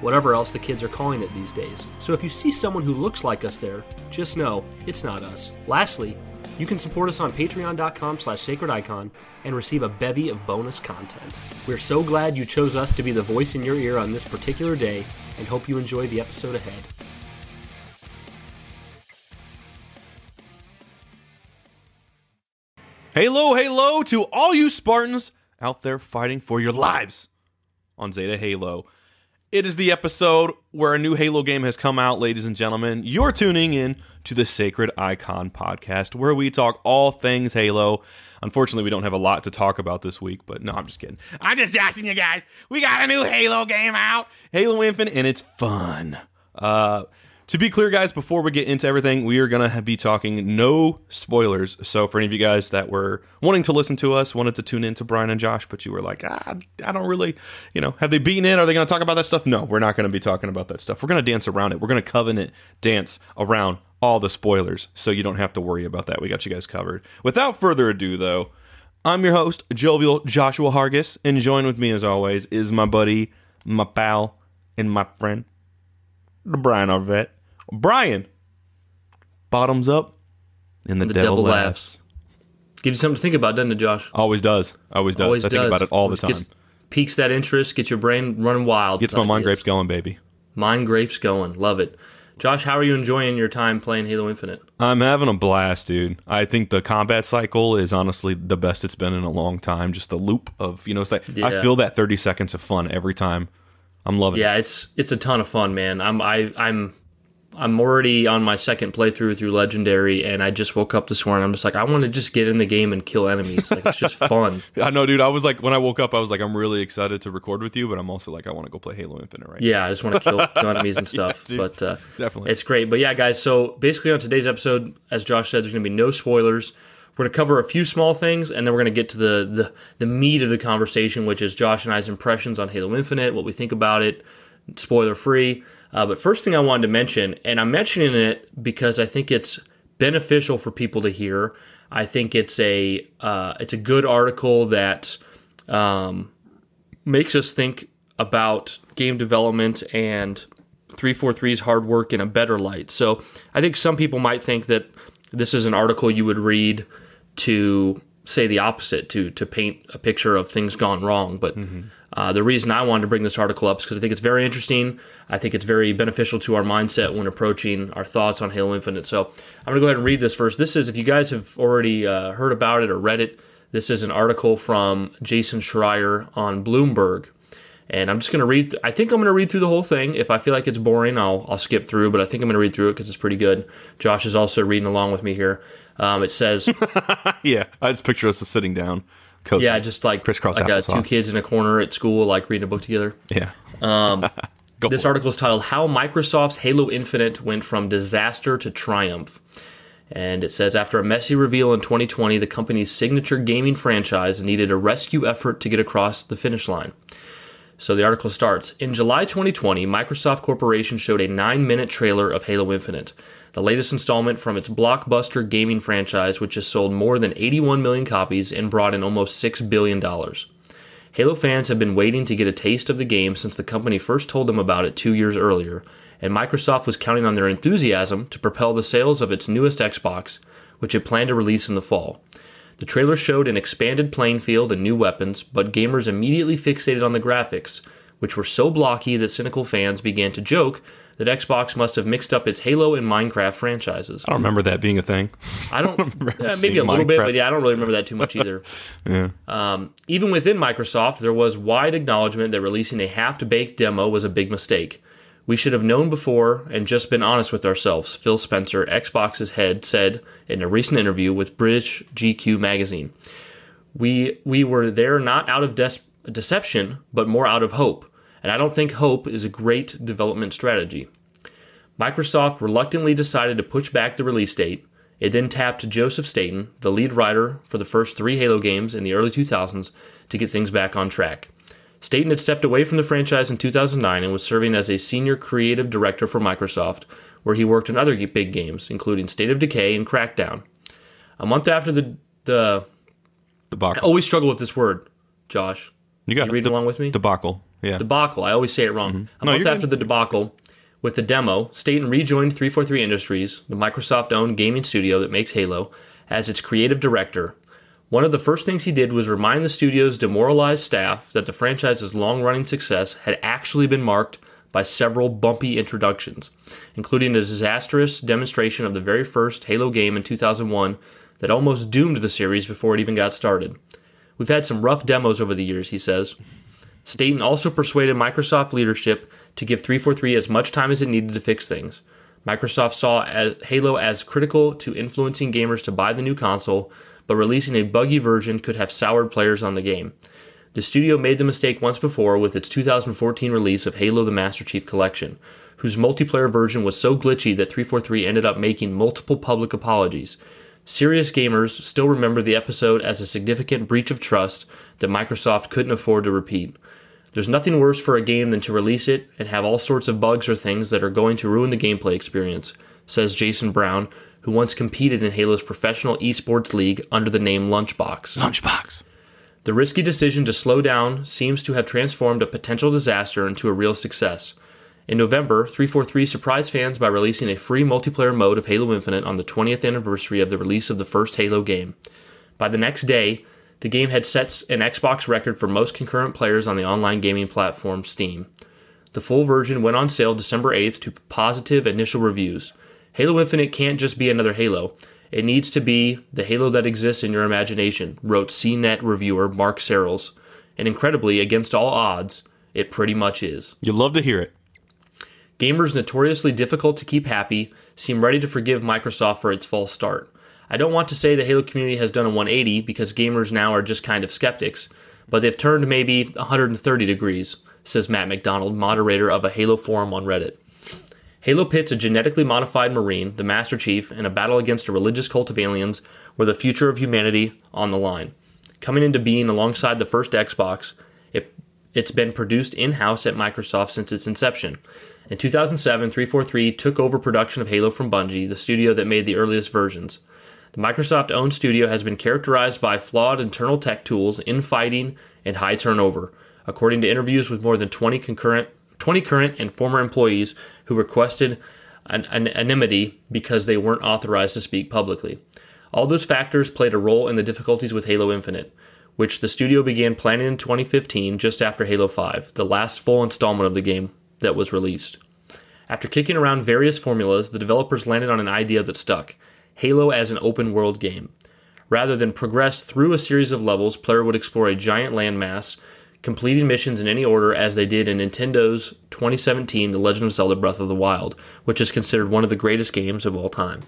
whatever else the kids are calling it these days. So if you see someone who looks like us there, just know it's not us. Lastly, you can support us on patreon.com slash sacredicon and receive a bevy of bonus content. We're so glad you chose us to be the voice in your ear on this particular day and hope you enjoy the episode ahead. Halo, halo to all you Spartans out there fighting for your lives on Zeta Halo. It is the episode where a new Halo game has come out, ladies and gentlemen. You're tuning in to the Sacred Icon podcast, where we talk all things Halo. Unfortunately, we don't have a lot to talk about this week, but no, I'm just kidding. I'm just joshing you guys. We got a new Halo game out, Halo Infinite, and it's fun. Uh, to be clear, guys, before we get into everything, we are going to be talking no spoilers. So, for any of you guys that were wanting to listen to us, wanted to tune in to Brian and Josh, but you were like, ah, I don't really, you know, have they beaten it? Are they going to talk about that stuff? No, we're not going to be talking about that stuff. We're going to dance around it. We're going to covenant dance around all the spoilers. So, you don't have to worry about that. We got you guys covered. Without further ado, though, I'm your host, Jovial Joshua Hargis, and join with me, as always, is my buddy, my pal, and my friend, the Brian Arvette. Brian, bottoms up, and the, The devil, devil laughs. laughs. Gives you something to think about, doesn't it, Josh? Always does. Always does. Always I think about it all the time. Gets- piques that interest, gets your brain running wild. Gets my mind grapes going, baby. Mind grapes going. Love it. Josh, how are you enjoying your time playing Halo Infinite? I'm having a blast, dude. I think the combat cycle is honestly the best it's been in a long time. Just the loop of, you know, it's like I feel that 30 seconds of fun every time. I'm loving it. Yeah, it's it's a ton of fun, man. I'm I I'm I'm already on my second playthrough through Legendary, and I just woke up this morning. I'm just like, I want to just get in the game and kill enemies. Like it's just fun. I know, dude. I was like, when I woke up, I was like, I'm really excited to record with you, but I'm also like, I want to go play Halo Infinite right Yeah, I just want to kill, kill enemies and stuff. dude. but uh, Definitely. it's great. But yeah, guys. So basically, on today's episode, as Josh said, there's going to be no spoilers. We're going to cover a few small things, and then we're going to get to the, the the meat of the conversation, which is Josh and I's impressions on Halo Infinite, what we think about it, spoiler free. Uh, but first thing I wanted to mention, and I'm mentioning it because I think it's beneficial for people to hear. I think it's a uh, it's a good article that um, makes us think about game development and 343's hard work in a better light. So I think some people might think that this is an article you would read to say the opposite, to to paint a picture of things gone wrong. But uh, the reason I wanted to bring this article up is because I think it's very interesting. I think it's very beneficial to our mindset when approaching our thoughts on Halo Infinite. So I'm going to go ahead and read this first. This is, if you guys have already uh, heard about it or read it, this is an article from Jason Schreier on Bloomberg. And I'm just going to read, I think I'm going to read through the whole thing. If I feel like it's boring, I'll, I'll skip through, but I think I'm going to read through it because it's pretty good. Josh is also reading along with me here. Um, it says, yeah. I just picture us sitting down. Cozy. yeah, just like, Crisscross like uh, two kids in a corner at school, like reading a book together. Yeah. Go This article is titled How Microsoft's Halo Infinite Went from Disaster to Triumph. And it says After a messy reveal in 2020, the company's signature gaming franchise needed a rescue effort to get across the finish line. So the article starts In July 2020, Microsoft Corporation showed a nine minute trailer of Halo Infinite, the latest installment from its blockbuster gaming franchise, which has sold more than 81 million copies and brought in almost $6 billion. Halo fans have been waiting to get a taste of the game since the company first told them about it two years earlier, and Microsoft was counting on their enthusiasm to propel the sales of its newest Xbox, which it planned to release in the fall. The trailer showed an expanded playing field and new weapons, but gamers immediately fixated on the graphics, which were so blocky that cynical fans began to joke that Xbox must have mixed up its Halo and Minecraft franchises. I don't remember that being a thing. I don't, remember uh, maybe a little bit, but yeah, I don't really remember that too much either. Yeah. Um, even within Microsoft, there was wide acknowledgement that releasing a half baked demo was a big mistake. We should have known before and just been honest with ourselves, Phil Spencer, Xbox's head, said in a recent interview with British GQ magazine. We, we were there not out of des- deception, but more out of hope. And I don't think hope is a great development strategy. Microsoft reluctantly decided to push back the release date. It then tapped Joseph Staten, the lead writer for the first three Halo games in the early 2000s, to get things back on track. Staten had stepped away from the franchise in 2009 and was serving as a senior creative director for Microsoft, where he worked on other big games, including State of Decay and Crackdown. A month after the the Debacle. I always struggle with this word, Josh. you got You reading along with me? Debacle. Yeah. debacle. I always say it wrong. A Mm-hmm. No, month you're after the debacle, with the demo, Staten rejoined 343 Industries, the Microsoft owned gaming studio that makes Halo, as its creative director. One of the first things he did was remind the studio's demoralized staff that the franchise's long running success had actually been marked by several bumpy introductions, including a disastrous demonstration of the very first Halo game in 2001 that almost doomed the series before it even got started. We've had some rough demos over the years, he says. Staten also persuaded Microsoft leadership to give 343 as much time as it needed to fix things. Microsoft saw Halo as critical to influencing gamers to buy the new console, but releasing a buggy version could have soured players on the game. The studio made the mistake once before with its 2014 release of Halo the Master Chief Collection, whose multiplayer version was so glitchy that 343 ended up making multiple public apologies. Serious gamers still remember the episode as a significant breach of trust that Microsoft couldn't afford to repeat. There's nothing worse for a game than to release it and have all sorts of bugs or things that are going to ruin the gameplay experience, says Jason Brown, who once competed in Halo's professional esports league under the name Lunchbox. Lunchbox. The risky decision to slow down seems to have transformed a potential disaster into a real success. In November, 343 surprised fans by releasing a free multiplayer mode of Halo Infinite on the 20th anniversary of the release of the first Halo game. By the next day, the game had set an Xbox record for most concurrent players on the online gaming platform Steam. The full version went on sale December 8th to positive initial reviews. Halo Infinite can't just be another Halo. It needs to be the Halo that exists in your imagination, wrote CNET reviewer Mark Serrels. And incredibly, against all odds, it pretty much is. You love to hear it. Gamers notoriously difficult to keep happy seem ready to forgive Microsoft for its false start. I don't want to say the Halo community has done a 180 because gamers now are just kind of skeptics, but they've turned maybe 130 degrees, says Matt McDonald, moderator of a Halo forum on Reddit. Halo pits a genetically modified Marine, the Master Chief, in a battle against a religious cult of aliens where the future of humanity on the line. Coming into being alongside the first Xbox, it, it's been produced in house at Microsoft since its inception. In 2007, 343 took over production of Halo from Bungie, the studio that made the earliest versions. Microsoft owned studio has been characterized by flawed internal tech tools, infighting, and high turnover, according to interviews with more than 20 concurrent 20 current and former employees who requested an anonymity because they weren't authorized to speak publicly. All those factors played a role in the difficulties with Halo Infinite, which the studio began planning in 2015 just after Halo 5, the last full installment of the game that was released. After kicking around various formulas, the developers landed on an idea that stuck Halo as an open world game. Rather than progress through a series of levels, player would explore a giant landmass, completing missions in any order as they did in Nintendo's 2017 The Legend of Zelda Breath of the Wild, which is considered one of the greatest games of all time.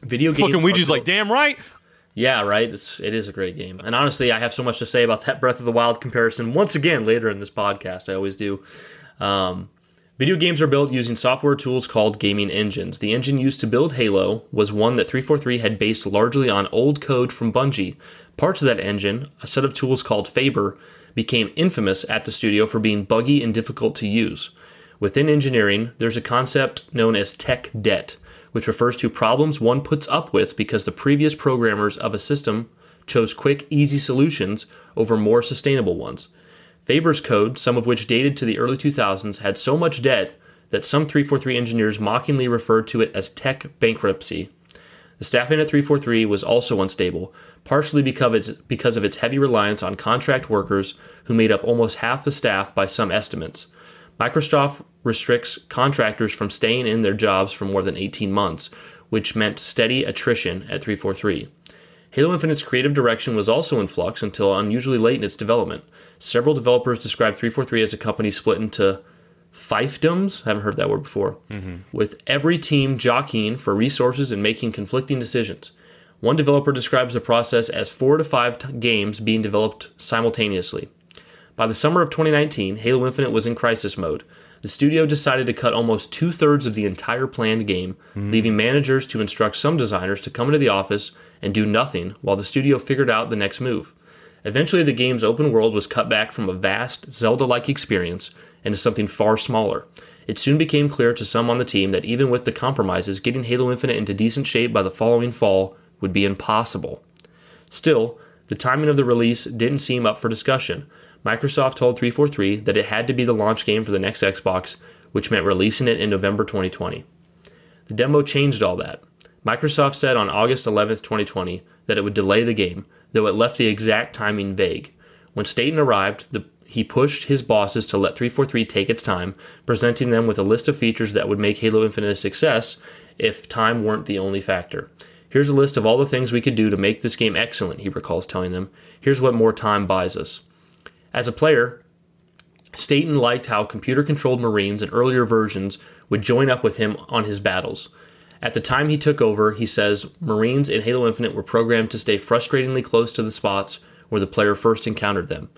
Video games. Fucking Ouija's are like, damn right. yeah, right. It's it is a great game, and honestly, I have so much to say about that Breath of the Wild comparison. Once again, later in this podcast, I always do. Um, video games are built using software tools called gaming engines. The engine used to build Halo was one that 343 had based largely on old code from Bungie. Parts of that engine, a set of tools called Faber, became infamous at the studio for being buggy and difficult to use. Within engineering, there's a concept known as tech debt, which refers to problems one puts up with because the previous programmers of a system chose quick, easy solutions over more sustainable ones. Faber's code, some of which dated to the early 2000s, had so much debt that some 343 engineers mockingly referred to it as tech bankruptcy. The staffing at 343 was also unstable, partially because of, its, heavy reliance on contract workers who made up almost half the staff by some estimates. Microsoft restricts contractors from staying in their jobs for more than 18 months, which meant steady attrition at 343. Halo Infinite's creative direction was also in flux until unusually late in its development. Several developers described 343 as a company split into fiefdoms, haven't heard that word before, mm-hmm. with every team jockeying for resources and making conflicting decisions. One developer describes the process as four to five t- games being developed simultaneously. By the summer of 2019, Halo Infinite was in crisis mode. The studio decided to cut almost two thirds of the entire planned game, mm-hmm. leaving managers to instruct some designers to come into the office and do nothing while the studio figured out the next move. Eventually, the game's open world was cut back from a vast, Zelda like experience into something far smaller. It soon became clear to some on the team that even with the compromises, getting Halo Infinite into decent shape by the following fall would be impossible. Still, the timing of the release didn't seem up for discussion. Microsoft told 343 that it had to be the launch game for the next Xbox, which meant releasing it in November 2020. The demo changed all that. Microsoft said on August 11, 2020, that it would delay the game, though it left the exact timing vague. When Staten arrived, the, he pushed his bosses to let 343 take its time, presenting them with a list of features that would make Halo Infinite a success if time weren't the only factor. Here's a list of all the things we could do to make this game excellent, he recalls telling them. Here's what more time buys us. As a player, Staten liked how computer controlled Marines in earlier versions would join up with him on his battles. At the time he took over, he says Marines in Halo Infinite were programmed to stay frustratingly close to the spots where the player first encountered them.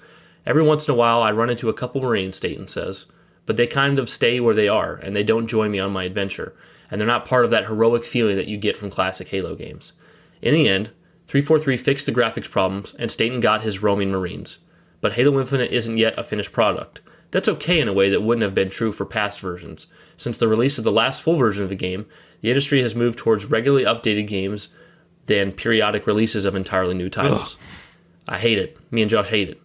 Every once in a while, I run into a couple Marines, Staten says, but they kind of stay where they are and they don't join me on my adventure, and they're not part of that heroic feeling that you get from classic Halo games. In the end, 343 fixed the graphics problems and Staten got his roaming Marines but Halo Infinite isn't yet a finished product. That's okay in a way that wouldn't have been true for past versions. Since the release of the last full version of the game, the industry has moved towards regularly updated games than periodic releases of entirely new titles. Ugh. I hate it. Me and Josh hate it.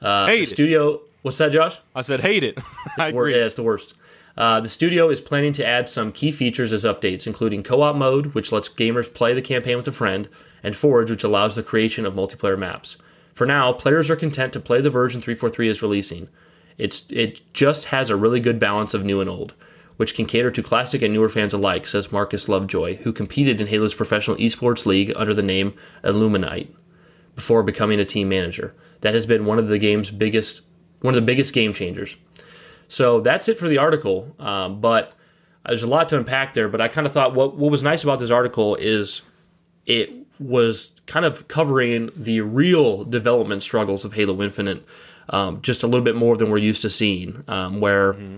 Uh, hate the studio. It. What's that, Josh? I said hate it. I agree. Yeah, it's the worst. Uh, the studio is planning to add some key features as updates, including co-op mode, which lets gamers play the campaign with a friend, and Forge, which allows the creation of multiplayer maps. For now, players are content to play the version 343 is releasing. It's, it just has a really good balance of new and old, which can cater to classic and newer fans alike, says Marcus Lovejoy, who competed in Halo's professional esports league under the name Elamite before becoming a team manager. That has been one of the game's biggest, one of the biggest game changers. So that's it for the article. Um, but there's a lot to unpack there. But I kind of thought what what was nice about this article is it was kind of covering the real development struggles of Halo Infinite um, just a little bit more than we're used to seeing. Um, where, mm-hmm.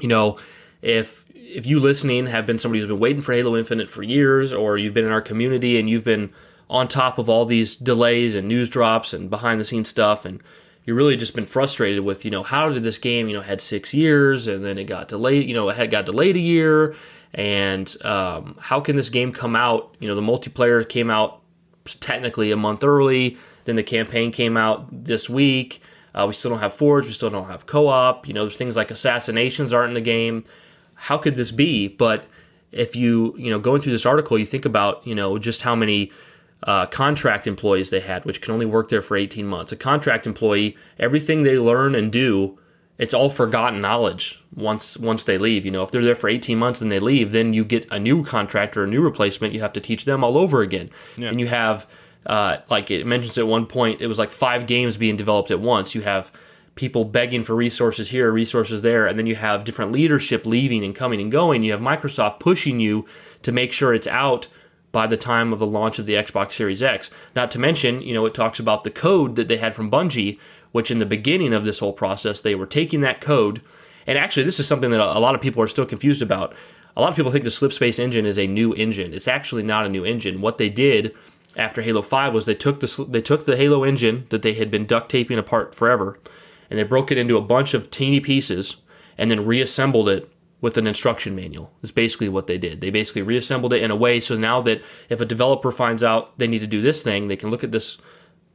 you know, if if you listening have been somebody who's been waiting for Halo Infinite for years, or you've been in our community and you've been on top of all these delays and news drops and behind the scenes stuff, and you've really just been frustrated with, you know, how did this game, you know, had six years and then it got delayed, you know, it had got delayed a year, and um, how can this game come out? You know, the multiplayer came out technically a month early. Then the campaign came out this week. Uh, we still don't have Forge. We still don't have co-op. You know, there's things like assassinations aren't in the game. How could this be? But if you you know going through this article, you think about you know just how many uh, contract employees they had, which can only work there for 18 months. A contract employee, everything they learn and do it's all forgotten knowledge once once they leave. You know, if they're there for 18 months and they leave, then you get a new contract or a new replacement. You have to teach them all over again. Yeah. And you have, uh, like it mentions at one point, it was like five games being developed at once. You have people begging for resources here, resources there, and then you have different leadership leaving and coming and going. You have Microsoft pushing you to make sure it's out by the time of the launch of the Xbox Series X. Not to mention, you know, it talks about the code that they had from Bungie which in the beginning of this whole process, they were taking that code. And actually, this is something that a lot of people are still confused about. A lot of people think the Slipspace engine is a new engine. It's actually not a new engine. What they did after Halo 5 was they took the they took the Halo engine that they had been duct taping apart forever, and they broke it into a bunch of teeny pieces, and then reassembled it with an instruction manual. Is basically what they did. They basically reassembled it in a way so now that if a developer finds out they need to do this thing, they can look at this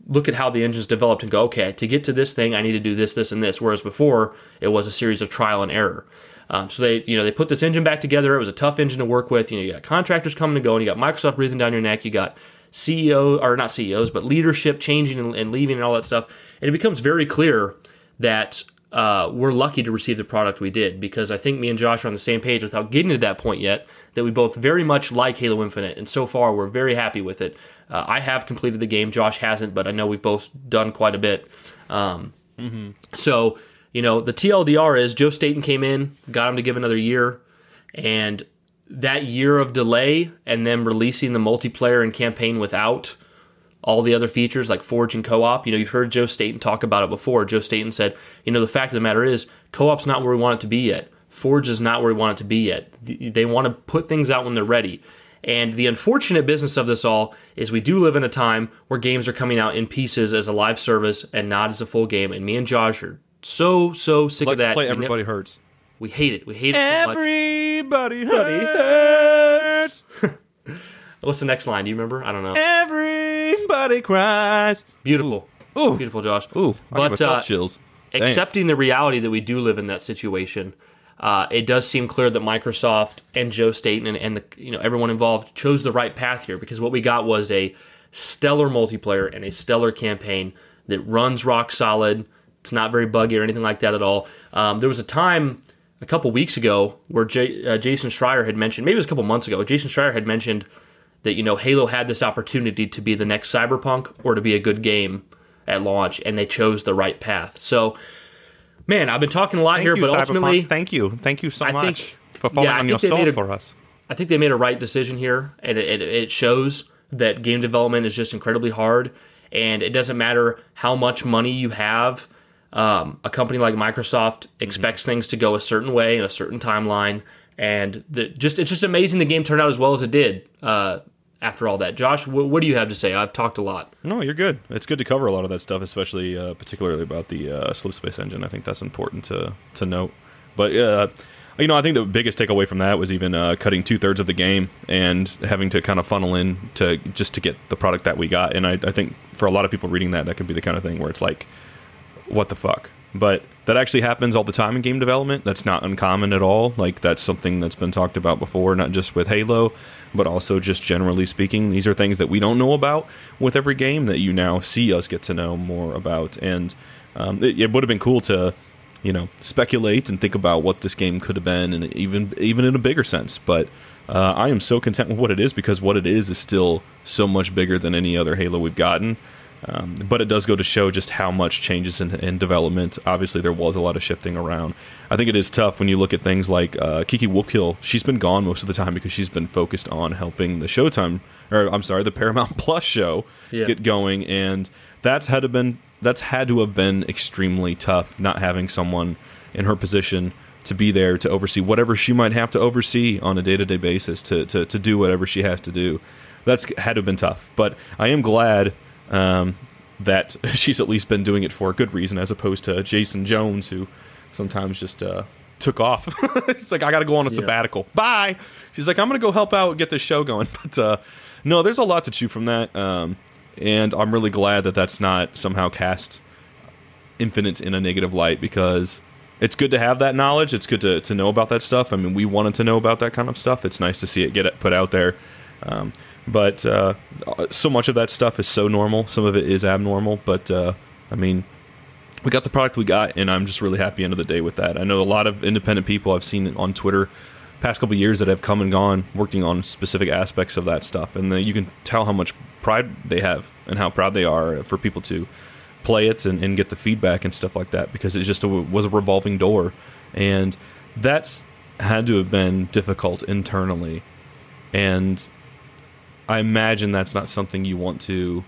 look at how the engine's developed and go, okay, to get to this thing, I need to do this, this, and this. Whereas before, it was a series of trial and error. Um, so they, you know, they put this engine back together. It was a tough engine to work with. You know, you got contractors coming and going. You got Microsoft breathing down your neck. You got CEO or not CEOs, but leadership changing and, and leaving and all that stuff. And it becomes very clear that uh, we're lucky to receive the product we did because I think me and Josh are on the same page without getting to that point yet. That we both very much like Halo Infinite, and so far we're very happy with it. Uh, I have completed the game, Josh hasn't, but I know we've both done quite a bit. Um, mm-hmm. So you know, the TLDR is Joe Staten came in, got him to give another year, and that year of delay and then releasing the multiplayer and campaign without all the other features like Forge and co-op. You know, you've heard Joe Staten talk about it before. Joe Staten said, you know, the fact of the matter is co-op's not where we want it to be yet. Forge is not where we want it to be yet. They want to put things out when they're ready. And the unfortunate business of this all is we do live in a time where games are coming out in pieces as a live service and not as a full game. And me and Josh are so so sick Let's of that. play Everybody never- Hurts. We hate it. We hate it so much. Everybody hurts. What's the next line? Do you remember? I don't know. Everybody cries. Beautiful. Ooh. Beautiful, Josh. Ooh, I But, uh, chills. Dang. accepting the reality that we do live in that situation, uh, it does seem clear that Microsoft and Joe Staten and, and the you know everyone involved chose the right path here because what we got was a stellar multiplayer and a stellar campaign that runs rock solid. It's not very buggy or anything like that at all. Um, there was a time a couple weeks ago where J- uh, Jason Schreier had mentioned, maybe it was a couple months ago, Jason Schreier had mentioned that you know Halo had this opportunity to be the next Cyberpunk or to be a good game at launch, and they chose the right path. So, man, I've been talking a lot Thank here, you, but Cyberpunk. ultimately, thank you, thank you so I much think- for falling yeah, on your think they soul made a- for us. I think they made a right decision here, and it, it, it shows that game development is just incredibly hard, and it doesn't matter how much money you have. Um, a company like Microsoft expects things to go a certain way in a certain timeline, and the, just it's just amazing the game turned out as well as it did. Uh, after all that, Josh, wh- what do you have to say? I've talked a lot. No, you're good. It's good to cover a lot of that stuff, especially uh, particularly about the uh, Slip Space engine. I think that's important to to note. But uh, you know, I think the biggest takeaway from that was even uh, cutting two thirds of the game and having to kind of funnel in to just to get the product that we got. And I, I think for a lot of people reading that, that could be the kind of thing where it's like, what the fuck? But that actually happens all the time in game development. That's not uncommon at all. Like that's something that's been talked about before, not just with Halo, but also just generally speaking. These are things that we don't know about with every game that you now see us get to know more about. And um, it, it would have been cool to, you know, speculate and think about what this game could have been, and even even in a bigger sense. But uh, I am so content with what it is because what it is is still so much bigger than any other Halo we've gotten. Um, but it does go to show just how much changes in, in development. Obviously, there was a lot of shifting around. I think it is tough when you look at things like uh, Kiki Wolfkill. She's been gone most of the time because she's been focused on helping the Showtime, or I'm sorry, the Paramount Plus show Yeah. get going, and that's had to been that's had to have been extremely tough not having someone in her position to be there to oversee whatever she might have to oversee on a day-to-day basis to, to, to do whatever she has to do that's had to have been tough but i am glad um, that she's at least been doing it for a good reason as opposed to jason jones who sometimes just uh, took off it's like i gotta go on a sabbatical bye she's like i'm gonna go help out and get this show going but uh, no there's a lot to chew from that um, and i'm really glad that that's not somehow cast infinite in a negative light because it's good to have that knowledge. It's good to, to know about that stuff. I mean, we wanted to know about that kind of stuff. It's nice to see it get it put out there. Um, but uh, so much of that stuff is so normal. Some of it is abnormal. But uh, I mean, we got the product we got, and I'm just really happy end of the day with that. I know a lot of independent people I've seen on Twitter past couple years that have come and gone working on specific aspects of that stuff, and then you can tell how much pride they have and how proud they are for people to play it and, and get the feedback and stuff like that because it just a, was a revolving door, and that's had to have been difficult internally, and I imagine that's not something you want to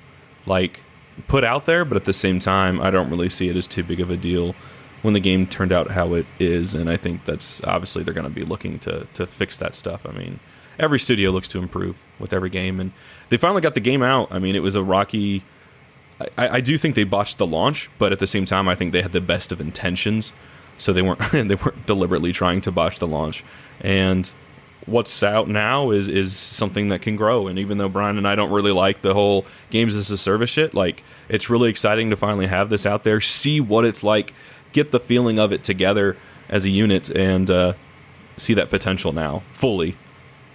like put out there, but at the same time, I don't really see it as too big of a deal when the game turned out how it is, and I think that's obviously they're going to be looking to to fix that stuff. I mean, every studio looks to improve with every game, and they finally got the game out. I mean, it was a rocky. I, I do think they botched the launch, but at the same time, I think they had the best of intentions, so they weren't they weren't deliberately trying to botch the launch. And what's out now is is something that can grow. And even though Brian and I don't really like the whole games as a service shit, like it's really exciting to finally have this out there, see what it's like, get the feeling of it together as a unit, and uh, see that potential now fully.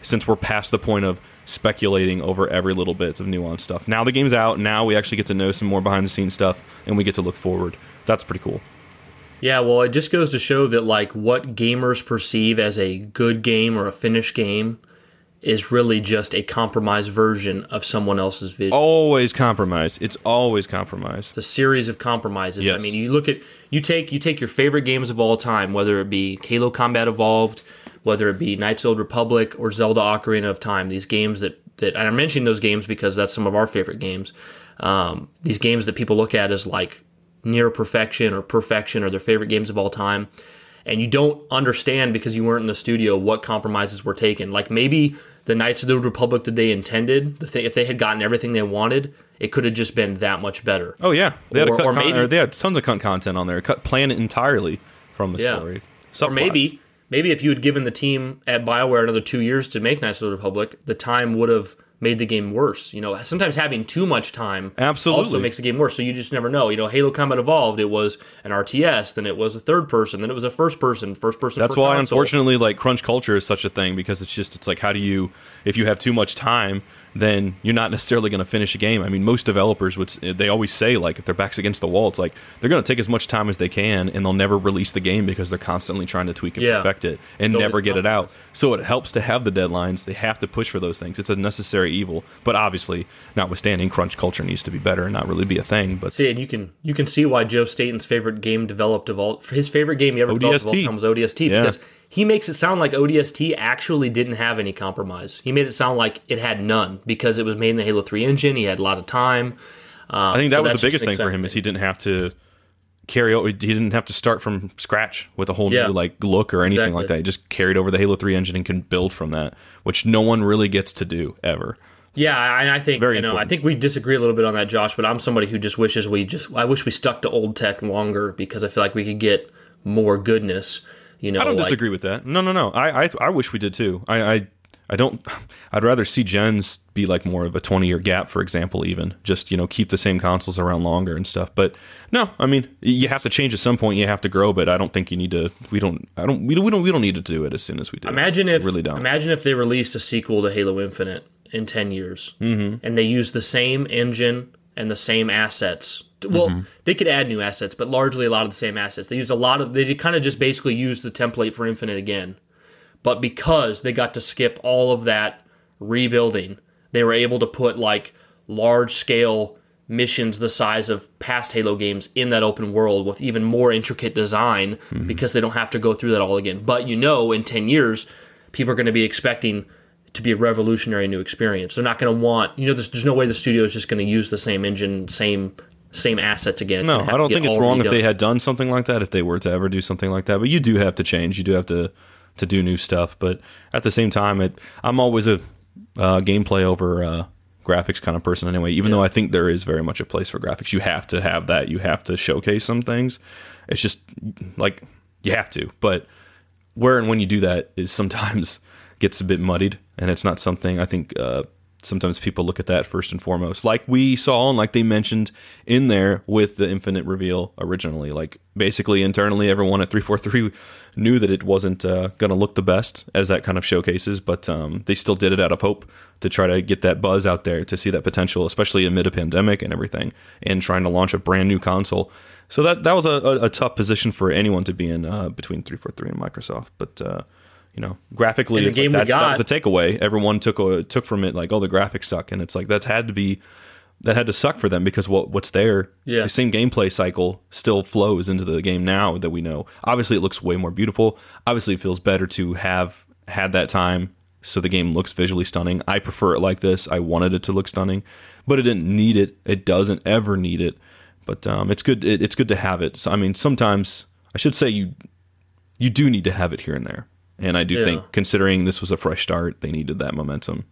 Since we're past the point of speculating over every little bit of nuanced stuff. Now the game's out. Now we actually get to know some more behind the scenes stuff, and we get to look forward. That's pretty cool. Yeah, well, it just goes to show that like what gamers perceive as a good game or a finished game is really just a compromised version of someone else's vision. Always compromise. It's always compromise. It's a series of compromises. Yes. I mean, you look at you take you take your favorite games of all time, whether it be Halo Combat Evolved, whether it be Knights of the Old Republic or Zelda Ocarina of Time. These games that that and I'm mentioning those games because that's some of our favorite games. Um, these games that people look at as like near perfection or perfection or their favorite games of all time. And you don't understand because you weren't in the studio what compromises were taken. Like maybe the Knights of the Republic that they intended, the thing, if they had gotten everything they wanted, it could have just been that much better. Oh yeah, they had, Or- or con- maybe- or they had tons of cut content on there. Cut plan it entirely from the Yeah. story. Or maybe maybe if you had given the team at BioWare another two years to make Knights of the Republic, the time would have made the game worse. You know, sometimes having too much time Absolutely. also makes the game worse. So you just never know. You know, Halo Combat Evolved, it was an RTS, then it was a third person, then it was a first person, first person. That's why, console. unfortunately, like crunch culture is such a thing because it's just it's like how do you if you have too much time, then you're not necessarily going to finish a game. I mean, most developers would they always say like if their backs against the wall, it's like they're going to take as much time as they can and they'll never release the game because they're constantly trying to tweak and Yeah. perfect it and never get it out. So it helps to have the deadlines. They have to push for those things. It's a necessary evil, but obviously, notwithstanding, crunch culture needs to be better and not really be a thing. But See, and you can you can see why Joe Staten's favorite game developed of all his favorite game he ever developed of all ODST. time was ODST Yeah. because he makes it sound like ODST actually didn't have any compromise. He made it sound like it had none because it was made in the Halo Three engine. He had a lot of time. Um, I think that was the biggest thing for him is he didn't have to carry over. He didn't have to start from scratch with a whole Yeah. new like look or anything Exactly. like that. He just carried over the Halo Three engine and can build from that, which no one really gets to do ever. Yeah, I, I think Very you know I think we disagree a little bit on that, Josh. But I'm somebody who just wishes we just I wish we stuck to old tech longer because I feel like we could get more goodness. You know, I don't like, disagree with that. No, no, no. I, I, I wish we did too. I, I, I don't. I'd rather see gens be like more of a twenty year gap, for example. Even just you know keep the same consoles around longer and stuff. But no, I mean you have to change at some point. You have to grow, but I don't think you need to. We don't. I don't. We don't. We don't. We don't need to do it as soon as we do. Imagine if really don't. imagine if they released a sequel to Halo Infinite in ten years, mm-hmm. and they used the same engine and the same assets. Well, Mm-hmm. they could add new assets, but largely a lot of the same assets. They used a lot of. They kind of just basically used the template for Infinite again, but because they got to skip all of that rebuilding, they were able to put like large scale missions the size of past Halo games in that open world with even more intricate design because they don't have to go through that all again. But you know, in 10 years, people are going to be expecting to be a revolutionary new experience. They're not going to want, you know, there's, there's no way the studio is just going to use the same engine, same same assets again. No, I don't think it's wrong if they had done something like that. If they were to ever do something like that, but you do have to change. You do have to to do new stuff. But at the same time, it I'm always a uh, gameplay over uh, graphics kind of person anyway. Even though I think there is very much a place for graphics, you have to have that. You have to showcase some things. It's just like you have to. But where and when you do that is sometimes gets a bit muddied, and it's not something I think. Uh, sometimes people look at that first and foremost, like we saw and like they mentioned in there with the Infinite reveal originally. Like basically internally, everyone at three four three knew that it wasn't uh, going to look the best as that kind of showcases, but um, they still did it out of hope to try to get that buzz out there to see that potential, especially amid a pandemic and everything, and trying to launch a brand new console. So that that was a, a, a tough position for anyone to be in uh, between three four three and Microsoft, but. Uh, you know, graphically, the it's like that's, that was a takeaway. Everyone took a, took from it like, oh, the graphics suck, and it's like that's had to be that had to suck for them because what what's there, Yeah. the same gameplay cycle still flows into the game now that we know. Obviously, it looks way more beautiful. Obviously, it feels better to have had that time so the game looks visually stunning. I prefer it like this. I wanted it to look stunning, but it didn't need it. It doesn't ever need it. But um, it's good. It, it's good to have it. So I mean, sometimes I should say you you do need to have it here and there. And I do Yeah. think, considering this was a fresh start, they needed that momentum.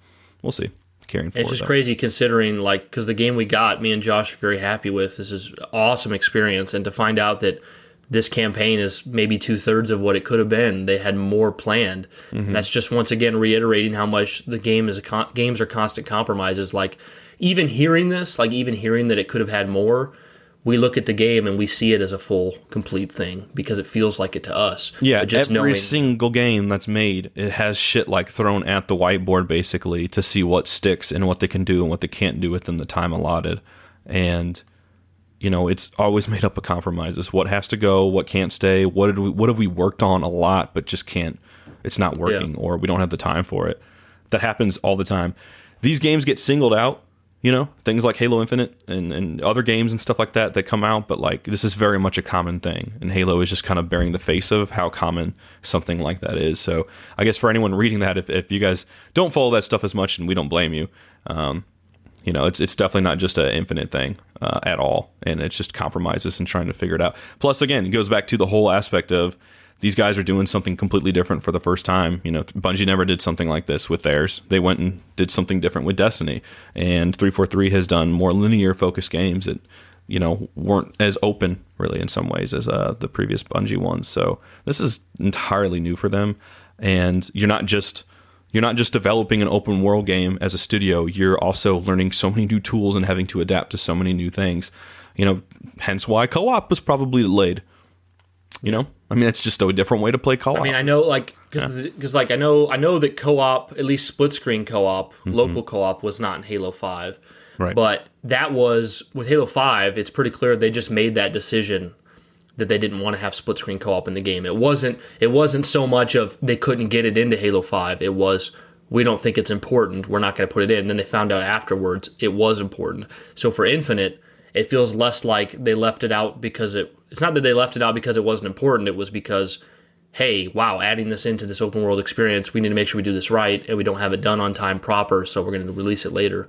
We'll see. Carrying forward. It's just though. crazy considering, like, because the game we got, me and Josh are very happy with. This is awesome experience, and to find out that this campaign is maybe two thirds of what it could have been. They had more planned. And that's just once again reiterating how much the game is a con- games are constant compromises. Like even hearing this, like even hearing that it could have had more, we look at the game and we see it as a full, complete thing because it feels like it to us. Yeah, But just every knowing, single game that's made, it has shit like thrown at the whiteboard basically to see what sticks and what they can do and what they can't do within the time allotted. And you know, it's always made up of compromises. What has to go, what can't stay, what did we what have we worked on a lot but just can't it's not working or we don't have the time for it. That happens all the time. These games get singled out, you know, things like Halo Infinite and, and other games and stuff like that that come out, but like this is very much a common thing. And Halo is just kind of bearing the face of how common something like that is. So I guess for anyone reading that, if, if you guys don't follow that stuff as much, and we don't blame you, um, you know, it's it's definitely not just an infinite thing uh, at all, and it's just compromises and trying to figure it out. Plus, again, it goes back to the whole aspect of these guys are doing something completely different for the first time. You know, Bungie never did something like this with theirs. They went and did something different with Destiny, and three four three has done more linear focused games that you know weren't as open really in some ways as uh, the previous Bungie ones. So this is entirely new for them, and you're not just you're not just developing an open world game as a studio you're also learning so many new tools and having to adapt to so many new things you know hence why co-op was probably delayed you know i mean it's just a different way to play co-op I mean, I know like because like I know I know that co-op, at least split screen co-op, local co-op was not in Halo Five, Mm-hmm. Right. But that was with Halo Five. It's pretty clear they just made that decision that they didn't want to have split screen co-op in the game. It wasn't it wasn't so much of they couldn't get it into Halo 5. It was we don't think it's important. We're not going to put it in. then they found out afterwards it was important. So for Infinite, it feels less like they left it out because it it's not that they left it out because it wasn't important. It was because hey, wow, adding this into this open world experience, we need to make sure we do this right and we don't have it done on time proper, so we're going to release it later.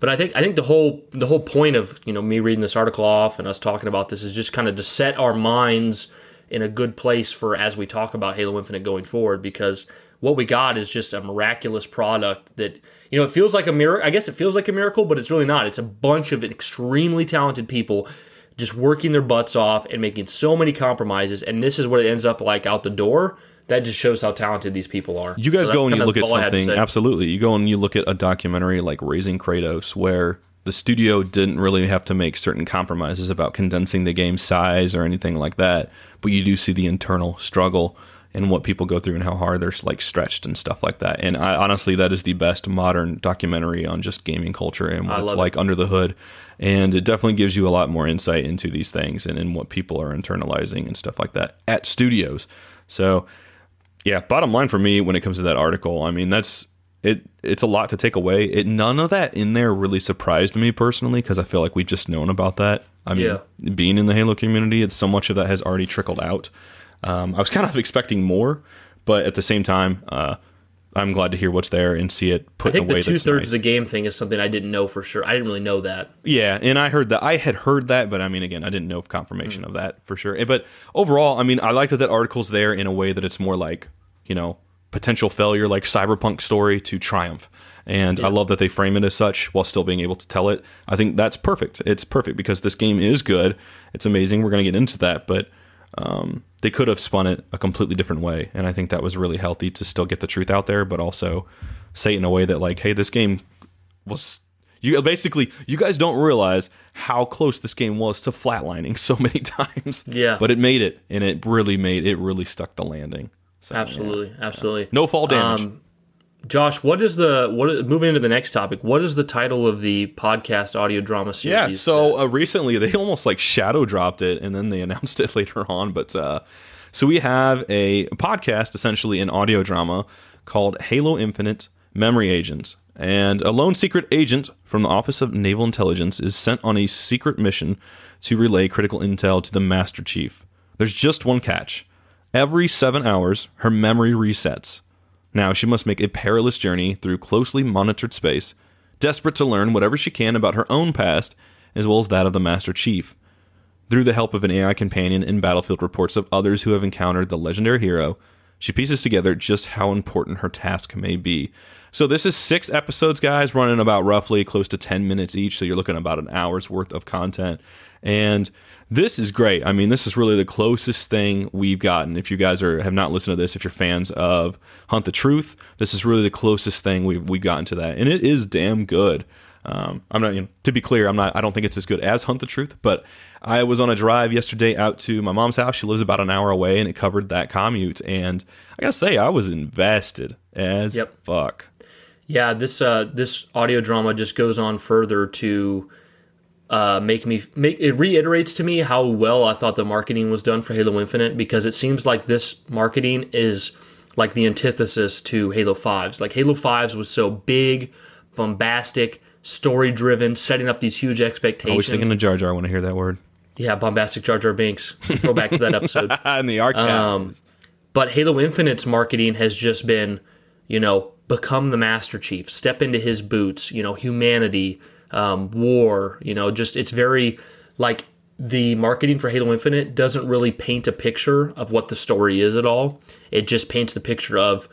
But I think I think the whole the whole point of you know me reading this article off and us talking about this is just kind of to set our minds in a good place for as we talk about Halo Infinite going forward because what we got is just a miraculous product that you know it feels like a miracle. I guess it feels like a miracle, but it's really not. It's a bunch of extremely talented people just working their butts off and making so many compromises, and this is what it ends up like out the door. That just shows how talented these people are. You guys So go and you look at all I had to something. Absolutely, you go and you look at a documentary like Raising Kratos, where the studio didn't really have to make certain compromises about condensing the game size or anything like that, but you do see the internal struggle and what people go through and how hard they're like stretched and stuff like that. And I honestly, that is the best modern documentary on just gaming culture and what it's love it. like under the hood. And it definitely gives you a lot more insight into these things and in what people are internalizing and stuff like that at studios. So yeah, bottom line for me when it comes to that article, I mean that's it. It's a lot to take away. It none of that in there really surprised me personally because I feel like we've just known about that. I mean, being in the Halo community, it's so much of that has already trickled out. Um, I was kind of expecting more, but at the same time, uh, I'm glad to hear what's there and see it put I think in a way the two thirds nice. of the game thing is something I didn't know for sure. I didn't really know that. Yeah, and I heard that. I had heard that, but I mean, again, I didn't know confirmation of that for sure. Eh, But overall, I mean, I like that that article's there in a way that it's more like, you know, potential failure, like cyberpunk story to triumph. And I love that they frame it as such while still being able to tell it. I think that's perfect. It's perfect because this game is good. It's amazing. We're going to get into that, but um, they could have spun it a completely different way. And I think that was really healthy to still get the truth out there, but also say it in a way that, like, hey, this game was you basically you guys don't realize how close this game was to flatlining so many times. Yeah. But it made it and it really made it really stuck the landing. So, Absolutely, absolutely. No fall damage. Um, Josh, what is the what? Moving into the next topic, what is the title of the podcast audio drama series? yeah, so uh, recently they almost like shadow dropped it and then they announced it later on, but uh so we have a podcast essentially an audio drama called Halo Infinite Memory Agents. And a lone secret agent from the Office of Naval Intelligence is sent on a secret mission to relay critical intel to the Master Chief. There's just one catch. Every seven hours, her memory resets. Now she must make a perilous journey through closely monitored space, desperate to learn whatever she can about her own past as well as that of the Master Chief. Through the help of an AI companion and battlefield reports of others who have encountered the legendary hero, she pieces together just how important her task may be. So this is six episodes, guys, running about roughly close to 10 minutes each. So you're looking about an hour's worth of content. And this is great. I mean, this is really the closest thing we've gotten. If you guys are have not listened to this, if you're fans of Hunt the Truth, this is really the closest thing we've we've gotten to that, and it is damn good. Um, I'm not, you know, to be clear, I'm not. I don't think it's as good as Hunt the Truth, but I was on a drive yesterday out to my mom's house. She lives about an hour away, and it covered that commute. And I gotta say, I was invested as Yep. fuck. Yeah, this uh, this audio drama just goes on further to uh, make me make it reiterates to me how well I thought the marketing was done for Halo Infinite because it seems like this marketing is like the antithesis to Halo 5's. Like Halo 5's was so big, bombastic, story driven, setting up these huge expectations. Always thinking of Jar Jar I want to hear that word. yeah, bombastic Jar Jar Binks. Go back to that episode. In the arcade. Um, But Halo Infinite's marketing has just been, you know, become the Master Chief, step into his boots, you know, humanity, um, war, you know, just it's very like the marketing for Halo Infinite doesn't really paint a picture of what the story is at all. It just paints the picture of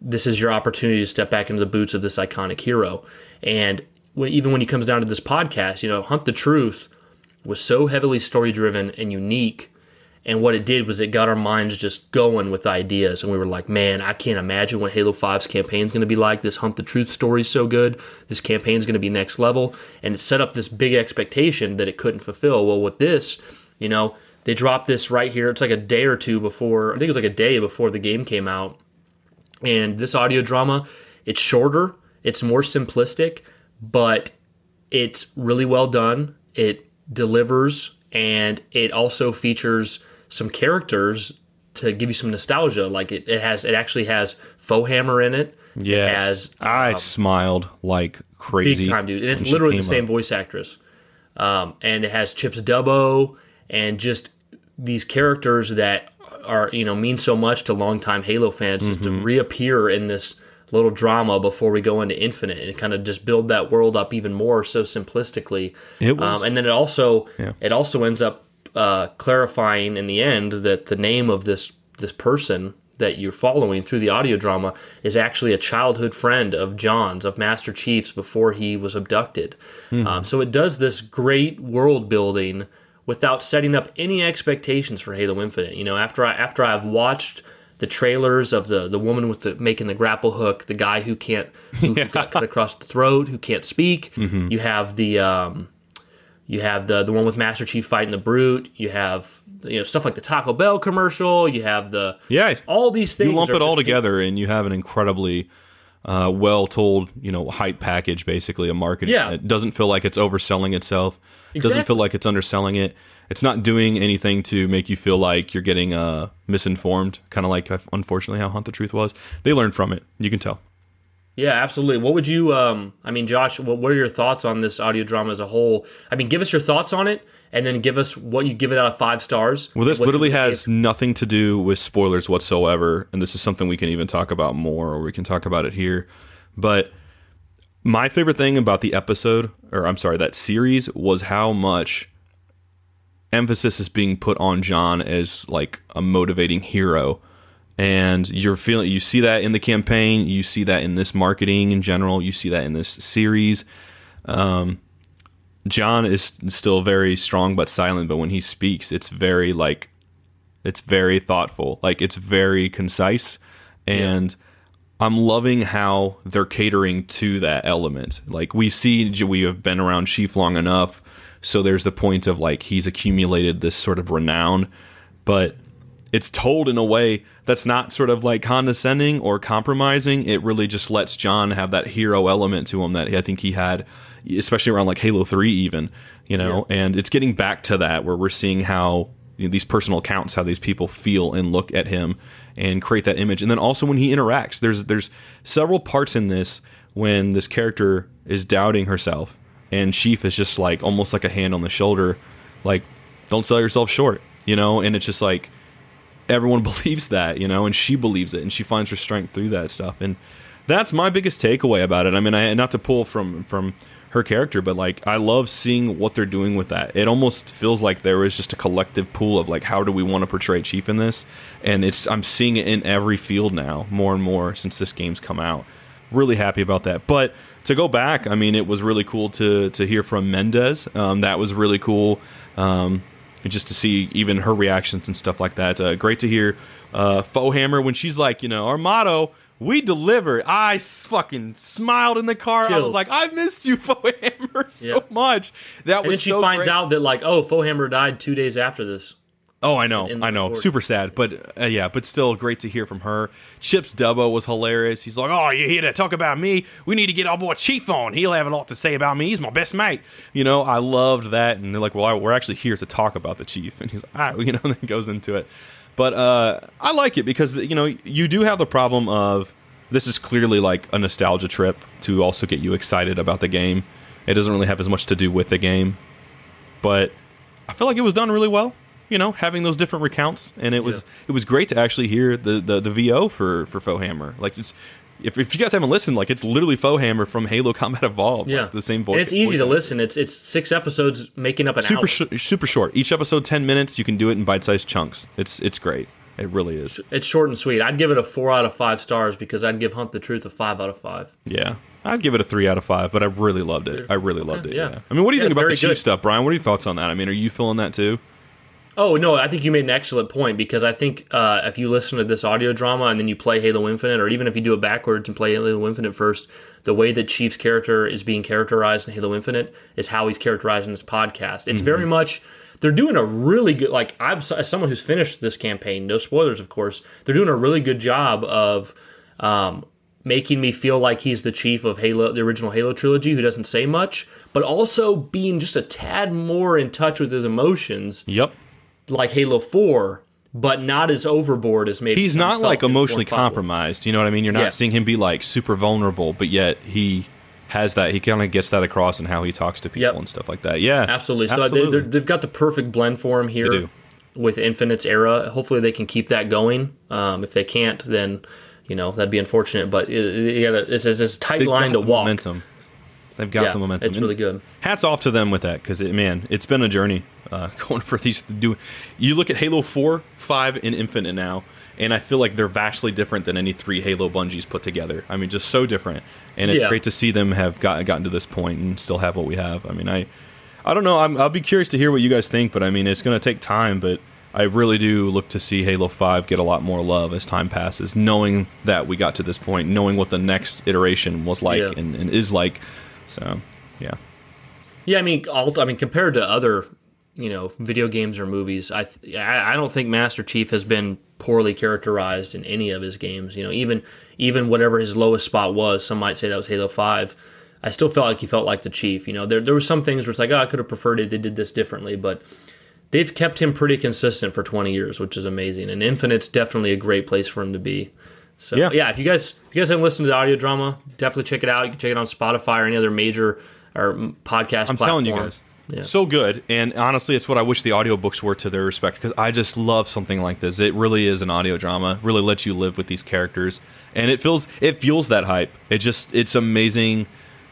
this is your opportunity to step back into the boots of this iconic hero. And when, even when he comes down to this podcast, you know, Hunt the Truth was so heavily story driven and unique. And what it did was it got our minds just going with ideas. And we were like, man, I can't imagine what Halo 5's campaign is going to be like. This Hunt the Truth story is so good. This campaign is going to be next level. And it set up this big expectation that it couldn't fulfill. Well, with this, you know, they dropped this right here. It's like a day or two before, I think it was like a day before the game came out. And this audio drama, it's shorter, it's more simplistic, but it's really well done. It delivers and it also features some characters to give you some nostalgia. Like it, it has it actually has Foehammer in it. Yeah, has I smiled like crazy. big time dude. And it's literally the same up. voice actress. Um, and it has Chips Dubbo and just these characters that are you know mean so much to longtime Halo fans just to Mm-hmm. reappear in this little drama before we go into Infinite and kind of just build that world up even more so simplistically. It was- um, and then it also Yeah. it also ends up uh, clarifying in the end that the name of this this person that you're following through the audio drama is actually a childhood friend of John's of Master Chief's before he was abducted. Um, so it does this great world building without setting up any expectations for Halo Infinite. You know, after I after I've watched the trailers of the the woman with the making the grapple hook, the guy who can't who got cut across the throat, who can't speak. You have the um, you have the the one with Master Chief fighting the brute. You have you know stuff like the Taco Bell commercial. You have the Yeah. all these things. you lump it all together and you have an incredibly uh, well told you know hype package basically a marketing Yeah. it doesn't feel like it's overselling itself it doesn't feel like it's underselling it it's not doing anything to make you feel like you're getting uh, misinformed kind of like unfortunately how hunt the truth was they learned from it you can tell Yeah, absolutely. What would you? Um, I mean, Josh, what, what are your thoughts on this audio drama as a whole? I mean, give us your thoughts on it, and then give us what you give it out of five stars. well this What literally has nothing to do with spoilers whatsoever and this is something we can even talk about more or we can talk about it here but my favorite thing about the episode or i'm sorry that series was how much emphasis is being put on John as like a motivating hero. And you're feeling you see that in the campaign, you see that in this marketing in general, you see that in this series. Um, John is still very strong but silent, but when he speaks, it's very like it's very thoughtful. Like it's very concise and I'm loving how they're catering to that element. Like we see we have been around Chief long enough, so there's the point of like he's accumulated this sort of renown, but it's told in a way that's not sort of like condescending or compromising. It really just lets John have that hero element to him that I think he had, especially around like Halo 3, even, you know, and it's getting back to that where we're seeing how you know, these personal accounts, how these people feel and look at him and create that image. And then also when he interacts, there's, there's several parts in this when this character is doubting herself and Chief is just like almost like a hand on the shoulder, like, don't sell yourself short, you know, and it's just like, everyone believes that, you know, and she believes it, and she finds her strength through that stuff, and that's my biggest takeaway about it. I mean, I not to pull from from her character, but like I love seeing what they're doing with that. It almost feels like there is just a collective pool of like how do we want to portray Chief in this, and it's I'm seeing it in every field now more and more since this game's come out. really happy about that. But to go back, I mean, it was really cool to to hear from Mendez. Um, that was really cool. Um, just to see even her reactions and stuff like that. Uh, great to hear uh, Foehammer when she's like, you know, our motto we delivered. I fucking smiled in the car. I was like, I missed you, Foehammer, so Yep. much. That And then she so finds great. out that like, oh, Foehammer died two days after this. Oh, I know, I know. report. Super sad, but uh, yeah, but still great to hear from her. Chips Dubbo was hilarious. He's like, "Oh, you here to talk about me? We need to get our boy Chief on. He'll have a lot to say about me. He's my best mate." You know, I loved that, and they're like, "Well, I, we're actually here to talk about the Chief," and he's like, "Ah," you know, and then goes into it. But uh, I like it because you know you do have the problem of this is clearly like a nostalgia trip to also get you excited about the game. It doesn't really have as much to do with the game, but I feel like it was done really well. You know, having those different recounts, and it was Yeah. it was great to actually hear the the, the VO for for Foehammer. Like it's if, if you guys haven't listened, like it's literally Foehammer from Halo Combat Evolved. Yeah, like, the same voice. And it's easy to listen. It's it's six episodes making up an Super hour. sh- super short. Each episode ten minutes. You can do it in bite sized chunks. It's it's great. It really is. It's short and sweet. I'd give it a four out of five stars because I'd give Hunt the Truth a five out of five. Yeah. I'd give it a three out of five, but I really loved it. I really loved it. yeah. Yeah. I mean, what do you Yeah, think about the Chief good. stuff, Brian? What are your thoughts on that? I mean, are you feeling that too? Oh no, I think you made an excellent point because I think uh, if you listen to this audio drama and then you play Halo Infinite, or even if you do it backwards and play Halo Infinite first, the way that Chief's character is being characterized in Halo Infinite is how he's characterized in this podcast. It's very much they're doing a really good. Like I'm as someone who's finished this campaign, no spoilers, of course. They're doing a really good job of. Um, making me feel like he's the chief of Halo, the original Halo trilogy, who doesn't say much, but also being just a tad more in touch with his emotions Yep. Like Halo 4, but not as overboard as maybe He's not like emotionally 4 and 5 were. compromised. You know what I mean? You're not Yeah. seeing him be like super vulnerable, but yet he has that. He kind of gets that across in how he talks to people Yep. and stuff like that. Yeah, Absolutely. So absolutely. They, they've got the perfect blend for him here with Infinite's era. Hopefully they can keep that going. Um, if they can't, then you know that'd be unfortunate. But it, it, it's, it's, a tight They've line to walk. Momentum. They've got Yeah, the momentum. it's really good. Hats off to them with that because it, man, it's been a journey uh, going for these. Do you look at Halo Four, Five, and Infinite now, and I feel like they're vastly different than any three Halo Bungies put together. I mean, just so different, and it's Yeah. great to see them have got, gotten to this point and still have what we have. I mean, I, I don't know. I'm, I'll be curious to hear what you guys think, but I mean, it's going to take time, but. I really do look to see Halo 5 get a lot more love as time passes, knowing that we got to this point, knowing what the next iteration was like Yeah. and, and is like. So, yeah. Yeah, I mean, all, I mean, compared to other, you know, video games or movies, I th- I don't think Master Chief has been poorly characterized in any of his games. You know, even even whatever his lowest spot was, some might say that was Halo Five. I still felt like he felt like the Chief. You know, there there were some things where it's like, oh, I could have preferred it. They did this differently, but they've kept him pretty consistent for 20 years, which is amazing. And Infinite's definitely a great place for him to be. So Yeah. yeah, if you guys if you guys haven't listened to the audio drama, definitely check it out. You can check it on Spotify or any other major or podcast. I'm platform. telling you guys. So good. And honestly, it's what I wish the audiobooks were to their respect because I just love something like this. It really is an audio drama. Really lets you live with these characters. And it feels it fuels that hype. It just it's amazing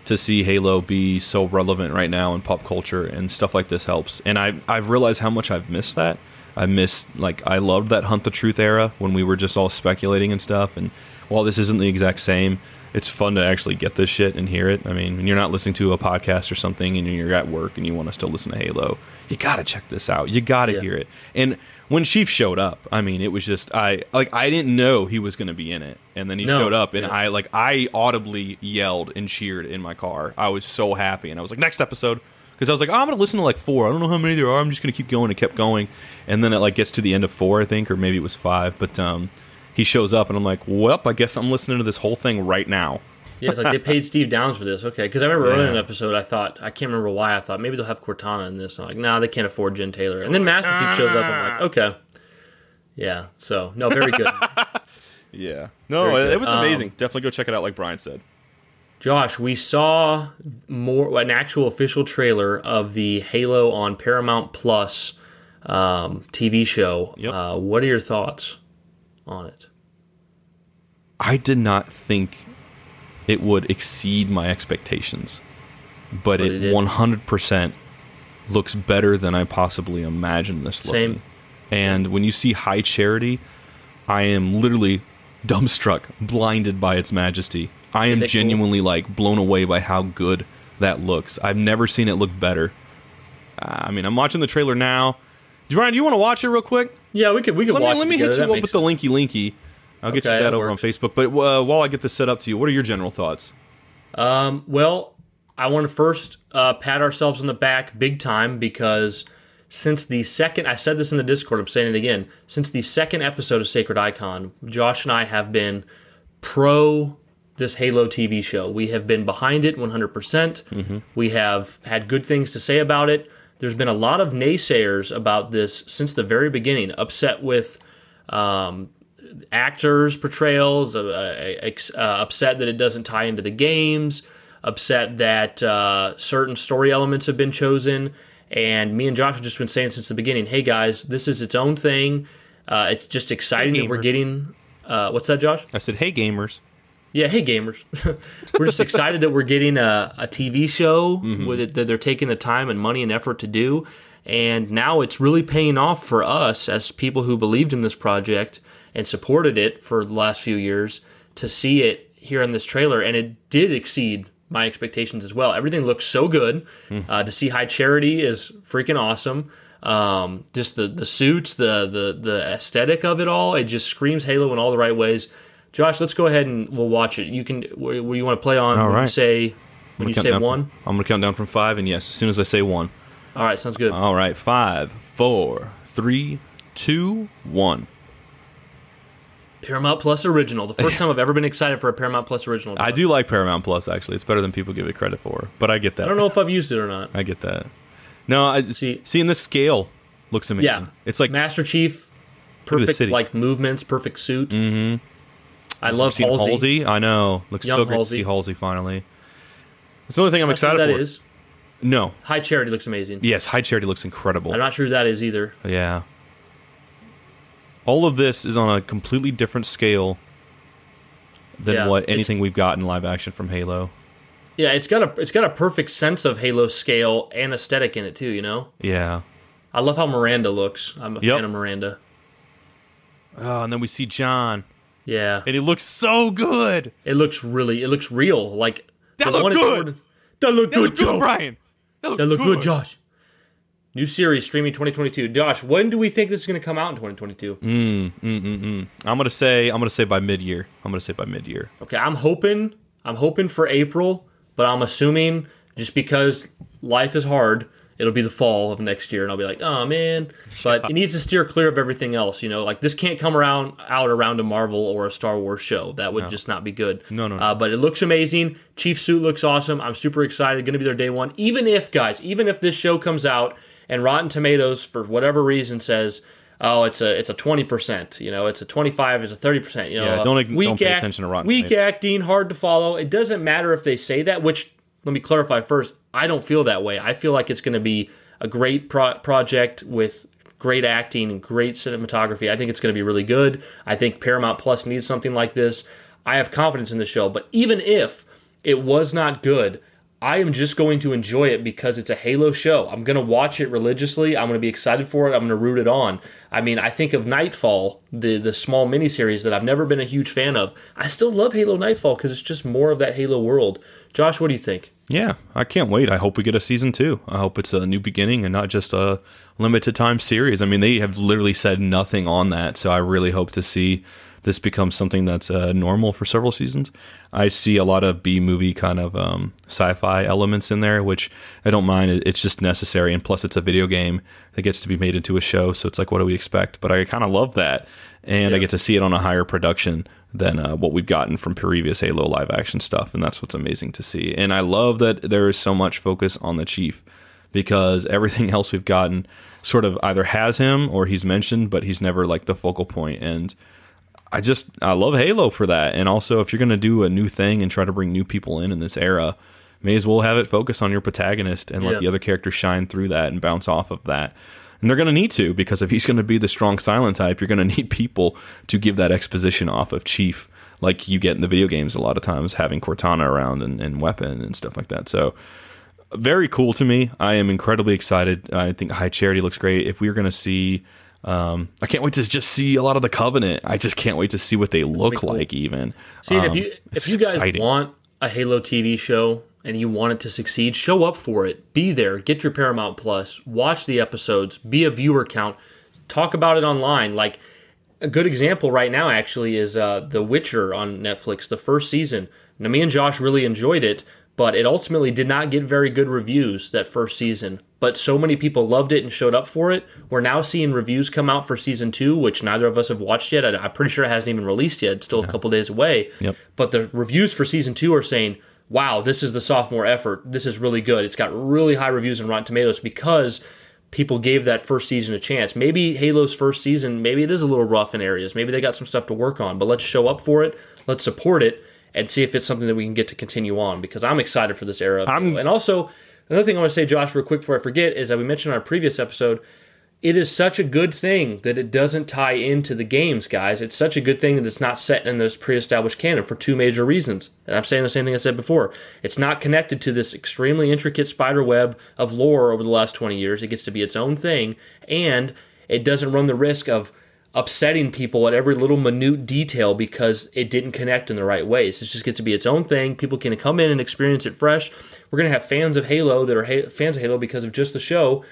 to see Halo be so relevant right now in pop culture and stuff like this helps. And I I've realized how much I've missed that. I missed like I loved that Hunt the Truth era when we were just all speculating and stuff. And while this isn't the exact same, it's fun to actually get this shit and hear it. I mean, when you're not listening to a podcast or something and you're at work and you want us to still listen to Halo, you gotta check this out. You gotta Yeah. hear it. And when Chief showed up, I mean, it was just I like I didn't know he was gonna be in it, and then he No, showed up, and yeah. I like I audibly yelled and cheered in my car. I was so happy, and I was like, next episode. Because I was like, oh, I'm gonna listen to like four. I don't know how many there are. I'm just gonna keep going and kept going, and then it like gets to the end of four, I think, or maybe it was five. But um, he shows up, and I'm like, well, I guess I'm listening to this whole thing right now. Yeah, it's like they paid Steve Downes for this. Okay, because I remember earlier in the episode, I thought I can't remember why I thought maybe they'll have Cortana in this. I'm like, nah, they can't afford Jen Taylor. And then Master Chief shows up. I'm like, okay, yeah. So no, very good. Yeah, no, Very it, good. it was Um, amazing. Definitely go check it out, like Brian said. Josh, we saw more an actual official trailer of the Halo on Paramount Plus um, TV show. Yep. Uh, what are your thoughts on it? I did not think it would exceed my expectations, but, But it it 100% looks better than I possibly imagined this Same. looking. And when you see High Charity, I am literally dumbstruck, blinded by its majesty. I am they cool? genuinely like blown away by how good that looks. I've never seen it look better. Uh, I mean, I'm watching the trailer now. Brian, do you want to watch it real quick? Yeah, we could we could Let watch me let me hit you up with the linky linky. I'll get Okay, you that that over works. on Facebook. But uh, while I get this set up to you, what are your general thoughts? Um, well, I want to first uh, pat ourselves on the back big time because since the second, I said this in the Discord, I'm saying it again. Since the second episode of Sacred Icon, Josh and I have been pro this Halo TV show. We have been behind it 100%. percent We have had good things to say about it. There's been a lot of naysayers about this since the very beginning, upset with um, actors' portrayals, uh, uh, ex- uh, upset that it doesn't tie into the games, upset that uh, certain story elements have been chosen. And me and Josh have just been saying since the beginning, hey guys, this is its own thing. Uh, it's just exciting that we're getting. Uh, what's that, Josh? I said, "Hey gamers." Yeah, hey gamers. we're just excited that we're getting a, a TV show with it that they're taking the time and money and effort to do. And now it's really paying off for us as people who believed in this project and supported it for the last few years to see it here in this trailer. And it did exceed my expectations as well. Everything looks so good. Uh, to see High Charity is freaking awesome. Um, just the, the suits, the, the the aesthetic of it all, it just screams Halo in all the right ways. Josh, let's go ahead and we'll watch it. You can where, where you want to play on. All right. say when you say one. I'm gonna count down from five, and yes, as soon as I say one. All right, sounds good. All right, five, four, three, two, one. Paramount Plus original. The first time I've ever been excited for a Paramount Plus original. I do like Paramount Plus. Actually, it's better than people give it credit for. But I get that. I don't know if I've used it or not. I get that. No, I See- seeing the scale looks amazing. Yeah, it's like Master Chief, perfect like movements, perfect suit. Mm-hmm. I love seen Halsey. Halsey. I know. Looks Young so great Halsey. to see Halsey finally. It's the only thing I'm not sure excited who that for. is. No. High Charity looks amazing. Yes, High Charity looks incredible. I'm not sure who that is either. Yeah. All of this is on a completely different scale than Yeah, what anything we've gotten live action from Halo. Yeah, it's got a it's got a perfect sense of Halo scale and aesthetic in it too. You know, Yeah. I love how Miranda looks. I'm a Yep. fan of Miranda. Oh, and then we see John, Yeah, and it looks so good. it looks really it looks real. Like That the look one good. Jordan- That look That good, looked good, Josh. Brian. That looked That look good, Josh. New series streaming 2022. Josh, when do we think this is going to come out in 2022? Mm, mm, mm, Mm. I'm gonna say I'm gonna say by mid year. I'm gonna say by mid year. Okay, I'm hoping I'm hoping for April, but I'm assuming just because life is hard, it'll be the fall of next year, and I'll be like, oh man. But it needs to steer clear of everything else. You know, like this can't come around out around a Marvel or a Star Wars show. That would just not be good. No, no, no. Uh, but it looks amazing. Chief suit looks awesome. I'm super excited. Going to be there day one. Even if guys, even if this show comes out and Rotten Tomatoes for whatever reason says. Oh, it's a it's a twenty percent. You know, it's a twenty five. It's a thirty percent. You know, Yeah, don't weak don't pay act- attention to Rotten Weak Tomatoes. acting, hard to follow. It doesn't matter if they say that, which let me clarify first. I don't feel that way. I feel like it's going to be a great pro- project with great acting and great cinematography. I think it's going to be really good. I think Paramount Plus needs something like this. I have confidence in the show, but even if it was not good, I am just going to enjoy it because it's a Halo show. I'm going to watch it religiously. I'm going to be excited for it. I'm going to root it on. I mean, I think of Nightfall, the the small miniseries that I've never been a huge fan of. I still love Halo Nightfall because it's just more of that Halo world. Josh, what do you think? Yeah, I can't wait. I hope we get a season two. I hope it's a new beginning and not just a limited time series. I mean, they have literally said nothing on that, so I really hope to see this becomes something that's uh, normal for several seasons. I see a lot of B movie kind of um, sci-fi elements in there, which I don't mind. It's just necessary, and plus, it's a video game that gets to be made into a show, so it's like, what do we expect? But I kind of love that, and I get to see it on a higher production than uh, what we've gotten from previous Halo live action stuff, and that's what's amazing to see. And I love that there is so much focus on the Chief because everything else we've gotten sort of either has him or he's mentioned, but he's never like the focal point. And I just I love Halo for that. And also, if you're gonna do a new thing and try to bring new people in in this era, may as well have it focus on your protagonist and let Yeah. the other characters shine through that and bounce off of that. And they're going to need to because if he's going to be the strong silent type, you're going to need people to give that exposition off of Chief, like you get in the video games a lot of times, having Cortana around and, and weapon and stuff like that. So very cool to me. I am incredibly excited. I think High Charity looks great. If we are going to see Um, I can't wait to just see a lot of the Covenant. I just can't wait to see what they look cool. like. Even See, if Um, you if you guys exciting. want a Halo TV show and you want it to succeed, show up for it. Be there. Get your Paramount Plus. Watch the episodes. Be a viewer count. Talk about it online. Like a good example right now, actually, is uh, The Witcher on Netflix. The first season. Now, me and Josh really enjoyed it, but it ultimately did not get very good reviews that first season. But so many people loved it and showed up for it. We're now seeing reviews come out for season two, which neither of us have watched yet. I- I'm pretty sure it hasn't even released yet. It's still a couple days away. Yep. But the reviews for season two are saying, wow, this is the sophomore effort. This is really good. It's got really high reviews on Rotten Tomatoes because people gave that first season a chance. Maybe Halo's first season, maybe it is a little rough in areas. Maybe they got some stuff to work on, but let's show up for it. Let's support it and see if it's something that we can get to continue on because I'm excited for this era. I'm- and also, another thing I want to say, Josh, real quick before I forget, is that we mentioned in our previous episode, it is such a good thing that it doesn't tie into the games, guys. It's such a good thing that it's not set in this pre-established canon for two major reasons. And I'm saying the same thing I said before. It's not connected to this extremely intricate spider web of lore over the last 20 years. It gets to be its own thing, and it doesn't run the risk of upsetting people at every little minute detail because it didn't connect in the right ways. It just gets to be its own thing. People can come in and experience it fresh. We're going to have fans of Halo that are ha- fans of Halo because of just the show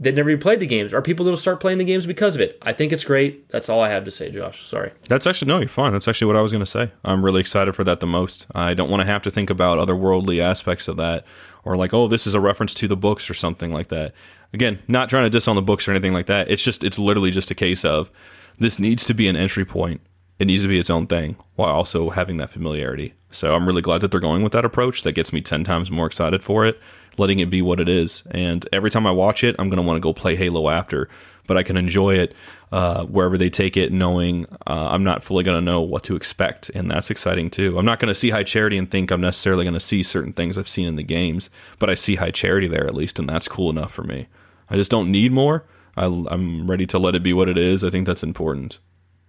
that never even played the games, or people that'll start playing the games because of it. I think it's great. That's all I have to say, Josh. Sorry. That's actually no, you're fine. That's actually what I was going to say. I'm really excited for that the most. I don't want to have to think about otherworldly aspects of that, or like, oh, this is a reference to the books or something like that. Again, not trying to diss on the books or anything like that. It's just, it's literally just a case of this needs to be an entry point. It needs to be its own thing while also having that familiarity. So I'm really glad that they're going with that approach. That gets me ten times more excited for it, letting it be what it is. And every time I watch it, I'm going to want to go play Halo after. But I can enjoy it uh, wherever they take it, knowing uh, I'm not fully going to know what to expect, and that's exciting too. I'm not going to see High Charity and think I'm necessarily going to see certain things I've seen in the games, but I see High Charity there at least, and that's cool enough for me. I just don't need more. I, I'm ready to let it be what it is. I think that's important.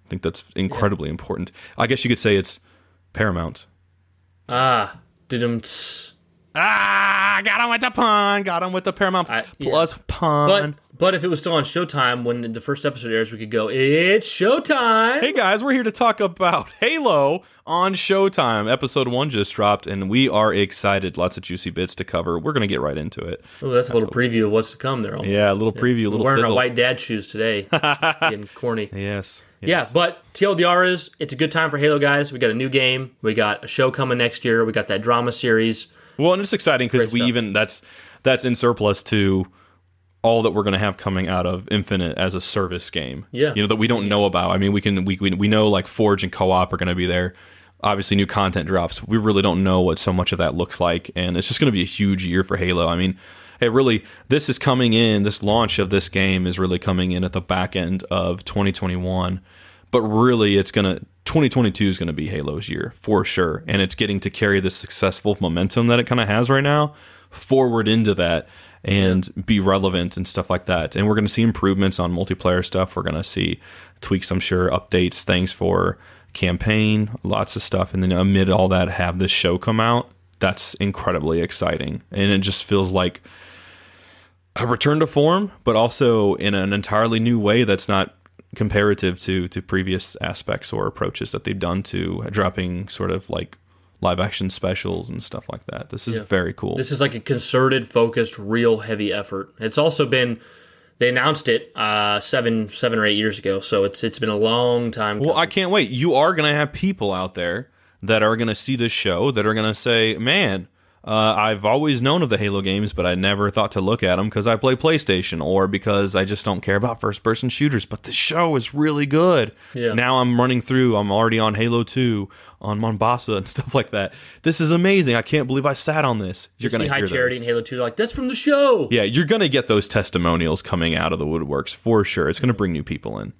I think that's incredibly important. I guess you could say it's paramount. Ah, did him. Ah, got him with the pun. Got him with the Paramount I- yeah. Plus pun. But but if it was still on Showtime when the first episode airs, we could go. It's Showtime. hey guys, we're here to talk about Halo on Showtime. Episode one just dropped, and we are excited. Lots of juicy bits to cover. We're gonna get right into it. Oh, that's a little preview of what's to come there. Yeah, a little preview, a We're little wearing sizzle. our white dad shoes today. Getting corny. Yes. Yeah, but TLDR is it's a good time for Halo guys. We got a new game. We got a show coming next year. We got that drama series. Well, and it's exciting because we even that's that's in surplus to all that we're going to have coming out of Infinite as a service game. Yeah. you know that we don't know about. I mean, we can we we, we know like Forge and Co-op are going to be there. Obviously, new content drops. We really don't know what so much of that looks like, and it's just going to be a huge year for Halo. I mean. It really, this is coming in. This launch of this game is really coming in at the back end of 2021, but really, it's gonna 2022 is gonna be Halo's year for sure, and it's getting to carry the successful momentum that it kind of has right now forward into that and be relevant and stuff like that. And we're going to see improvements on multiplayer stuff. We're going to see tweaks, I'm sure, updates, things for campaign, lots of stuff. And then amid all that, have this show come out. That's incredibly exciting. And it just feels like a return to form, but also in an entirely new way that's not comparative to to previous aspects or approaches that they've done to dropping sort of like live action specials and stuff like that. This is very cool. This is like a concerted, focused, real heavy effort. It's also been they announced it uh, seven seven or eight years ago, so it's it's been a long time. Well, I can't wait. You are going to have people out there that are going to see this show that are going to say, "Man, uh, I've always known of the Halo games, but I never thought to look at them because I play PlayStation or because I just don't care about first-person shooters." But the show is really good. Yeah. Now I'm running through. I'm already on Halo Two, on Mombasa and stuff like that. This is amazing. I can't believe I sat on this. You're you going see to High Charity those. and Halo Two. Like that's from the show. Yeah, you're going to get those testimonials coming out of the woodworks for sure. It's going to bring new people in.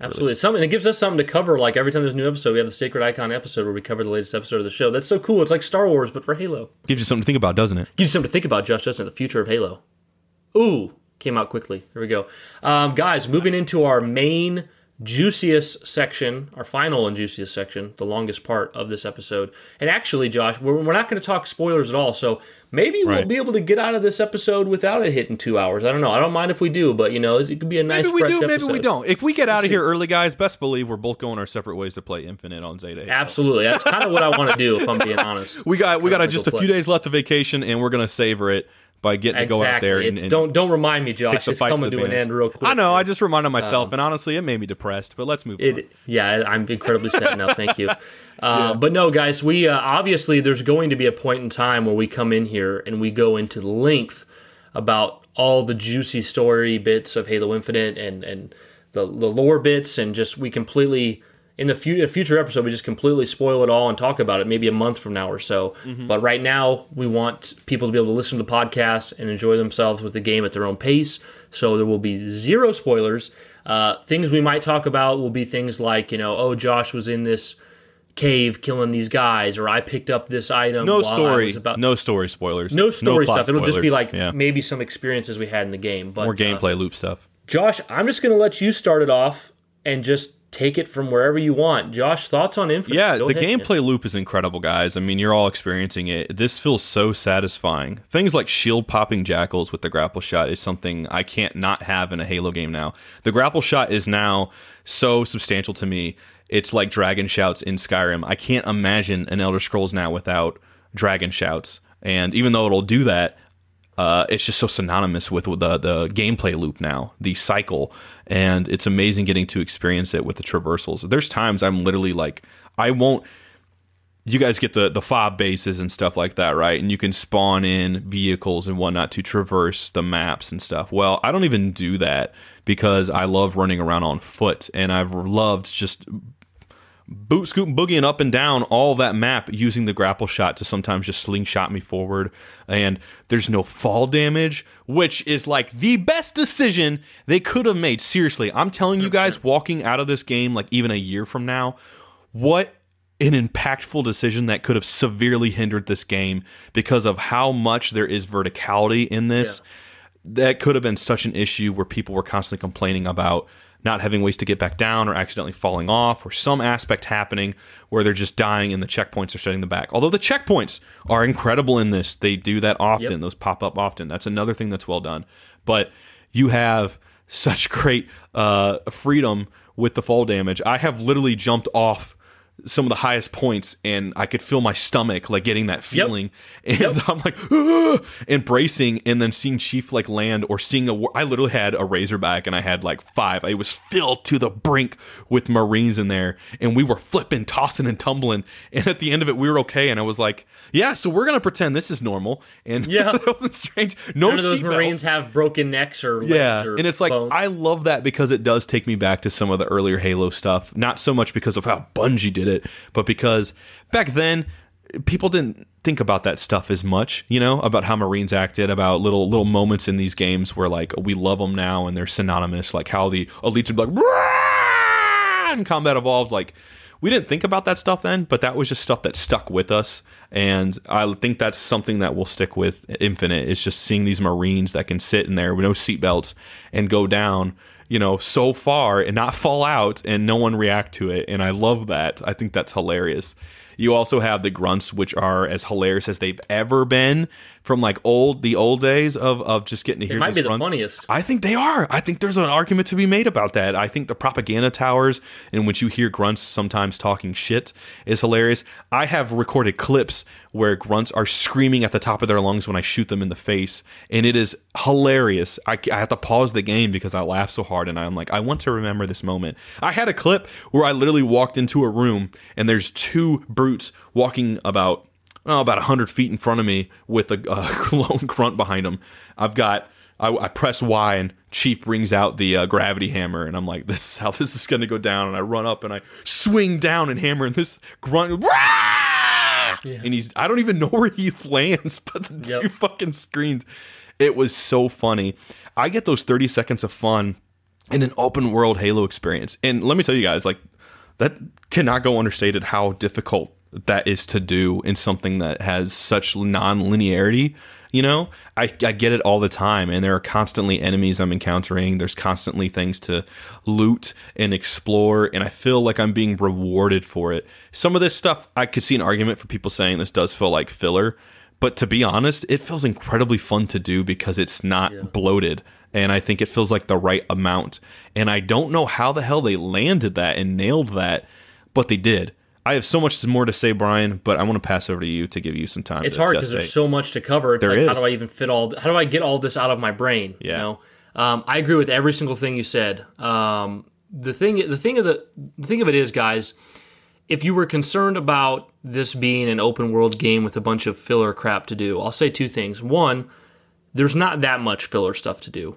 Absolutely. It's something it gives us something to cover. Like every time there's a new episode, we have the Sacred Icon episode where we cover the latest episode of the show. That's so cool. It's like Star Wars, but for Halo. Gives you something to think about, doesn't it? Gives you something to think about, Josh, doesn't it? The future of Halo. Ooh, came out quickly. There we go. Um, guys, moving into our main juiciest section, our final and juiciest section, the longest part of this episode. And actually, Josh, we're, we're not going to talk spoilers at all. So maybe we'll be able to get out of this episode without it hitting two hours. I don't know. I don't mind if we do, but you know, it could be a nice Maybe we do, maybe episode. we don't. If we get out of here early, guys, best believe we're both going our separate ways to play Infinite on Zeta. Absolutely. That's kind of what I want to do, if I'm being honest. We got we got just a few days left of vacation, and we're gonna savor it by getting to go out there and, and don't don't remind me, Josh. It's coming the to an end real quick. I know. I just reminded myself, and honestly, it made me depressed. But let's move on. Yeah, I'm incredibly sad now. Thank you. Uh, But no, guys, we uh, obviously there's going to be a point in time where we come in here and we go into length about all the juicy story bits of Halo Infinite and and the, the lore bits and just we completely in the fu- future episode we just completely spoil it all and talk about it maybe a month from now or so. But right now we want people to be able to listen to the podcast and enjoy themselves with the game at their own pace. So there will be zero spoilers. Uh, things we might talk about will be things like you know, oh, Josh was in this cave killing these guys, or I picked up this item. no story, about no story spoilers, no story plot stuff. It'll just be like yeah. maybe some experiences we had in the game. But more uh, gameplay loop stuff. Josh, I'm just going to let you start it off and just take it from wherever you want. Josh, thoughts on Infinite? Yeah, Go the ahead, gameplay loop is incredible, guys. I mean, you're all experiencing it. This feels so satisfying. Things like shield popping jackals with the grapple shot is something I can't not have in a Halo game now. The grapple shot is now so substantial to me. It's like dragon shouts in Skyrim. I can't imagine an Elder Scrolls now without dragon shouts. And even though it'll do that, uh, it's just so synonymous with the the gameplay loop now, the cycle, and it's amazing getting to experience it with the traversals. There's times I'm literally like, I won't. You guys get the the fob bases and stuff like that, right? And you can spawn in vehicles and whatnot to traverse the maps and stuff. Well, I don't even do that because I love running around on foot, and I've loved just boot scooting boogieing up and down all that map using the grapple shot to sometimes just slingshot me forward. And there's no fall damage which is like the best decision they could have made. Seriously i'm telling you guys walking out of this game like even a year from now what an impactful decision that could have severely hindered this game because of how much there is verticality in this. That could have been such an issue where people were constantly complaining about not having ways to get back down or accidentally falling off or some aspect happening where they're just dying and the checkpoints are setting them back. Although the checkpoints are incredible in this, they do that often. Yep. Those pop up often. That's another thing that's well done. But you have such great uh, freedom with the fall damage. I have literally jumped off some of the highest points and I could feel my stomach like getting that feeling and I'm like "Ugh," and bracing and then seeing Chief like land or seeing a I literally had a razorback and I had like five it was filled to the brink with marines in there and we were flipping tossing and tumbling and at the end of it we were okay and I was like yeah so we're gonna pretend this is normal and Yeah. that wasn't strange no None of those. Marines have broken necks or legs Yeah, or and it's like bones. I love that because it does take me back to some of the earlier Halo stuff. Not so much because of how Bungie did it, but because back then people didn't think about that stuff as much. You know, about how Marines acted, about little little moments in these games where like we love them now and they're synonymous. Like how the elites would be like, and combat evolved. Like we didn't think about that stuff then, but that was just stuff that stuck with us. And I think that's something that will stick with Infinite is just seeing these Marines that can sit in there with no seatbelts and go down, you know, so far and not fall out and no one react to it. And I love that. I think that's hilarious. You also have the grunts, which are as hilarious as they've ever been from like old the old days of of just getting to hear. It might be the funniest. I think they are. I think there's an argument to be made about that. I think the propaganda towers in which you hear grunts sometimes talking shit is hilarious. I have recorded clips where grunts are screaming at the top of their lungs when I shoot them in the face, and it is hilarious. I, I have to pause the game because I laugh so hard, and I'm like, I want to remember this moment. I had a clip where I literally walked into a room and there's two brutes walking about oh, about 100 feet in front of me with a, a lone grunt behind him. I've got, I, I press Y and Chief brings out the uh, gravity hammer, and I'm like, this is how this is going to go down. And I run up and I swing down and hammer, and this grunt, "Rah!" and he's, I don't even know where he lands, but the Yep. dude fucking screamed. It was so funny. I get those 30 seconds of fun in an open world Halo experience. And let me tell you guys, like, that cannot go understated how difficult that is to do in something that has such non-linearity you know? I, I get it all the time and there are constantly enemies i'm encountering. There's constantly things to loot and explore and i feel like i'm being rewarded for it. Some of this stuff i could see an argument for people saying this does feel like filler but to be honest it feels incredibly fun to do because it's not yeah. bloated and i think it feels like the right amount. And i don't know how the hell they landed that and nailed that but they did I have so much more to say, Brian, but I want to pass over to you to give you some time. It's hard because there's so much to cover. It's there like, is. How do I even fit all? How do I get all this out of my brain? Yeah. You know, um, I agree with every single thing you said. Um, the thing, the thing of the, the thing of it is, guys, if you were concerned about this being an open world game with a bunch of filler crap to do, I'll say two things. One, there's not that much filler stuff to do.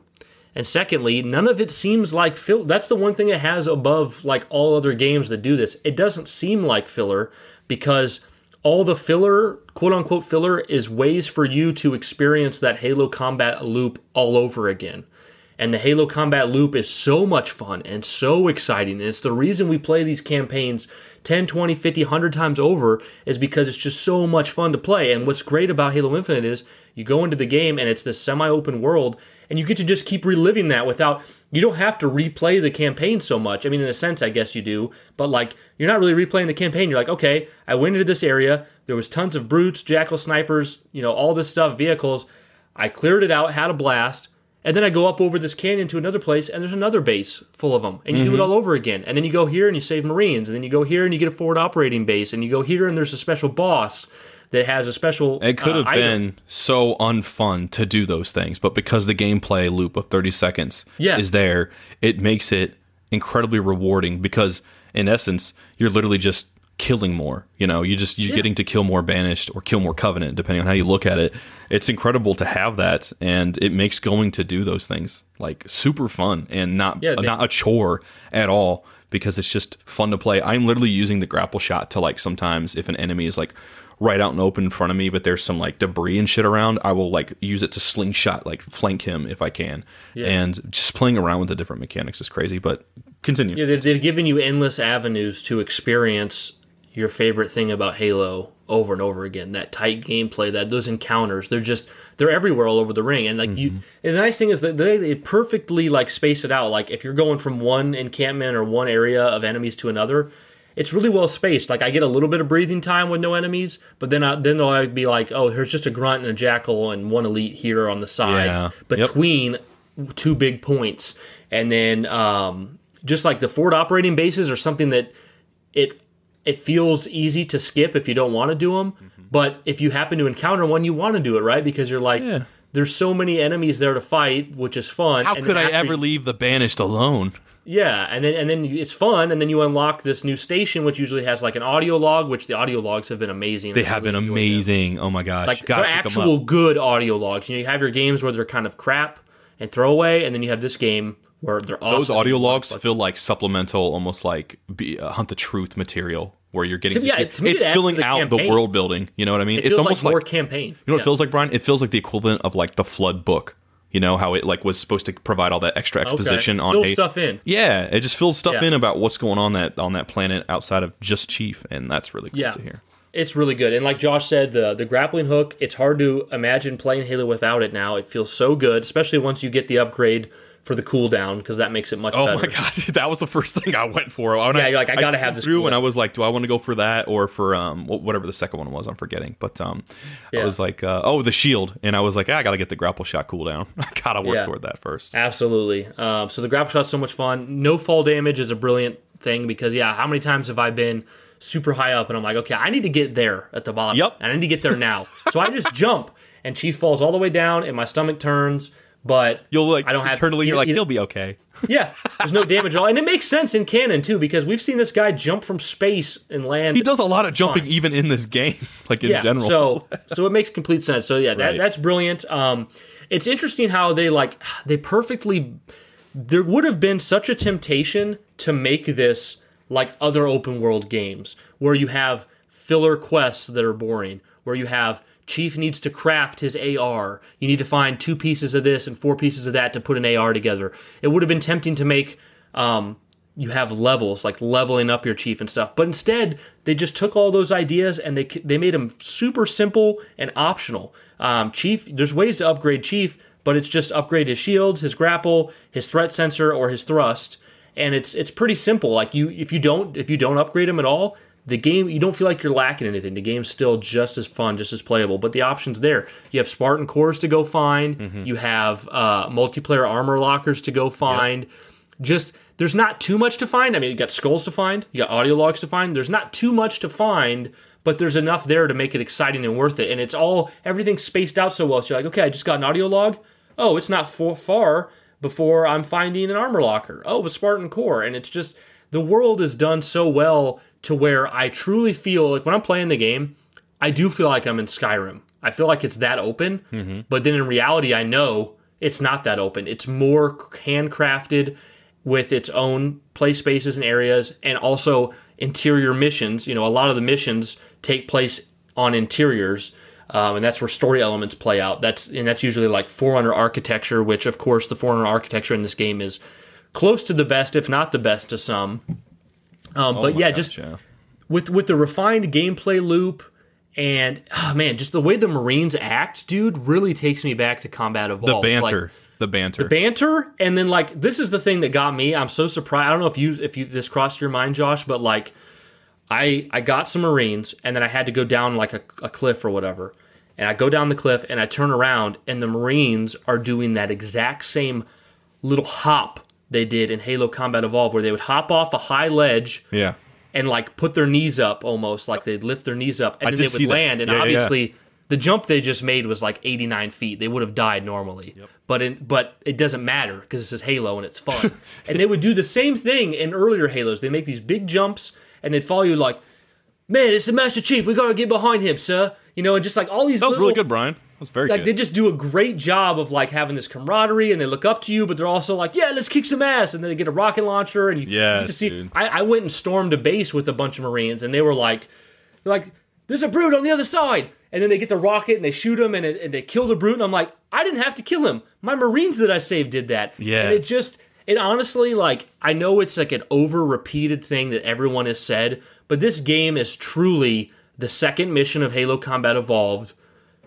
And secondly, none of it seems like fill. That's the one thing it has above like all other games that do this. It doesn't seem like filler because all the filler, quote unquote filler, is ways for you to experience that Halo combat loop all over again. And the Halo combat loop is so much fun and so exciting. And it's the reason we play these campaigns 10, 20, 50, 100 times over is because it's just so much fun to play. And what's great about Halo Infinite is you go into the game and it's this semi open world and you get to just keep reliving that without you don't have to replay the campaign so much. I mean, in a sense, I guess you do, but like you're not really replaying the campaign. You're like, okay, I went into this area. There was tons of brutes, jackal snipers, you know, all this stuff, vehicles. I cleared it out, had a blast, and then I go up over this canyon to another place, and there's another base full of them, and you mm-hmm. do it mm-hmm. all over again. And then you go here and you save Marines, and then you go here and you get a forward operating base, and you go here and there's a special boss that has a special. It could have uh, been so unfun to do those things, but because the gameplay loop of 30 seconds yeah. is there, it makes it incredibly rewarding because in essence, you're literally just killing more. You know, you just you're yeah. getting to kill more banished or kill more covenant, depending on how you look at it. It's incredible to have that, and it makes going to do those things like super fun and not yeah, they, not a chore at all because it's just fun to play. I'm literally using the grapple shot to like sometimes if an enemy is like right out and open in front of me, but there's some like debris and shit around, I will like use it to slingshot, like flank him if I can. Yeah. And just playing around with the different mechanics is crazy. But continue. Yeah, they've, they've given you endless avenues to experience your favorite thing about Halo over and over again. That tight gameplay, that those encounters, they're just they're everywhere all over the ring. And like mm-hmm. you, and the nice thing is that they, they perfectly like space it out. Like if you're going from one encampment or one area of enemies to another, it's really well spaced. Like I get a little bit of breathing time with no enemies, but then I, then they'll be like, oh, there's just a grunt and a jackal and one elite here on the side yeah. between yep. two big points, and then um, just like the forward operating bases are something that it it feels easy to skip if you don't want to do them, mm-hmm. but if you happen to encounter one, you want to do it right because you're like. Yeah. There's so many enemies there to fight, which is fun. How could I ever leave the banished alone? Yeah, and then and then it's fun, and then you unlock this new station, which usually has like an audio log, which the audio logs have been amazing. They have really been amazing. Oh my gosh! Like they're actual good audio logs. You know, you have your games where they're kind of crap and throwaway, and then you have this game where they're awesome. Those audio logs feel like supplemental, almost like be, uh, hunt the truth material where you're getting to, yeah, it, to me, it's filling the out campaign. the world building. You know what I mean? It it's almost like more campaign. You know what yeah. it feels like, Brian? It feels like the equivalent of like the Flood book you know how it like was supposed to provide all that extra exposition okay. on Fill stuff in. Yeah, it just fills stuff yeah. in about what's going on that on that planet outside of just Chief, and that's really cool yeah. to hear. It's really good, and like Josh said, the the grappling hook. It's hard to imagine playing Halo without it. Now it feels so good, especially once you get the upgrade for the cooldown because that makes it much oh better. my god, that was the first thing I went for. When yeah, I, you're like, I gotta I have this. Through, and I was like, do I want to go for that or for um whatever the second one was? I'm forgetting, but um, yeah. I was like, uh, oh, the shield, and I was like, ah, I gotta get the grapple shot cooldown. I gotta work yeah. toward that first. Absolutely. Um, so the grapple shot's so much fun. No fall damage is a brilliant thing because yeah, how many times have I been super high up and I'm like, okay, I need to get there at the bottom. Yep. And I need to get there now. so I just jump and Chief falls all the way down and my stomach turns but you'll like I don't have eternally. You're like he'll be okay. Yeah, there's no damage at all, and it makes sense in canon too because we've seen this guy jump from space and land. He does a lot of jumping fine. even in this game, like in yeah, general. So, so it makes complete sense. So yeah, that, right. that's brilliant. Um, it's interesting how they like they perfectly. There would have been such a temptation to make this like other open world games where you have filler quests that are boring, where you have Chief needs to craft his AR. You need to find two pieces of this and four pieces of that to put an AR together. It would have been tempting to make um, you have levels like leveling up your chief and stuff. But instead, they just took all those ideas and they they made them super simple and optional. Um, chief, there's ways to upgrade chief, but it's just upgrade his shields, his grapple, his threat sensor, or his thrust, and it's it's pretty simple. Like you, if you don't if you don't upgrade him at all, the game you don't feel like you're lacking anything. The game's still just as fun, just as playable. But the options there. You have Spartan cores to go find. Mm-hmm. You have uh, multiplayer armor lockers to go find. Yep. Just there's not too much to find. I mean, you got skulls to find. You got audio logs to find. There's not too much to find. But there's enough there to make it exciting and worth it. And it's all everything's spaced out so well. So you're like, okay, I just got an audio log. Oh, it's not for, far before I'm finding an armor locker. Oh, a Spartan core. And it's just the world is done so well to where I truly feel like when I'm playing the game, I do feel like I'm in Skyrim. I feel like it's that open, Mm-hmm. but then in reality, I know it's not that open. It's more handcrafted with its own play spaces and areas, and also interior missions. You know, a lot of the missions take place on interiors. Um, and that's where story elements play out. That's and that's usually like Forerunner architecture, which of course the Forerunner architecture in this game is close to the best, if not the best, to some. Um, but Oh my yeah, gosh, just yeah. with with the refined gameplay loop and oh man, just the way the Marines act, dude, really takes me back to Combat Evolved. the banter, Like, the banter. The banter, and then like this is the thing that got me. I'm so surprised. I don't know if you if you this crossed your mind, Josh, but like I I got some Marines and then I had to go down like a, a cliff or whatever. And I go down the cliff and I turn around and the Marines are doing that exact same little hop they did in Halo Combat Evolved, where they would hop off a high ledge yeah, and like put their knees up almost like they'd lift their knees up and I then they would that. land and Yeah, yeah, yeah. obviously the jump they just made was like 89 feet. They would have died normally. But in, but it doesn't matter because this is halo and it's fun. And they would do the same thing in earlier halos. They make these big jumps and they'd follow you like man it's the master chief. We gotta get behind him sir. You know and just like all these that was little, really good, Brian. Was very like good. they just do a great job of like having this camaraderie and they look up to you but they're also like yeah let's kick some ass and then they get a rocket launcher and you Yes, get to see dude. I, I went and stormed a base with a bunch of marines and they were like they're like there's a brute on the other side and then they get the rocket and they shoot him and, it, and they kill the brute and i'm like i didn't have to kill him my marines that i saved did that Yes. and it just it honestly like i know it's like an over repeated thing that everyone has said but this game is truly the second mission of halo combat evolved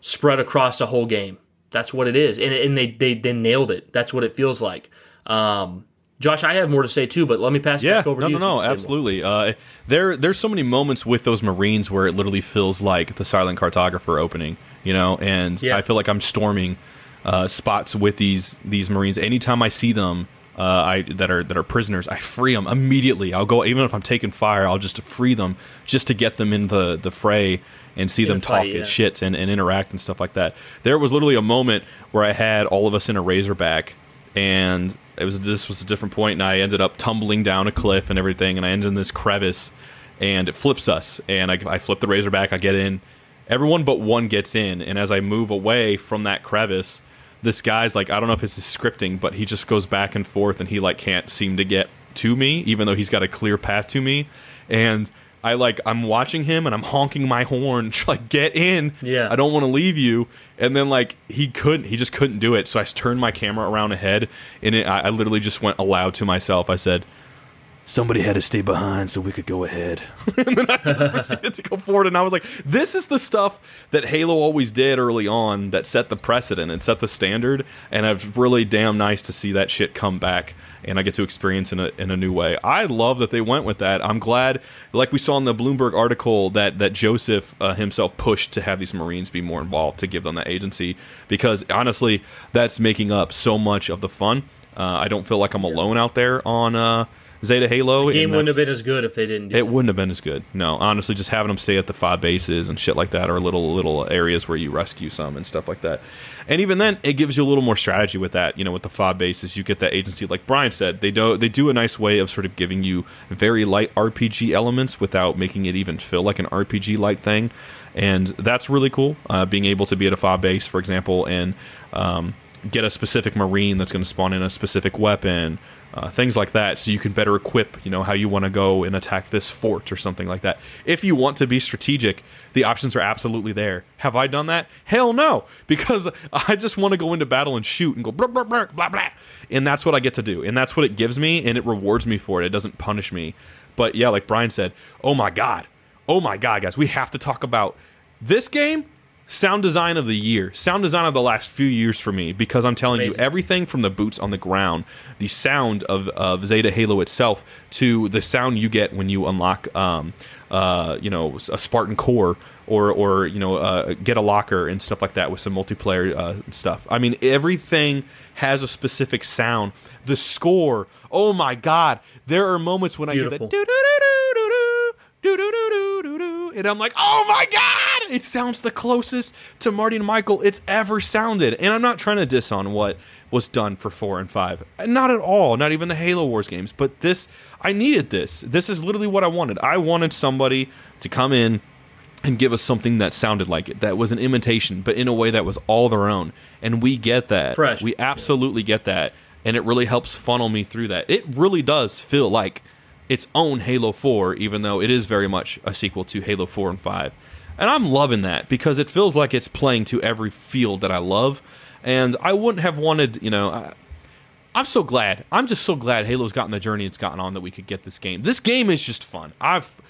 spread across the whole game. That's what it is, and, and they, they they nailed it. That's what it feels like. Um, Josh, I have more to say too, but let me pass it Yeah, back over no, to you. no, no, if you say more. absolutely. Uh, there, there's so many moments with those Marines where it literally feels like the Silent Cartographer opening, you know, and Yeah. I feel like I'm storming uh, spots with these these Marines. Anytime I see them, uh, I that are that are prisoners, I free them immediately. I'll go, even if I'm taking fire, I'll just free them just to get them in the the fray and see them the fight, talk yeah. and shit and, and interact and stuff like that. There was literally a moment where I had all of us in a Razorback and it was this was a different point and I ended up tumbling down a cliff and everything and I ended in this crevice and it flips us and I, I flip the razorback I get in everyone but one gets in and as I move away from that crevice this guy's like I don't know if it's his scripting but he just goes back and forth and he like can't seem to get to me even though he's got a clear path to me and I like I'm watching him and I'm honking my horn like get in Yeah. I don't want to leave you. And then like he couldn't, he just couldn't do it. So I turned my camera around ahead, and it, I, I literally just went aloud to myself. I said, "Somebody had to stay behind so we could go ahead." and then I just proceeded to go forward. And I was like, "This is the stuff that Halo always did early on that set the precedent and set the standard." And it's really damn nice to see that shit come back. And I get to experience in a in a new way. I love that they went with that. I'm glad, like we saw in the Bloomberg article, that that Joseph uh, himself pushed to have these Marines be more involved to give them that agency. Because honestly, that's making up so much of the fun. Uh, I don't feel like I'm alone out there on uh, Zeta Halo. Game and wouldn't have been as good if they didn't do it wouldn't have been as good. No, honestly, just having them stay at the FOB bases and shit like that, or little little areas where you rescue some and stuff like that. And even then, it gives you a little more strategy with that. You know, with the FOB bases, you get that agency. Like Brian said, they do they do a nice way of sort of giving you very light RPG elements without making it even feel like an RPG light thing. And that's really cool. Uh, being able to be at a FOB base, for example, and um, get a specific marine that's going to spawn in a specific weapon uh, things like that, so you can better equip, you know, how you want to go and attack this fort or something like that. If you want to be strategic, the options are absolutely there. Have I done that? Hell no, because I just want to go into battle and shoot and go blah blah blah blah blah, and that's what I get to do, and that's what it gives me, and it rewards me for it. It doesn't punish me. But yeah, like Brian said, oh my god, oh my god, guys, we have to talk about this game sound design of the year, sound design of the last few years for me, because I'm telling Amazing. you, everything from the boots on the ground, the sound of, of Zeta Halo itself, to the sound you get when you unlock, um, uh, you know, a Spartan core or or you know, uh, get a locker and stuff like that with some multiplayer uh, stuff. I mean, everything has a specific sound. The score, oh my god, there are moments when I hear that. And I'm like, oh my god! It sounds the closest to Marty and Michael it's ever sounded. And I'm not trying to diss on what was done for four and five. Not at all. Not even the Halo Wars games. But this, I needed this. This is literally what I wanted. I wanted somebody to come in and give us something that sounded like it, that was an imitation, but in a way that was all their own. And we get that. Fresh. We absolutely get that. And it really helps funnel me through that. It really does feel like its own Halo 4, even though it is very much a sequel to Halo 4 and 5. And I'm loving that because it feels like it's playing to every field that I love. And I wouldn't have wanted, you know, I, I'm so glad. I'm just so glad Halo's gotten the journey it's gotten on that we could get this game. This game is just fun. I've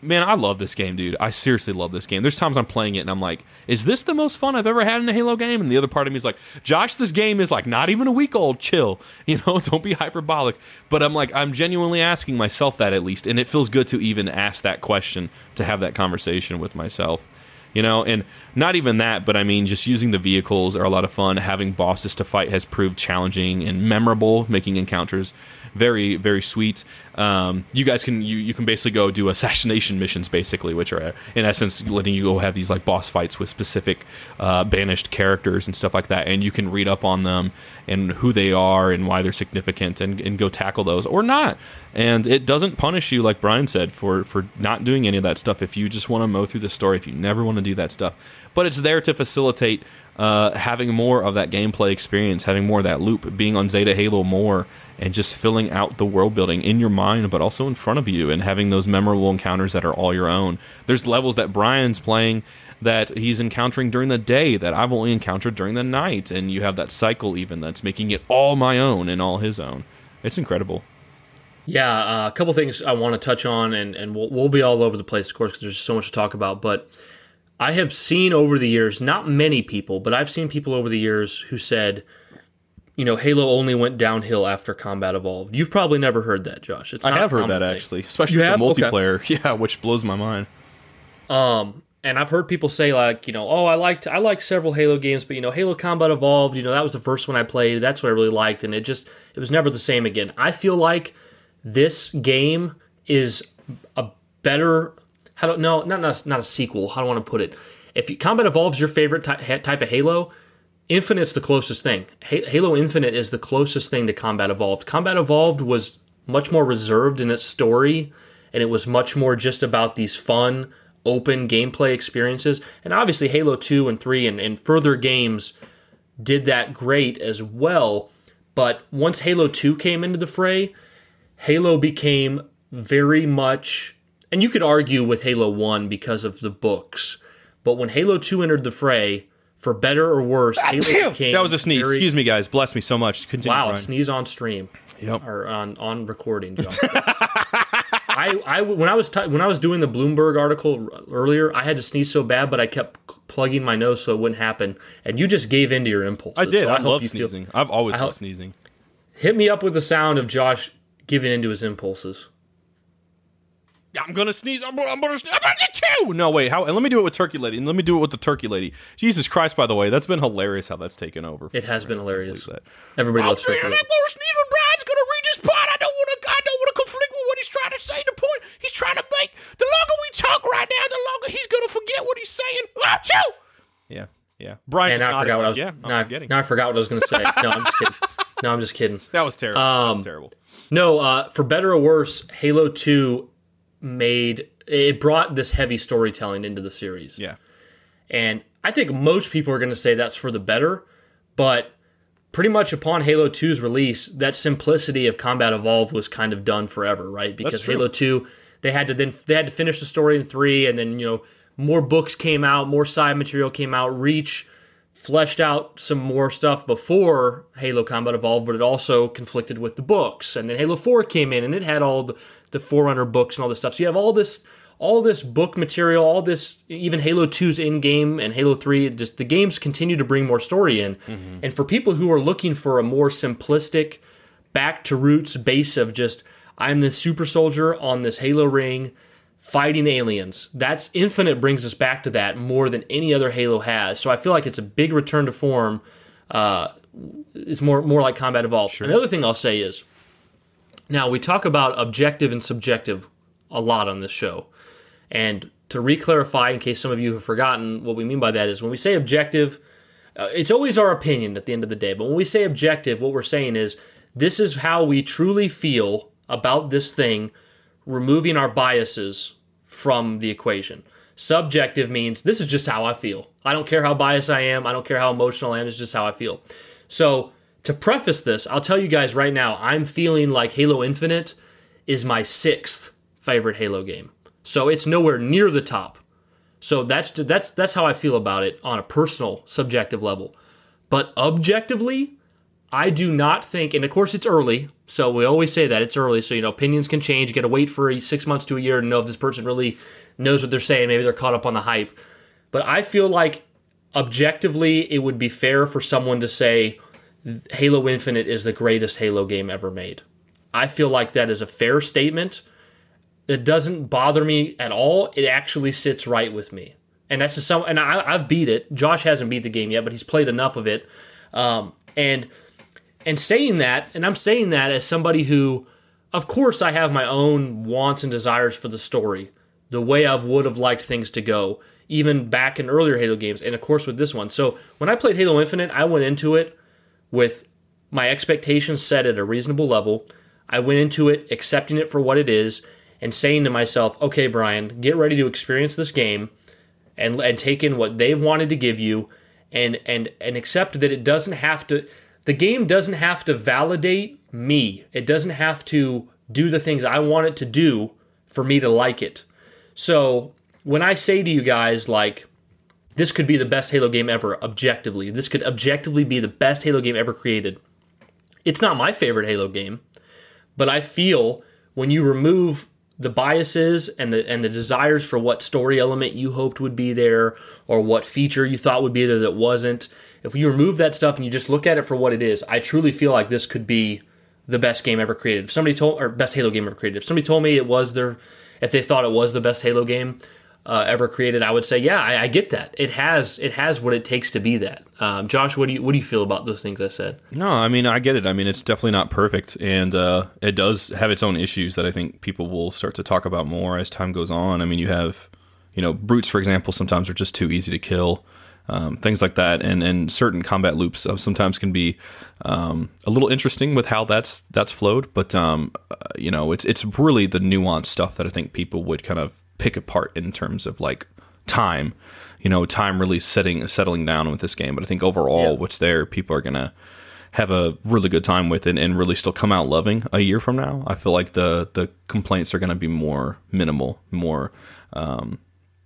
man, I love this game, dude. I seriously love this game. There's times I'm playing it and I'm like, is this the most fun I've ever had in a Halo game? And the other part of me is like, Josh, this game is like not even a week old. Chill, you know, don't be hyperbolic. But I'm like, I'm genuinely asking myself that at least, and it feels good to even ask that question to have that conversation with myself. You know, and not even that, but I mean, just using the vehicles are a lot of fun. Having bosses to fight has proved challenging and memorable, making encounters very, very sweet. Um, you guys can you, you can basically go do assassination missions, basically, which are in essence letting you go have these like boss fights with specific uh, banished characters and stuff like that, and you can read up on them and who they are and why they're significant, and, and go tackle those or not. And it doesn't punish you, like Brian said, for for not doing any of that stuff. If you just want to mow through the story, if you never want to do that stuff, but it's there to facilitate uh, having more of that gameplay experience, having more of that loop, being on Zeta Halo more, and just filling out the world building in your mind, but also in front of you, and having those memorable encounters that are all your own. There's levels that Brian's playing that he's encountering during the day that I've only encountered during the night, and you have that cycle even that's making it all my own and all his own. It's incredible. Yeah, uh, a couple things I want to touch on, and, and we'll, we'll be all over the place, of course, because there's so much to talk about. But I have seen over the years, not many people, but I've seen people over the years who said, you know, Halo only went downhill after Combat Evolved. You've probably never heard that, Josh. It's I have heard that actually, especially for have? Okay. multiplayer. Yeah, which blows my mind. Um, and I've heard people say like, you know, oh, I liked I liked several Halo games, but you know, Halo Combat Evolved, you know, that was the first one I played. That's what I really liked, and it just it was never the same again. I feel like this game is a better. How do no, not not, not a sequel. How do I want to put it? If you, Combat Evolved's your favorite ty- type of Halo, Infinite's the closest thing. Ha- Halo Infinite is the closest thing to Combat Evolved. Combat Evolved was much more reserved in its story, and it was much more just about these fun, open gameplay experiences. And obviously, Halo 2 and 3 and, and further games did that great as well. But once Halo 2 came into the fray, Halo became very much, and you could argue with Halo 1 because of the books, but when Halo 2 entered the fray, for better or worse, ah, Halo became That was a sneeze. very- Excuse me, guys. Bless me so much. Continue. Wow, Brian. sneeze on stream Yep. or on on recording, Joe. I, I when I was t- when I was doing the Bloomberg article earlier, I had to sneeze so bad, but I kept plugging my nose so it wouldn't happen, and you just gave in to your impulse. I did. So I, hope love you feel- sneezing. I've always I loved sneezing. hit me up with the sound of Josh giving into his impulses. I'm gonna sneeze. I'm gonna, I'm gonna sneeze. I'm gonna chew. No, wait. How? And let me do it with Turkey Lady. And let me do it with the Turkey Lady. Jesus Christ! By the way, that's been hilarious how that's taken over. It has been hilarious. that. Everybody I'm loves saying I'm gonna sneeze when Brian's gonna read this part. I don't want to. I don't want to conflict with what he's trying to say. The point he's trying to make. The longer we talk right now, the longer he's gonna forget what he's saying. Achoo! Yeah, yeah. Brian. And now I forgot what I was. Yeah, now, I'm I, forgetting. now I forgot what I was going to say. No, I'm just kidding. No, I'm just kidding. that was terrible. that Um, was terrible. No, uh, for better or worse, Halo Two made it brought this heavy storytelling into the series. Yeah. And I think most people are going to say that's for the better, but pretty much upon Halo 2's release, that simplicity of Combat Evolved was kind of done forever, right? Because. Halo 2, they had to then they had to finish the story in 3 and then, you know, more books came out, more side material came out, Reach fleshed out some more stuff before Halo Combat Evolved, but it also conflicted with the books. And then Halo 4 came in and it had all the, the Forerunner books and all this stuff. So you have all this all this book material, all this even Halo 2's in game and Halo 3, just the games continue to bring more story in. Mm-hmm. And for people who are looking for a more simplistic, back to roots base of just I'm the super soldier on this Halo ring fighting aliens. That's Infinite brings us back to that more than any other Halo has. So I feel like it's a big return to form. Uh, it's more more like Combat Evolved. Sure. Another thing I'll say is, now we talk about objective and subjective a lot on this show, and to reclarify, in case some of you have forgotten, what we mean by that is when we say objective, uh, it's always our opinion at the end of the day. But when we say objective, what we're saying is this is how we truly feel about this thing, removing our biases from the equation. Subjective means this is just how I feel. I don't care how biased I am. I don't care how emotional I am. It's just how I feel. So, to preface this, I'll tell you guys right now, I'm feeling like Halo Infinite is my sixth favorite Halo game. So, it's nowhere near the top. So, that's, that's, that's how I feel about it on a personal, subjective level. But objectively, I do not think, and of course it's early, so we always say that it's early. So you know opinions can change. You got to wait for six months to a year to know if this person really knows what they're saying. Maybe they're caught up on the hype. But I feel like objectively, it would be fair for someone to say Halo Infinite is the greatest Halo game ever made. I feel like that is a fair statement. It doesn't bother me at all. It actually sits right with me, and that's just some. And I, have beat it. Josh hasn't beat the game yet, but he's played enough of it, um, and and saying that, and I'm saying that as somebody who, of course, I have my own wants and desires for the story, the way I would have liked things to go, even back in earlier Halo games, and of course with this one. So when I played Halo Infinite, I went into it with my expectations set at a reasonable level. I went into it accepting it for what it is and saying to myself, okay, Brian, get ready to experience this game and, and take in what they've wanted to give you and, and, and accept that it doesn't have to the game doesn't have to validate me. It doesn't have to do the things I want it to do for me to like it. So when I say to you guys, like, this could be the best Halo game ever, objectively, this could objectively be the best Halo game ever created. It's not my favorite Halo game, but I feel when you remove the biases and the and the desires for what story element you hoped would be there or what feature you thought would be there that wasn't if you remove that stuff and you just look at it for what it is, I truly feel like this could be the best game ever created. If somebody told or best Halo game ever created. If somebody told me it was their, if they thought it was the best Halo game uh, ever created, I would say, yeah, I, I, get that. It has it has what it takes to be that. Um, Josh, what do you what do you feel about those things I said? No, I mean I get it. I mean it's definitely not perfect, and uh, it does have its own issues that I think people will start to talk about more as time goes on. I mean you have, you know, brutes for example, sometimes are just too easy to kill um, things like that, and and certain combat loops uh, sometimes can be um, a little interesting with how that's that's flowed. But um, uh, you know, it's it's really the nuanced stuff that I think people would kind of pick apart in terms of like time. You know, time really setting settling down with this game. But I think overall, yeah. what's there, people are gonna have a really good time with it and really still come out loving a year from now. I feel like the the complaints are going to be more minimal, more um,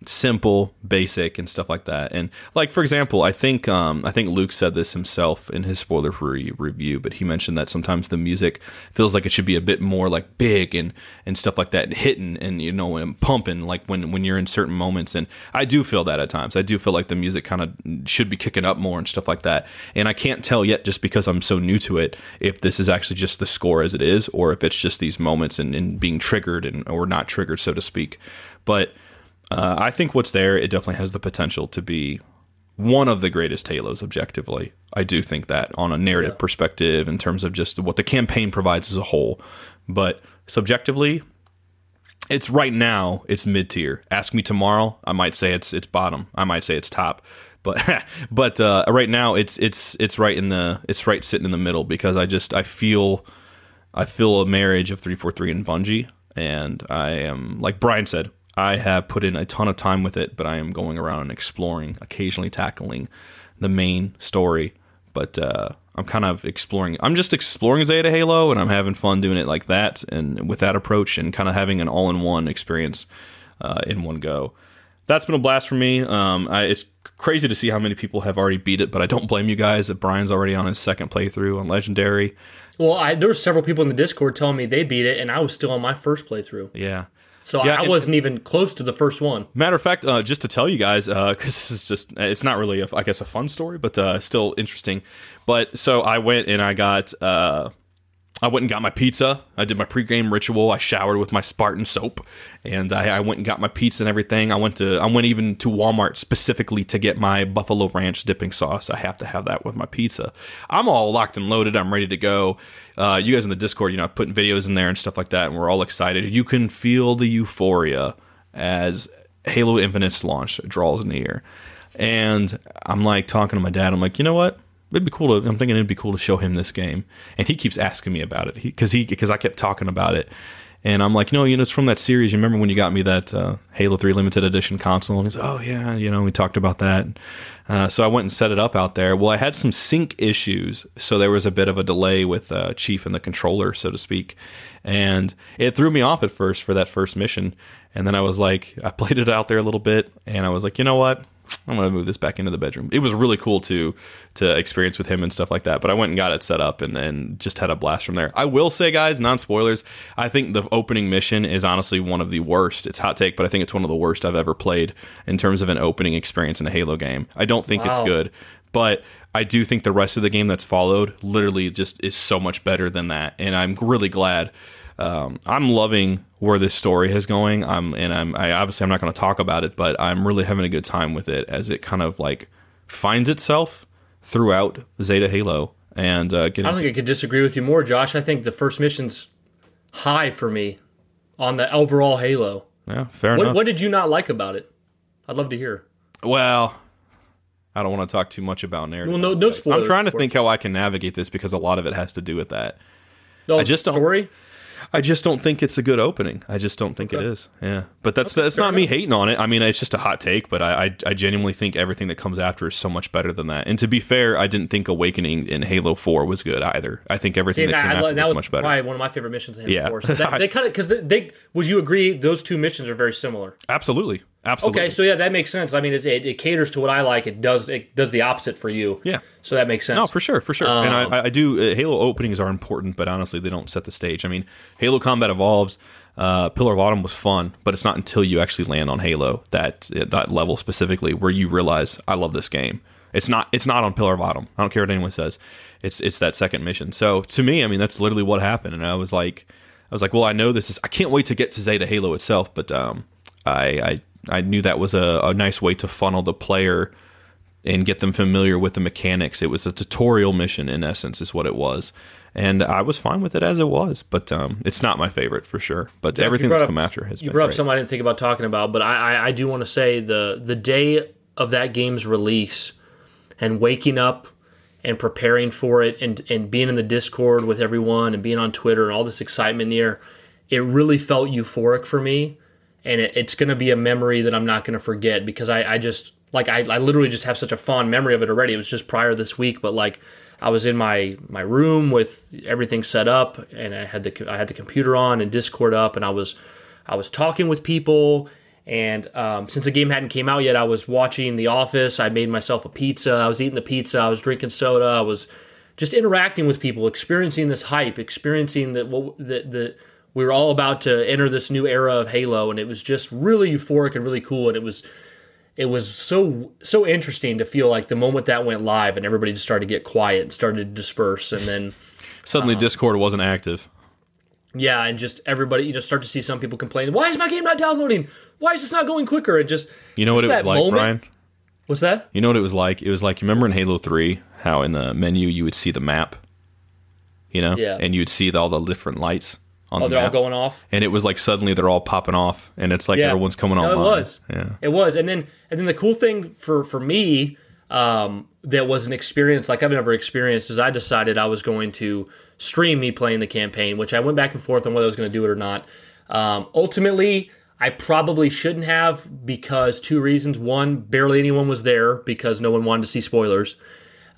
simple, basic, and stuff like that. And like for example, I think um, I think Luke said this himself in his spoiler-free review, but he mentioned that sometimes the music feels like it should be a bit more like big and and stuff like that, and hitting and you know and pumping like when when you're in certain moments. And I do feel that at times. I do feel like the music kind of should be kicking up more and stuff like that. And I can't tell yet, just because I'm so new to it, if this is actually just the score as it is, or if it's just these moments and, and being triggered and or not triggered, so to speak. But uh, I think what's there, it definitely has the potential to be one of the greatest Halos objectively. I do think that on a narrative yeah. perspective, in terms of just what the campaign provides as a whole. But subjectively, it's right now, it's mid tier. Ask me tomorrow, I might say it's it's bottom. I might say it's top. But but uh, right now, it's it's it's right in the it's right sitting in the middle because I just I feel I feel a marriage of three four three and Bungie, and I am like Brian said, I have put in a ton of time with it, but I am going around and exploring, occasionally tackling the main story. But uh, I'm kind of exploring. I'm just exploring Zeta Halo, and I'm having fun doing it like that and with that approach, and kind of having an all-in-one experience uh, in one go. That's been a blast for me. Um, I, it's crazy to see how many people have already beat it, but I don't blame you guys. Brian's already on his second playthrough on Legendary. Well, I, there were several people in the Discord telling me they beat it, and I was still on my first playthrough. Yeah. So Yeah, I, I wasn't even close to the first one. Matter of fact, uh, just to tell you guys, because this is just, it's not really, a, I guess, a fun story, but uh, still interesting. But so I went and I got, uh, I went and got my pizza. I did my pregame ritual. I showered with my Spartan soap, and I, I went and got my pizza and everything. I went to, I went even to Walmart specifically to get my Buffalo Ranch dipping sauce. I have to have that with my pizza. I'm all locked and loaded. I'm ready to go. Uh, you guys in the Discord, you know, putting videos in there and stuff like that, and we're all excited. You can feel the euphoria as Halo Infinite's launch draws near. And I'm like talking to my dad. I'm like, you know what? It'd be cool to. I'm thinking it'd be cool to show him this game. And he keeps asking me about it because he because I kept talking about it. And I'm like, no, you know, it's from that series. You remember when you got me that uh, Halo 3 limited edition console? And he's, oh yeah, you know, we talked about that. Uh, so I went and set it up out there. Well, I had some sync issues, so there was a bit of a delay with uh, Chief and the controller, so to speak, and it threw me off at first for that first mission. And then I was like, I played it out there a little bit, and I was like, you know what? I'm gonna move this back into the bedroom. It was really cool to to experience with him and stuff like that. But I went and got it set up and, and just had a blast from there. I will say, guys, non spoilers. I think the opening mission is honestly one of the worst. It's hot take, but I think it's one of the worst I've ever played in terms of an opening experience in a Halo game. I don't think it's good, but I do think the rest of the game that's followed literally just is so much better than that, and I'm really glad. Um, I'm loving where this story is going. I'm and I'm I obviously I'm not going to talk about it, but I'm really having a good time with it as it kind of like finds itself throughout Zeta Halo and uh, I don't think I could disagree with you more, Josh. I think the first mission's high for me on the overall Halo. yeah fair What, enough. what did you not like about it? I'd love to hear. Well, I don't want to talk too much about narrative. Well, no- no aspects. I'm trying to think how I can navigate this because a lot of it has to do with that. No, I just don't- story. I just don't think it's a good opening. I just don't think it Okay. is. Yeah, but that's that's fair not me hating on it. I mean, it's just a hot take, but I, I I genuinely think everything that comes after is so much better than that. And to be fair, I didn't think Awakening in Halo Four was good either. I think everything See, that that, came I, after that was, was much better. probably one of my favorite missions. In Yeah. Halo 4. So that, they kind of because they, they would you agree those two missions are very similar? Absolutely, absolutely. Okay, so yeah, that makes sense. I mean, it, it, it caters to what I like. It does it does the opposite for you. Yeah. So that makes sense. No, for sure, for sure. and Um, I, I do. Uh, Halo openings are important, but honestly, they don't set the stage. I mean, Halo Combat Evolves, uh, Pillar of Autumn was fun, but it's not until you actually land on Halo that that level specifically where you realize I love this game. It's not. It's not on Pillar of Autumn. I don't care what anyone says. It's it's that second mission. So to me, I mean, that's literally what happened. And I was like, I was like, well, I know this is. I can't wait to get to Zeta Halo itself, but um, I I I knew that was a, a nice way to funnel the player and get them familiar with the mechanics. It was a tutorial mission in essence, is what it was, and I was fine with it as it was. But um, it's not my favorite for sure. But everything that's up- come after has you been brought up something I didn't think about talking about, but I, I, I do want to say the the day of that game's release and waking up and preparing for it and, and being in the Discord with everyone and being on Twitter and all this excitement in the air, it really felt euphoric for me. And it, it's going to be a memory that I'm not going to forget because I, I just, like, I, I literally just have such a fond memory of it already. It was just prior this week, but like, I was in my, my room with everything set up and I had the, I had the computer on and Discord up and I was, I was talking with people and um, since the game hadn't came out yet, I was watching The Office. I made myself a pizza. I was eating the pizza. I was drinking soda. I was just interacting with people, experiencing this hype, experiencing what the, the we were all about to enter this new era of Halo, and it was just really euphoric and really cool. And it was it was so so interesting to feel like the moment that went live and everybody just started to get quiet and started to disperse, and then Suddenly, uh, Discord wasn't active. yeah, and just everybody you know, start to see some people complaining, why is my game not downloading? Why is this not going quicker? And just You know what it was like, moment- Brian? What's that? You know what it was like? It was like you remember in Halo Three how in the menu you would see the map, you know, Yeah. and you'd see all the different lights on Oh, the they're all going off. and it was like suddenly they're all popping off, and it's like Yeah. everyone's coming No, online. it was. Yeah. It was, and then and then the cool thing for for me um, that was an experience like I've never experienced is I decided I was going to stream me playing the campaign, which I went back and forth on whether I was going to do it or not. Um, ultimately, I probably shouldn't have because two reasons: one, barely anyone was there because no one wanted to see spoilers.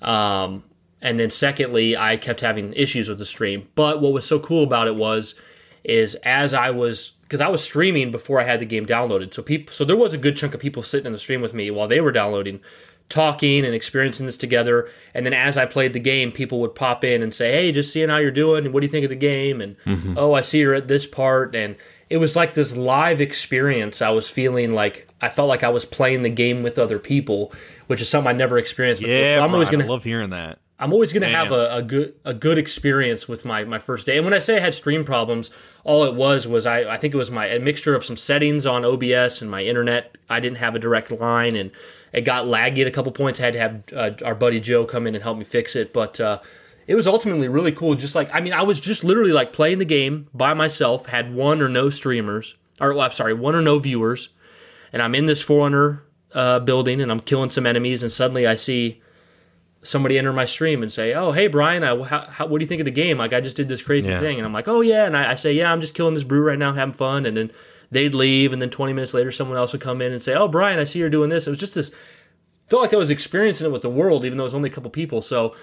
Um, and then secondly, I kept having issues with the stream. But what was so cool about it was, is as I was because I was streaming before I had the game downloaded, so people, so there was a good chunk of people sitting in the stream with me while they were downloading, talking and experiencing this together. And then as I played the game, people would pop in and say, "Hey, just seeing how you're doing, and what do you think of the game?" And mm-hmm. oh, I see you're at this part, and it was like this live experience. I was feeling like I felt like I was playing the game with other people, which is something I never experienced before. Yeah, so I'm always gonna I love hearing that. I'm always gonna have a, a good a good experience with my my first day. And when I say I had stream problems, all it was was I I think it was my a mixture of some settings on OBS and my internet. I didn't have a direct line and it got laggy at a couple points. I had to have uh, our buddy Joe come in and help me fix it, but. Uh, it was ultimately really cool. Just like I mean, I was just literally like playing the game by myself. Had one or no streamers, or well, I'm sorry, one or no viewers, and I'm in this Forerunner uh, building and I'm killing some enemies, and suddenly I see somebody enter my stream and say, "Oh, hey Brian, I, how, how, what do you think of the game? Like, I just did this crazy Yeah. thing," and I'm like, "Oh yeah," and I, I say, "Yeah, I'm just killing this brute right now, having fun," and then they'd leave, and then 20 minutes later, someone else would come in and say, "Oh, Brian, I see you're doing this." It was just this. Felt like I was experiencing it with the world, even though it was only a couple people. So,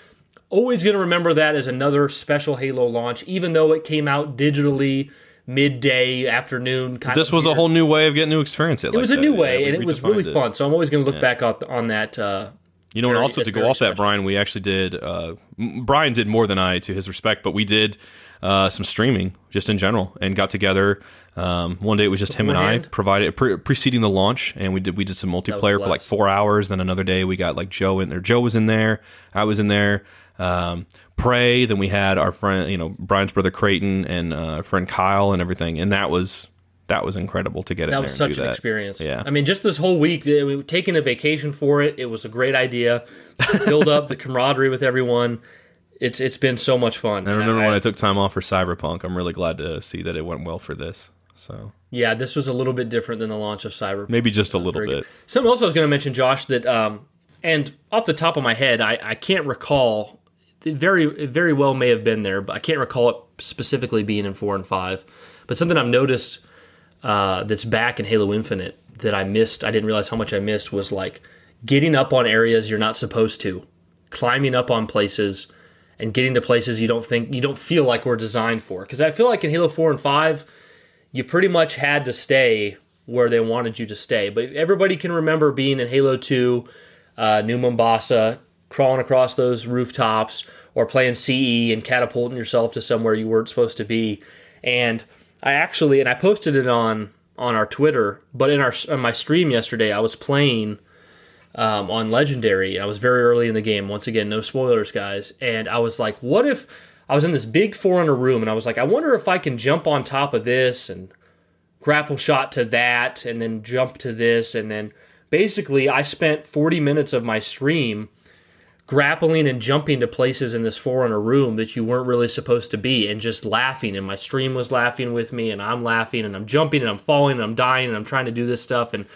always gonna remember that as another special Halo launch, even though it came out digitally midday afternoon. Kind This was a whole new way of getting to experience it. It was a new way, and it was really fun. So I'm always going to look Yeah. back on, on that. Uh, You know, and also to go off that. Brian, we actually did. Uh, Brian did more than I, to his respect, but we did uh, some streaming just in general and got together. Um, one day it was just him and I Beforehand? provided pre- preceding the launch, and we did we did some multiplayer for like four hours. Then another day we got like Joe in there. Joe was in there. I was in there. Um, Prey. Then we had our friend, you know, Brian's brother Creighton and uh, friend Kyle and everything, and that was that was incredible to get in that was such an that. experience. Yeah. I mean, just this whole week, we were taking a vacation for it. It was a great idea. Build up the camaraderie with everyone. It's it's been so much fun. I remember when I took time off for Cyberpunk. I'm really glad to see that it went well for this. So yeah, this was a little bit different than the launch of Cyberpunk. maybe just a little bit. Something else I was going to mention, Josh, that um, and off the top of my head, I, I can't recall. It very it very well may have been there, but I can't recall it specifically being in four and five. But something I've noticed uh, that's back in Halo Infinite that I missed, I didn't realize how much I missed was like getting up on areas you're not supposed to, climbing up on places, and getting to places you don't think you don't feel like were designed for. Because I feel like in Halo Four and Five, you pretty much had to stay where they wanted you to stay. But everybody can remember being in Halo 2, uh, New Mombasa, crawling across those rooftops, or playing CE and catapulting yourself to somewhere you weren't supposed to be. And I actually, and I posted it on on our Twitter, but in our on my stream yesterday, I was playing um, on Legendary. I was very early in the game. Once again, no spoilers, guys. And I was like, what if I was in this big Forerunner room and I was like, I wonder if I can jump on top of this and grapple shot to that and then jump to this. And then basically, I spent 40 minutes of my stream grappling and jumping to places in this Forerunner room that you weren't really supposed to be and just laughing. And my stream was laughing with me, and I'm laughing, and I'm jumping, and I'm falling, and I'm dying, and I'm trying to do this stuff. And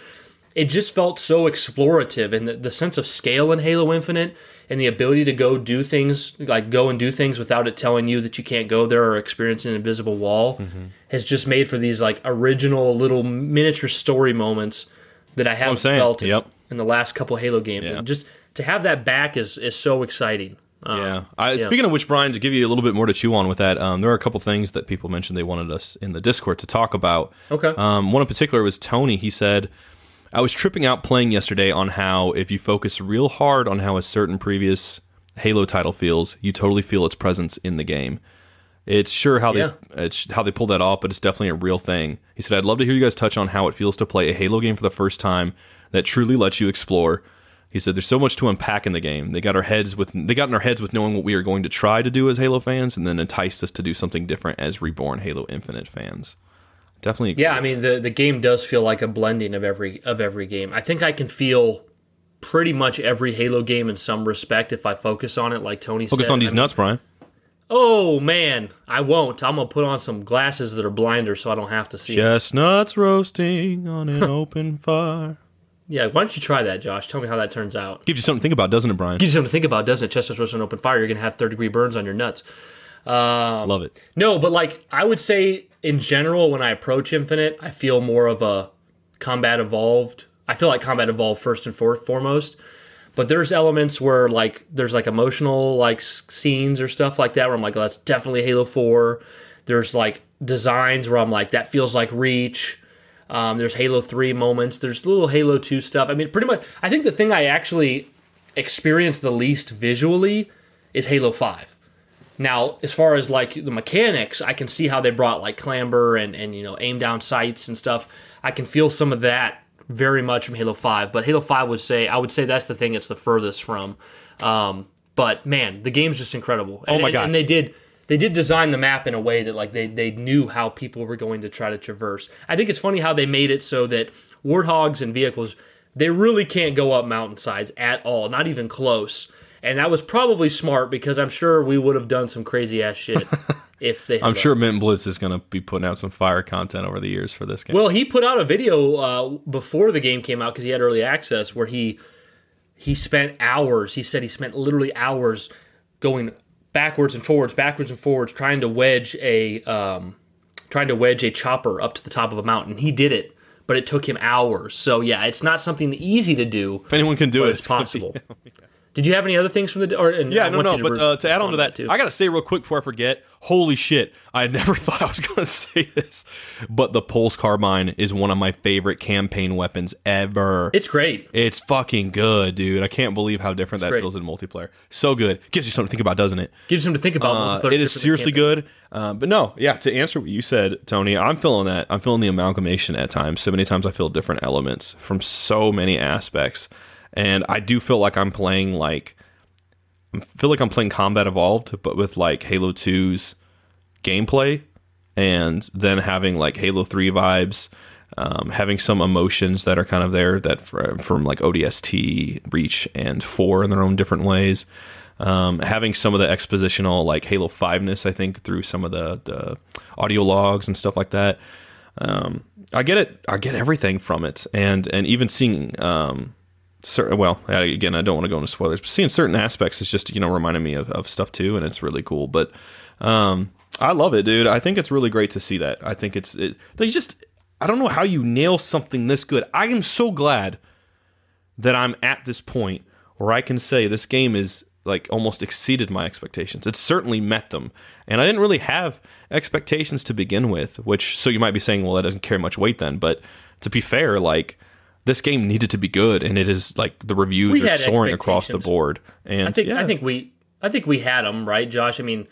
it just felt so explorative and the, the sense of scale in Halo Infinite and the ability to go do things like go and do things without it telling you that you can't go there or experience an invisible wall has just made for these like original little miniature story moments that I haven't felt in, Yep. in the last couple Halo games. Yeah. And just to have that back is is so exciting. Um, Yeah. I, Speaking of which, Brian, to give you a little bit more to chew on with that, um, there are a couple things that people mentioned they wanted us in the Discord to talk about. Okay. Um, one in particular was Tony. He said, I was tripping out playing yesterday on how if you focus real hard on how a certain previous Halo title feels, you totally feel its presence in the game. It's sure how Yeah. they it's how they pull that off, but it's definitely a real thing. He said, "I'd love to hear you guys touch on how it feels to play a Halo game for the first time that truly lets you explore." He said, "There's so much to unpack in the game. They got our heads with they got in our heads with knowing what we are going to try to do as Halo fans, and then enticed us to do something different as reborn Halo Infinite fans." Definitely, agree. Yeah, I mean the the game does feel like a blending of every of every game. I think I can feel pretty much every Halo game in some respect if I focus on it, like Tony said. focus said. on these I mean, nuts, Brian. Oh man, I won't. I'm gonna put on some glasses that are blinders so I don't have to see. it. Chestnuts roasting on an open fire. Yeah, why don't you try that, Josh? Tell me how that turns out. Gives you something to think about, doesn't it, Brian? Gives you something to think about, doesn't it? Chestnuts roast on open fire. You're gonna have third degree burns on your nuts. Um, Love it. No, but like I would say in general, when I approach Infinite, I feel more of a combat evolved. I feel like combat evolved first and for- foremost. But there's elements where like there's like emotional like scenes or stuff like that where I'm like, oh, that's definitely Halo Four. There's like designs where I'm like, that feels like Reach. Um, there's Halo 3 moments. There's little Halo 2 stuff. I mean, pretty much, I think the thing I actually experienced the least visually is Halo 5. Now, as far as like the mechanics, I can see how they brought like clamber and, and you know, aim down sights and stuff. I can feel some of that very much from Halo 5, but Halo 5 would say, I would say that's the thing it's the furthest from. Um, but man, the game's just incredible. Oh my And- God. And they did they did design the map in a way that like they they knew how people were going to try to traverse. I think it's funny how they made it so that warthogs and vehicles they really can't go up mountainsides at all, not even close. And that was probably smart because I'm sure we would have done some crazy ass shit if they. Had I'm done sure Mint Blitz is going to be putting out some fire content over the years for this game. Well, he put out a video uh, before the game came out because he had early access where he he spent hours. He said he spent literally hours going backwards and forwards, backwards and forwards, trying to wedge a um, trying to wedge a chopper up to the top of a mountain. He did it, but it took him hours. So yeah, it's not something easy to do. if anyone can do it, it's possible. Did you have any other things from the or? Yeah, I no, no. you But uh, to add on to that, too. I gotta say real quick before I forget. Holy shit! I never thought I was gonna say this, but the Pulse Carbine is one of my favorite campaign weapons ever. it's great. It's fucking good, dude. I can't believe how different that great. feels in multiplayer. So good. Gives you something to think about, doesn't it? Gives you something to think about. Uh, it is seriously good. Uh, but no, yeah, to answer what you said, Tony, I'm feeling that. I'm feeling the amalgamation at times. So many times I feel different elements from so many aspects. And I do feel like I'm playing like I feel like I'm playing Combat Evolved, but with like Halo 2's gameplay and then having like Halo 3 vibes, um, having some emotions that are kind of there that fr- from like ODST, Reach, and 4 in their own different ways. Um, having some of the expositional like Halo 5ness, I think, through some of the, the audio logs and stuff like that. Um, I get it. I get everything from it, and and even seeing um, certain well again i don't want to go into spoilers but seeing certain aspects is just you know reminding me of, of stuff too and it's really cool but um i love it dude. I think it's really great to see that. I think it's it, they just i don't know how you nail something this good. I am so glad that i'm at this point where i can say this game is like almost exceeded my expectations. It certainly met them and i didn't really have expectations to begin with which so you might be saying well that doesn't carry much weight then but to be fair like this game needed to be good, and it is like the reviews We are soaring across the board. And I think yeah. I think we I think we had them right, Josh. I mean,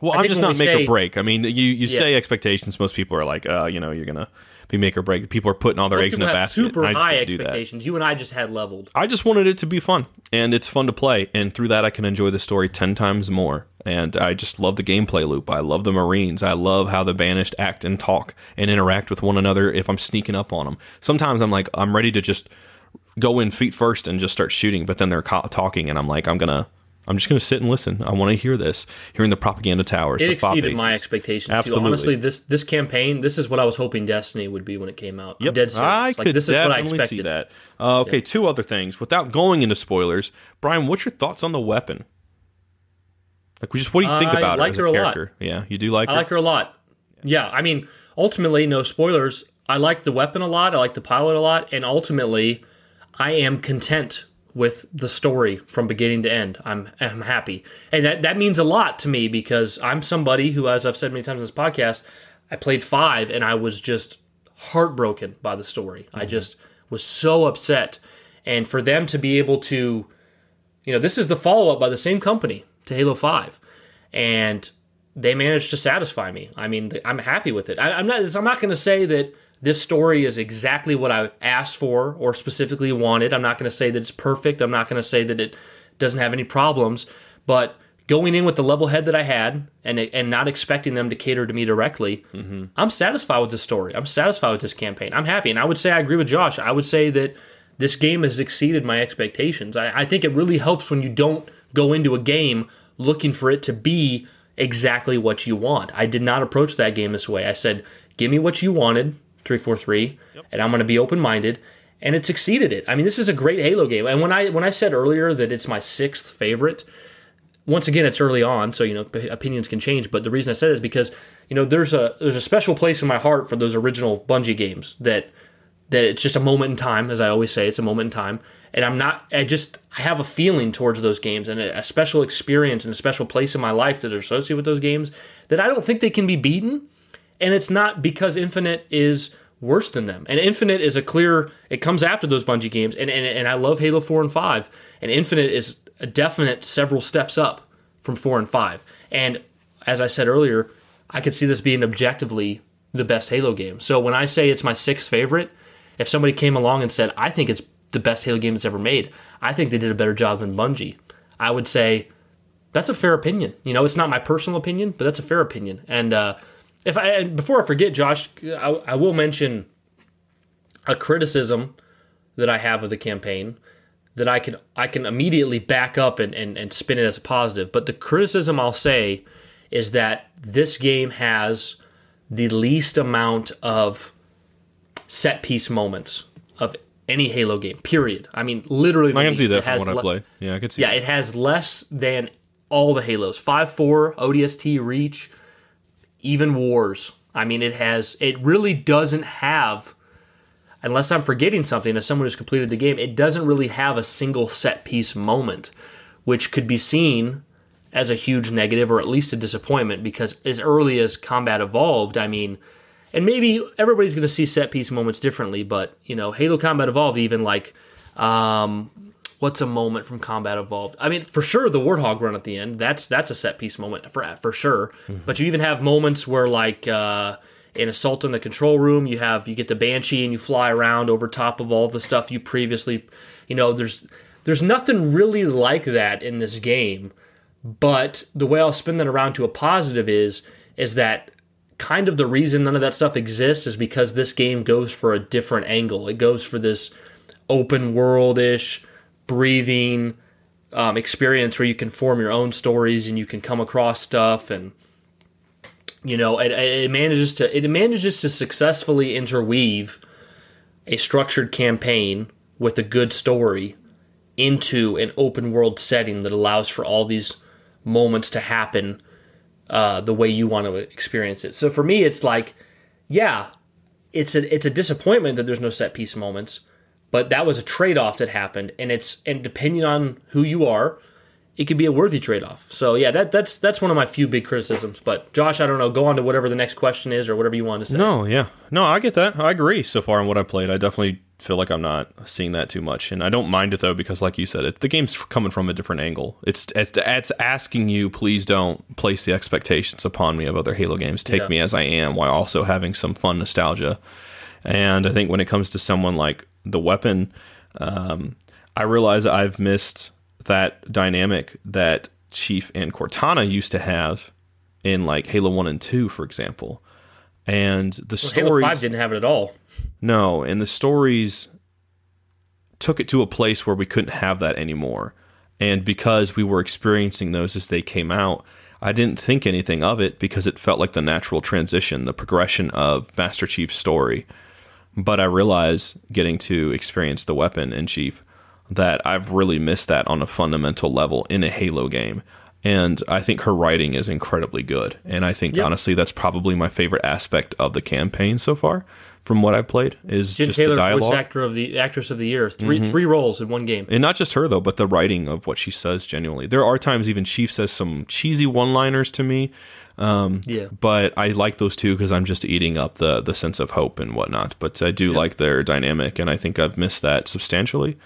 well, I I'm just not make say- or break. I mean, you you Yeah. say expectations. Most people are like, uh, you know, you're gonna be make or break. People are putting all their eggs in a basket. super and I just high expectations. You and I just had leveled. I just wanted it to be fun, and it's fun to play, and through that, I can enjoy the story ten times more. And I just love the gameplay loop. I love the Marines. I love how the Banished act and talk and interact with one another. If I'm sneaking up on them, sometimes I'm like, I'm ready to just go in feet first and just start shooting, but then they're talking, and I'm like, I'm gonna. I'm just going to sit and listen. I want to hear this, hearing the propaganda towers. It exceeded my expectations Absolutely. too. Honestly, this this campaign, this is what I was hoping Destiny would be when it came out. I'm dead serious. I like could this is what I definitely expected. see that. Uh, okay, two other things. Without going into spoilers, Brian, what's your thoughts on the weapon? Like, just what do you think about like her as her a a lot. character? Yeah, you do like I her. like her a lot. Yeah, I mean, ultimately, no spoilers. I like the weapon a lot. I like the pilot a lot, and ultimately, I am content with the story from beginning to end. I'm I'm happy, and that that means a lot to me because I'm somebody who, as I've said many times in this podcast, I played five and I was just heartbroken by the story. I mm-hmm. just was so upset, and for them to be able to, you know, this is the follow up by the same company to Halo Five, and they managed to satisfy me. I mean, I'm happy with it. I, I'm not. I'm not going to say that this story is exactly what I asked for or specifically wanted. I'm not going to say that it's perfect. I'm not going to say that it doesn't have any problems. But going in with the level head that I had and and not expecting them to cater to me directly, mm-hmm. I'm satisfied with this story. I'm satisfied with this campaign. I'm happy, and I would say I agree with Josh. I would say that this game has exceeded my expectations. I, I think it really helps when you don't go into a game looking for it to be exactly what you want. I did not approach that game this way. I said, "Give me what you wanted, 343, and I'm going to be open-minded." And it succeeded it. I mean, this is a great Halo game. And when I when I said earlier that it's my sixth favorite, once again it's early on so you know opinions can change but the reason i said it is because you know there's a there's a special place in my heart for those original bungie games that that it's just a moment in time, as I always say, it's a moment in time. And I'm not, I just, I have a feeling towards those games and a, a special experience and a special place in my life that are associated with those games that I don't think they can be beaten. And it's not because Infinite is worse than them. And Infinite is a clear, it comes after those Bungie games. And, and, and I love Halo 4 and 5. And Infinite is a definite several steps up from 4 and 5. And as I said earlier, I could see this being objectively the best Halo game. So when I say it's my sixth favorite, if somebody came along and said, I think it's the best Halo game that's ever made, I think they did a better job than Bungie, I would say that's a fair opinion. You know, it's not my personal opinion, but that's a fair opinion. And uh, if I and before I forget, Josh, I, I will mention a criticism that I have of the campaign that I can I can immediately back up and, and, and spin it as a positive. But the criticism I'll say is that this game has the least amount of set piece moments of any Halo game. Period. I mean, literally. I can see that from what I play. Yeah, I can see. That. Yeah, that. it has less than all the Halos. Five four, ODST, Reach, even Wars. I mean, it has. It really doesn't have. Unless I'm forgetting something, as someone who's completed the game, it doesn't really have a single set piece moment, which could be seen as a huge negative or at least a disappointment because as early as combat evolved, I mean, and maybe everybody's going to see set piece moments differently, but you know, Halo Combat Evolved even like um what's a moment from Combat Evolved? I mean, for sure the Warthog run at the end, that's that's a set piece moment for for sure. But you even have moments where like uh in Assault in the Control Room, you have you get the Banshee and you fly around over top of all the stuff you previously, you know, there's there's nothing really like that in this game. But the way I'll spin that around to a positive is is that kind of the reason none of that stuff exists is because this game goes for a different angle. It goes for this open world ish, breathing um, experience where you can form your own stories and you can come across stuff and you know it, it manages to it manages to successfully interweave a structured campaign with a good story into an open world setting that allows for all these moments to happen uh, the way you want to experience it. So for me, it's like, yeah, it's a it's a disappointment that there's no set piece moments, but that was a trade off that happened, and it's and depending on who you are, it could be a worthy trade off. So yeah, that that's that's one of my few big criticisms. But Josh, I don't know. Go on to whatever the next question is, or whatever you want to say. No, yeah, no, I get that. I agree. So far on what I played, I definitely feel like I'm not seeing that too much, and I don't mind it though because, like you said, it the game's coming from a different angle. It's it's, it's asking you, please don't place the expectations upon me of other Halo games. Take Yeah. me as I am, while also having some fun nostalgia. And I think when it comes to someone like the weapon, um, I realize I've missed that dynamic that Chief and Cortana used to have in like Halo One and Two, for example. And the story Halo Five didn't have it at all. no, and the stories took it to a place where we couldn't have that anymore. And because we were experiencing those as they came out, I didn't think anything of it because it felt like the natural transition, the progression of Master Chief's story. But I realize getting to experience the weapon in Chief that I've really missed that on a fundamental level in a Halo game. And I think her writing is incredibly good. And I think Yep. honestly that's probably my favorite aspect of the campaign so far from what I've played is Jen just Taylor, the voice dialogue. actor of the actress of the year, 3 mm-hmm. three roles in one game. And not just her though, but the writing of what she says genuinely. There are times even Chief says some cheesy one-liners to me, Yeah, but I like those too because I'm just eating up the the sense of hope and whatnot. But I do like their dynamic, and I think I've missed that substantially.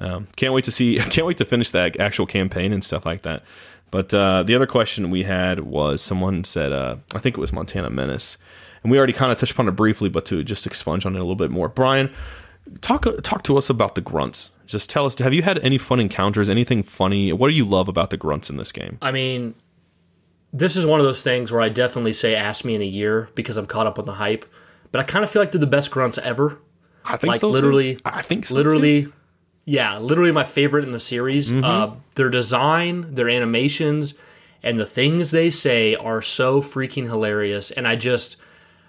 Um, can't wait to see. Can't wait to finish that actual campaign and stuff like that. But uh, the other question we had was someone said, uh, I think it was Montana Menace, and we already kind of touched upon it briefly, but to just expunge on it a little bit more, Brian, talk talk to us about the grunts. Just tell us, have you had any fun encounters? Anything funny? What do you love about the grunts in this game? I mean, this is one of those things where I definitely say ask me in a year because I'm caught up on the hype. But I kind of feel like they're the best grunts ever. I think Like so, too. literally, I think so, too. literally, yeah, literally my favorite in the series. Mm-hmm. Uh, their design, their animations, and the things they say are so freaking hilarious. And I just,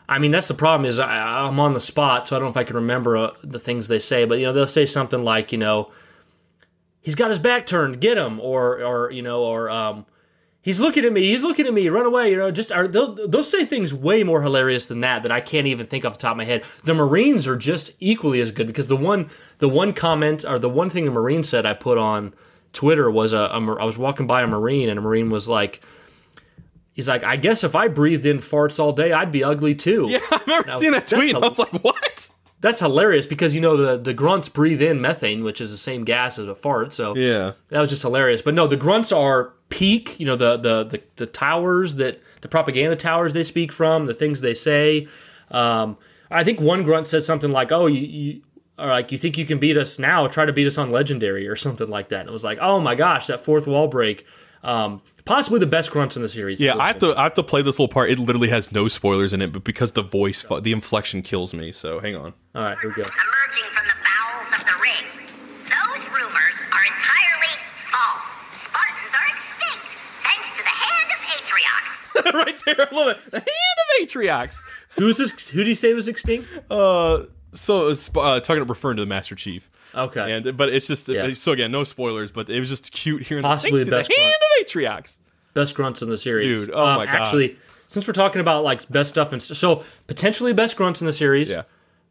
I mean, that's the problem is I, I'm on the spot, so I don't know if I can remember uh, the things they say. But you know, they'll say something like, you know, he's got his back turned, get him, or or you know, or um, he's looking at me, he's looking at me, run away, you know, just are they'll they'll say things way more hilarious than that that I can't even think off the top of my head. The Marines are just equally as good because the one the one comment or the one thing the Marine said I put on Twitter was a, a I was walking by a Marine and a Marine was like He's like, I guess if I breathed in farts all day, I'd be ugly too. Yeah, I remember Now, seeing that tweet. a- I was like, what? That's hilarious because you know the the grunts breathe in methane, which is the same gas as a fart. So Yeah. that was just hilarious. But no, the grunts are peak. You know the the the, the towers that the propaganda towers they speak from, the things they say. Um, I think one grunt said something like, "Oh, you." you or like you think you can beat us now? Try to beat us on legendary or something like that. And it was like, oh my gosh, that fourth wall break. Um, possibly the best grunts in the series. Yeah, I have to I have to play this little part. It literally has no spoilers in it, but because the voice, the inflection kills me. So hang on. All right, here we go. emerging from the bowels of the ring. Those rumors are entirely false. Spartans are extinct, thanks to the hand of Atriox. right there, I love it. The hand of Atriox. Who's this? Who did he say was extinct? Uh, so it's uh, talking about referring to the Master Chief. Okay. And but it's just Yeah. so again, no spoilers, but it was just cute hearing Possibly the, best the hand of Atriox. best grunts in the series. Dude, oh Um, my God. Actually, since we're talking about like best stuff and st- so potentially best grunts in the series. Yeah.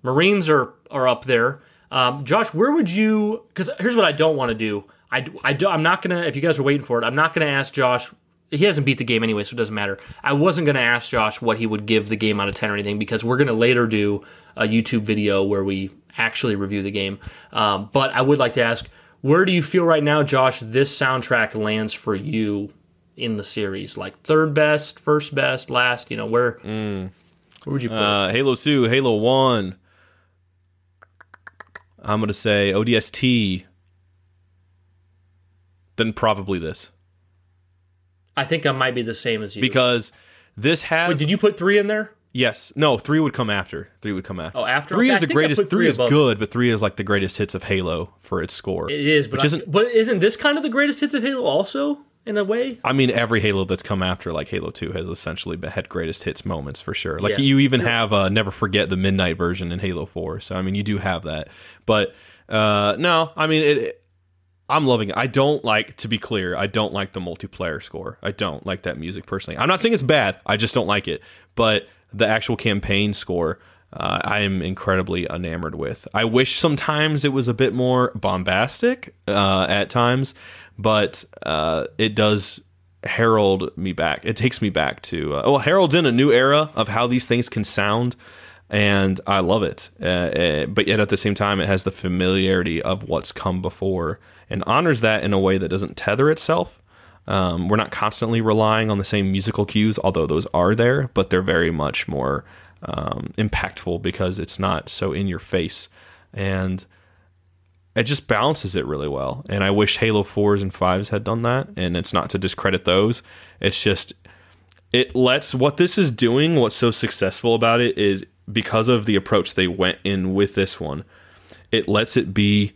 Marines are are up there. Um, Josh, where would you? Because here's what I don't want to do. I, I do, I'm not gonna. If you guys are waiting for it, I'm not gonna ask Josh. He hasn't beat the game anyway, so it doesn't matter. I wasn't gonna ask Josh what he would give the game out of ten or anything because we're gonna later do a YouTube video where we actually review the game. Um, but I would like to ask, where do you feel right now, Josh? This soundtrack lands for you in the series, like third best, first best, last. You know where? Where would you put it? Uh, Halo Two, Halo One. I'm gonna say ODST. Then probably this I think I might be the same as you. because this has Wait, did you put three in there? Yes. No, three would come after. Three would come after. Oh, after? Three Okay, is the greatest. Three three is good, but three is like the greatest hits of Halo for its score. It is, but I- isn't- but isn't this kind of the greatest hits of Halo also in a way? I mean, every Halo that's come after, like Halo Two, has essentially had greatest hits moments for sure. Like Yeah. you even have uh, never forget the midnight version in Halo Four. So I mean, you do have that. But uh, no, I mean it. I'm loving it. I don't like, to be clear, I don't like the multiplayer score. I don't like that music personally. I'm not saying it's bad. I just don't like it. But the actual campaign score, uh, I am incredibly enamored with. I wish sometimes it was a bit more bombastic uh, at times, but uh, it does herald me back. It takes me back to, uh, well, heralds in a new era of how these things can sound and I love it. Uh, uh, but yet at the same time, it has the familiarity of what's come before and honors that in a way that doesn't tether itself. Um, we're not constantly relying on the same musical cues, although those are there, but they're very much more um, impactful because it's not so in your face. And it just balances it really well. And I wish Halo 4s and 5s had done that. And it's not to discredit those. It's just, it lets what this is doing, what's so successful about it is because of the approach they went in with this one, it lets it be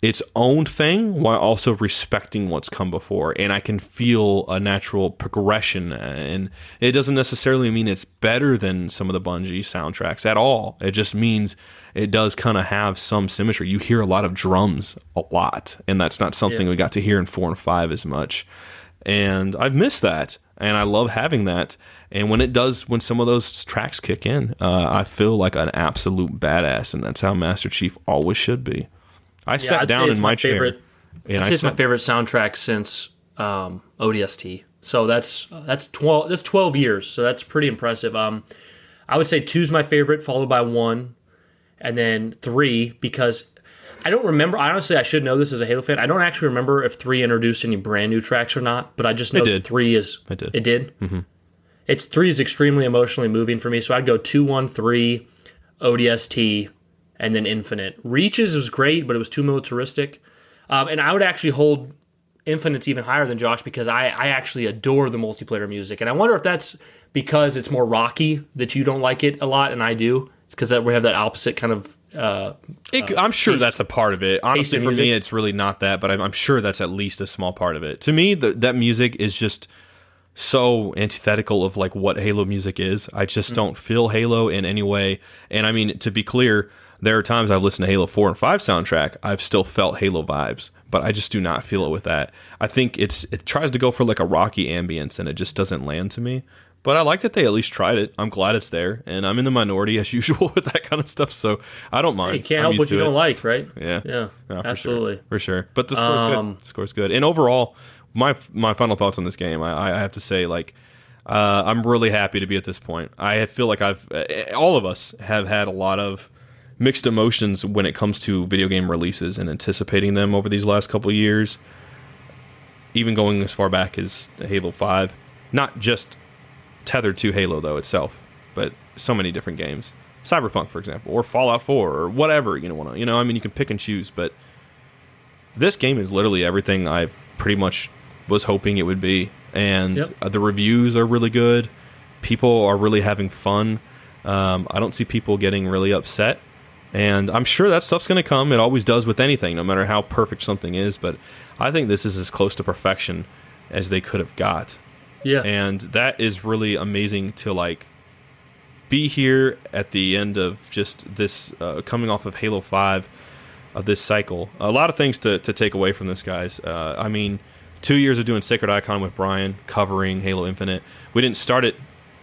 its own thing while also respecting what's come before. And i can feel a natural progression and it doesn't necessarily mean it's better than some of the bungie soundtracks at all. It just means it does kind of have some symmetry. You hear a lot of drums a lot and that's not something Yeah. we got to hear in 4 and 5 as much. And i've missed that and i love having that. And when it does when some of those tracks kick in uh, i feel like an absolute badass and that's how master chief always should be I I'd sat down in my my, chair. favorite- and I'd I say it's my favorite soundtrack since um, ODST. So that's that's twelve that's twelve years. So that's pretty impressive. Um, I would say two's my favorite, followed by one, and then three because I don't remember. Honestly, I should know this as a Halo fan. I don't actually remember if three introduced any brand new tracks or not. But I just know did. that three is It did. It did. Mm-hmm. It's three is extremely emotionally moving for me. So I'd go two, one, three, ODST, and then Infinite. Reach's was great, but it was too militaristic. Um, and I would actually hold Infinite's even higher than Josh because I, I actually adore the multiplayer music. And I wonder if that's because it's more rocky that you don't like it a lot and I do. Because we have that opposite kind of. Uh, It- I'm sure taste- that's a part of it. Honestly, in for me, it's really not that, but I'm, I'm sure that's at least a small part of it. To me, the, that music is just so antithetical of like what Halo music is. I just don't feel Halo in any way. And I mean, to be clear, there are times I've listened to Halo 4 and 5 soundtrack, I've still felt Halo vibes, but I just do not feel it with that. I think it's it tries to go for like a rocky ambience and it just doesn't land to me. But I like that they at least tried it. I'm glad it's there, and I'm in the minority as usual with that kind of stuff, so I don't mind. You can't I'm help what you it. don't like, right? Yeah, Yeah, for sure. absolutely. for sure. But the score's Um, good. The score's good, and overall, my my final thoughts on this game, I, I have to say, like, uh, I'm really happy to be at this point. I feel like I've uh, all of us have had a lot of mixed emotions when it comes to video game releases and anticipating them over these last couple years. Even going as far back as Halo Five, not just tethered to Halo though itself, but so many different games. Cyberpunk, for example, or Fallout 4, or whatever you know. to- You know, I mean, you can pick and choose, but this game is literally everything I've pretty much was hoping it would be, and Yep. uh, the reviews are really good. People are really having fun. Um, I don't see people getting really upset, and I'm sure that stuff's going to come. It always does with anything, no matter how perfect something is. But I think this is as close to perfection as they could have got Yeah, and that is really amazing to like be here at the end of just this uh, coming off of Halo Five of this cycle. A lot of things to to take away from this, guys. Uh, I mean, two years of doing Sacred Icon with Brian, covering Halo Infinite. We didn't start it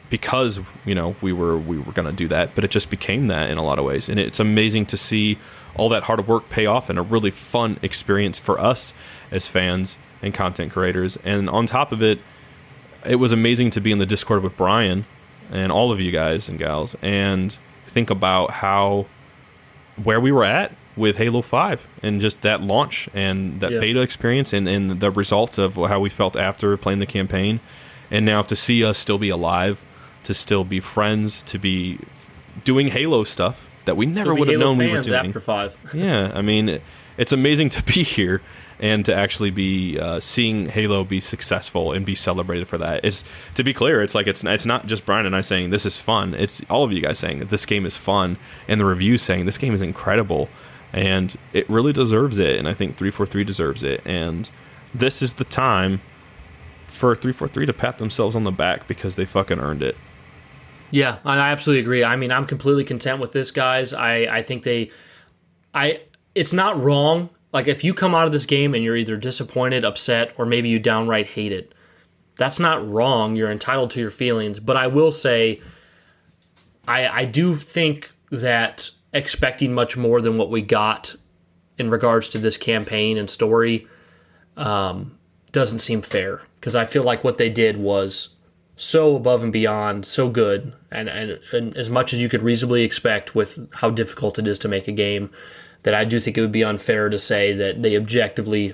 because you know we were we were going to do that, but it just became that in a lot of ways, and it's amazing to see all that hard work pay off and a really fun experience for us as fans and content creators. And on top of it, it was amazing to be in the Discord with Brian and all of you guys and gals and think about how where we were at with Halo 5 and just that launch and that Yeah. beta experience and, and the result of how we felt after playing the campaign. And now to see us still be alive, to still be friends, to be doing Halo stuff that we never would have known we were doing. after five. Yeah, I mean, it- it's amazing to be here and to actually be uh, seeing Halo be successful and be celebrated for that. It's to be clear, it's like it's it's not just Brian and I saying this is fun. It's all of you guys saying that this game is fun, and the reviews saying this game is incredible, and it really deserves it. And I think three four three deserves it. And this is the time for three four three to pat themselves on the back because they fucking earned it. Yeah, I absolutely agree. I mean, I'm completely content with this, guys. I I think they, I it's not wrong. Like if you come out of this game and you're either disappointed, upset, or maybe you downright hate it, that's not wrong. You're entitled to your feelings. But I will say, I I do think that expecting much more than what we got in regards to this campaign and story um, doesn't seem fair because I feel like what they did was so above and beyond, so good, and, and, and as much as you could reasonably expect with how difficult it is to make a game, that I do think it would be unfair to say that they objectively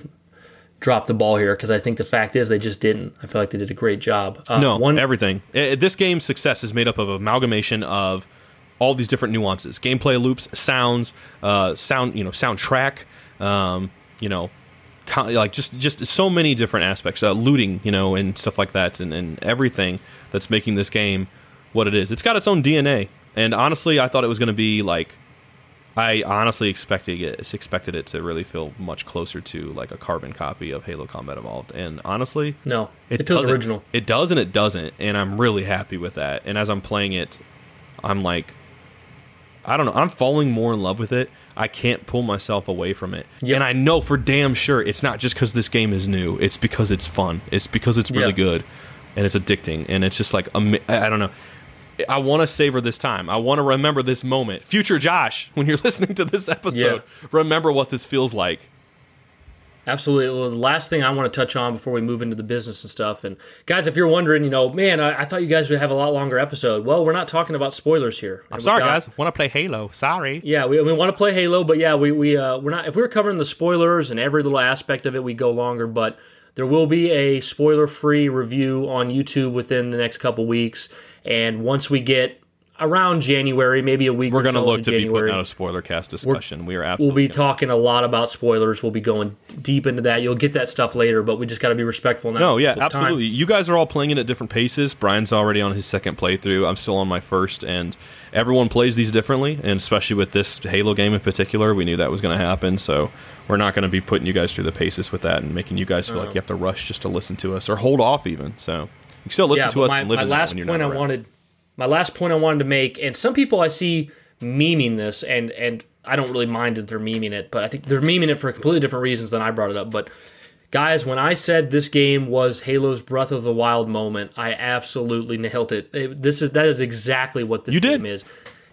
dropped the ball here because I think the fact is they just didn't. I feel like they did a great job. Uh, No, one everything. This game's success is made up of amalgamation of all these different nuances: gameplay loops, sounds, uh, sound, you know, soundtrack, um, you know, like just just so many different aspects, uh, looting, you know, and stuff like that, and, and everything that's making this game what it is. It's got its own DNA, and honestly, I thought it was going to be like. I honestly expected it expected it to really feel much closer to like a carbon copy of Halo Combat Evolved, and honestly, no, it, feels original. It does and it doesn't, and I'm really happy with that. And as I'm playing it, I'm like, I don't know, I'm falling more in love with it. I can't pull myself away from it, Yep. and I know for damn sure it's not just because this game is new. It's because it's fun. It's because it's really Yeah. good, and it's addicting, and it's just like I I don't know. I want to savor this time. I want to remember this moment. Future Josh, when you're listening to this episode, remember what this feels like. Absolutely. Well, the last thing I want to touch on before we move into the business and stuff, and guys, if you're wondering, you know, man, I, I thought you guys would have a lot longer episode. Well, we're not talking about spoilers here. I'm sorry, guys. Want to play Halo? Sorry. Yeah, we, we want to play Halo, but yeah, we we uh, we're not. If we were covering the spoilers and every little aspect of it, we go longer. But there will be a spoiler-free review on YouTube within the next couple weeks, and once we get around January, maybe a week, We're going to so look in to be January, putting out a spoiler cast discussion. we are absolutely. We'll be gonna- talking a lot about spoilers. We'll be going deep into that. You'll get that stuff later, but we just got to be respectful now. No, yeah, with time. absolutely. You guys are all playing it at different paces. Brian's already on his second playthrough. I'm still on my first, and everyone plays these differently. And especially with this Halo game in particular, we knew that was going to happen. So we're not going to be putting you guys through the paces with that and making you guys feel like you have to rush just to listen to us or hold off even. So you can still listen yeah, to us my, and live my in that last when you're point not I around. wanted, my last point I wanted to make, and some people I see memeing this, and and I don't really mind that they're memeing it, but I think they're memeing it for completely different reasons than I brought it up. But guys, when I said this game was Halo's Breath of the Wild moment, I absolutely nailed it. It- this is that is exactly what this You did. game is.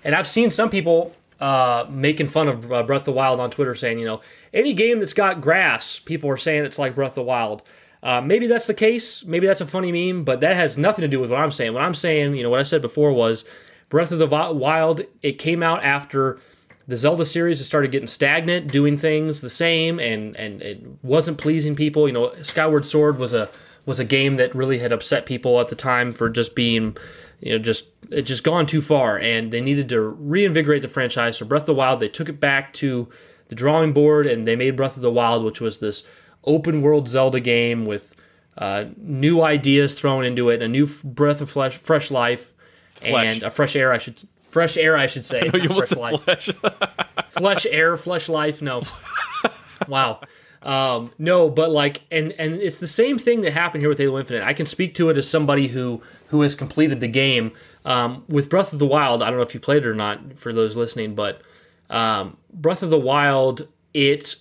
And I've seen some people uh, making fun of uh, Breath of the Wild on Twitter, saying, you know, any game that's got grass, people are saying it's like Breath of the Wild. Uh, maybe that's the case. Maybe that's a funny meme, but that has nothing to do with what I'm saying. What I'm saying, you know, what I said before was Breath of the Wild. It came out after the Zelda series has started getting stagnant, doing things the same, and and it wasn't pleasing people. You know, Skyward Sword was a was a game that really had upset people at the time for just being, you know, just it just gone too far, and they needed to reinvigorate the franchise. So Breath of the Wild, they took it back to the drawing board, and they made Breath of the Wild, which was this open world Zelda game with uh, new ideas thrown into it, a new f- breath of flesh, fresh life, Flesh. and a fresh air. I should fresh air. I should say. You not almost fresh life. flesh. flesh air, flesh life. No. wow. Um, no, but like, and and it's the same thing that happened here with Halo Infinite. I can speak to it as somebody who who has completed the game. Um, with Breath of the Wild, I don't know if you played it or not. For those listening, but um, Breath of the Wild, it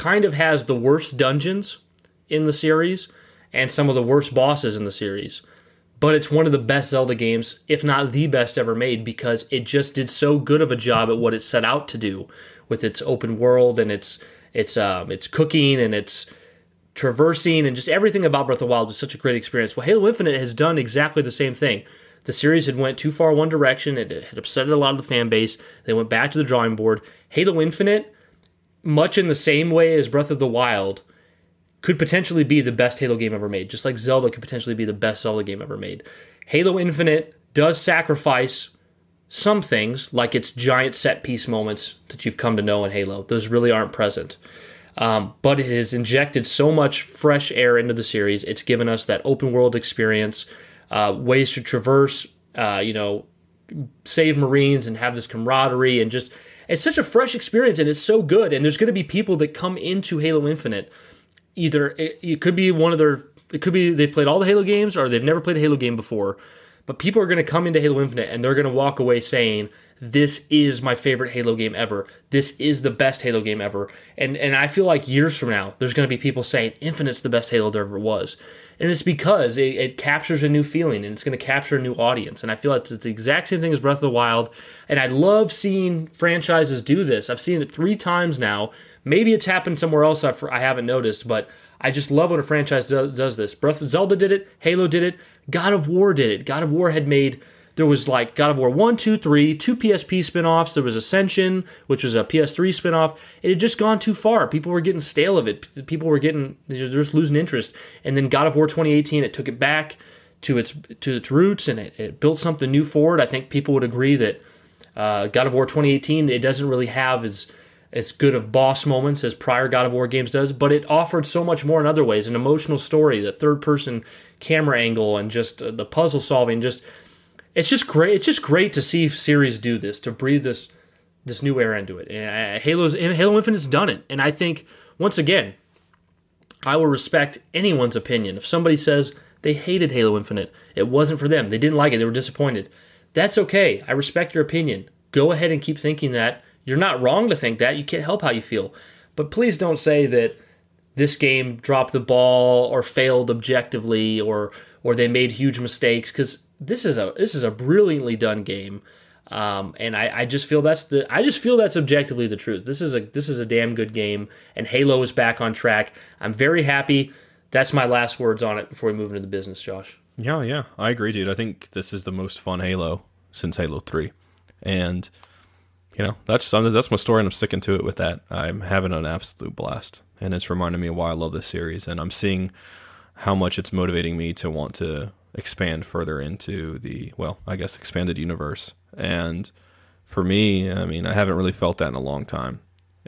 kind of has the worst dungeons in the series and some of the worst bosses in the series. But it's one of the best Zelda games, if not the best ever made, because it just did so good of a job at what it set out to do with its open world and its its um, its cooking and its traversing and just everything about Breath of the Wild was such a great experience. Well, Halo Infinite has done exactly the same thing. The series had went too far one direction. It had upset a lot of the fan base. They went back to the drawing board. Halo Infinite, much in the same way as Breath of the Wild, could potentially be the best Halo game ever made, just like Zelda could potentially be the best Zelda game ever made. Halo Infinite does sacrifice some things, like its giant set piece moments that you've come to know in Halo. Those really aren't present. Um, but it has injected so much fresh air into the series. It's given us that open world experience, uh, ways to traverse, uh, you know, save Marines and have this camaraderie and just it's such a fresh experience and it's so good. And there's going to be people that come into Halo Infinite. Either it, it could be one of their, it could be they've played all the Halo games or they've never played a Halo game before. But people are going to come into Halo Infinite and they're going to walk away saying, "This is my favorite Halo game ever. This is the best Halo game ever." And and I feel like years from now, there's going to be people saying, "Infinite's the best Halo there ever was." And it's because it, it captures a new feeling and it's going to capture a new audience. And I feel it's, it's the exact same thing as Breath of the Wild. And I love seeing franchises do this. I've seen it three times now. Maybe it's happened somewhere else I've, I haven't noticed, but I just love when a franchise do, does this. Breath of Zelda did it, Halo did it, God of War did it. God of War had made there was like God of War 1, 2, 3, two PSP spin offs. There was Ascension, which was a PS3 spin off. It had just gone too far. People were getting stale of it. People were getting, they're just losing interest. And then God of War 2018, it took it back to its to its roots and it, it built something new for it. I think people would agree that uh, God of War 2018, it doesn't really have as as good of boss moments as prior God of War games does, but it offered so much more in other ways. An emotional story, the third person camera angle, and just uh, the puzzle solving. Just it's just great. It's just great to see series do this to breathe this this new air into it. And uh, Halo's Halo Infinite's done it, and I think once again, I will respect anyone's opinion. If somebody says they hated Halo Infinite, it wasn't for them, they didn't like it, they were disappointed. That's okay. I respect your opinion. Go ahead and keep thinking that. You're not wrong to think that. You can't help how you feel. But please don't say that this game dropped the ball or failed objectively or or they made huge mistakes because this is a this is a brilliantly done game. Um, and I, I just feel that's the I just feel that's objectively the truth. This is a this is a damn good game, and Halo is back on track. I'm very happy. That's my last words on it before we move into the business, Josh. Yeah, yeah, I agree, dude. I think this is the most fun Halo since Halo Three, and you know that's that's my story, and I'm sticking to it with that. I'm having an absolute blast, and it's reminding me why I love this series, and I'm seeing how much it's motivating me to want to expand further into the well, I guess expanded universe. And for me, I mean, I haven't really felt that in a long time,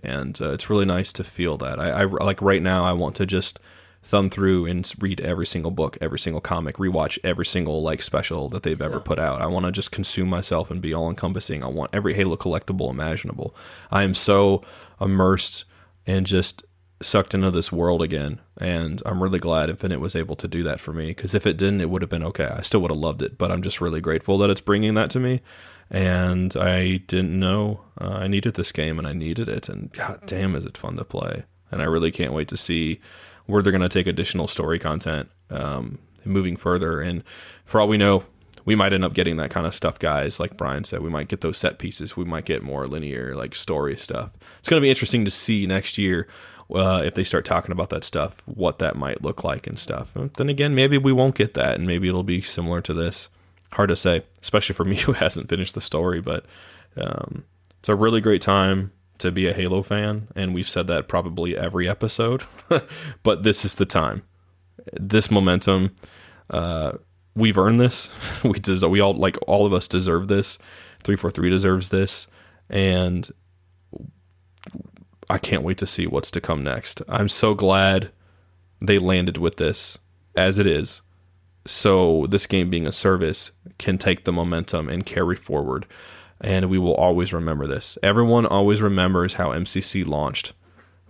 and uh, it's really nice to feel that. I, I like right now, I want to just thumb through and read every single book, every single comic, rewatch every single like special that they've ever put out. I want to just consume myself and be all encompassing. I want every Halo collectible imaginable. I am so immersed and just sucked into this world again, and I'm really glad Infinite was able to do that for me. Because if it didn't, it would have been okay. I still would have loved it, but I'm just really grateful that it's bringing that to me. And I didn't know uh, I needed this game, and I needed it. And god damn, is it fun to play! And I really can't wait to see where they're going to take additional story content um, moving further. And for all we know, we might end up getting that kind of stuff, guys. Like Brian said, we might get those set pieces. We might get more linear, like story stuff. It's going to be interesting to see next year uh, if they start talking about that stuff, what that might look like and stuff. But then again, maybe we won't get that, and maybe it'll be similar to this. Hard to say, especially for me who hasn't finished the story. But um, it's a really great time to be a Halo fan, and we've said that probably every episode. but this is the time. This momentum. Uh, we've earned this. we des- we all like all of us deserve this. Three four three deserves this, and I can't wait to see what's to come next. I'm so glad they landed with this as it is. So this game being a service can take the momentum and carry forward. And we will always remember this. Everyone always remembers how MCC launched,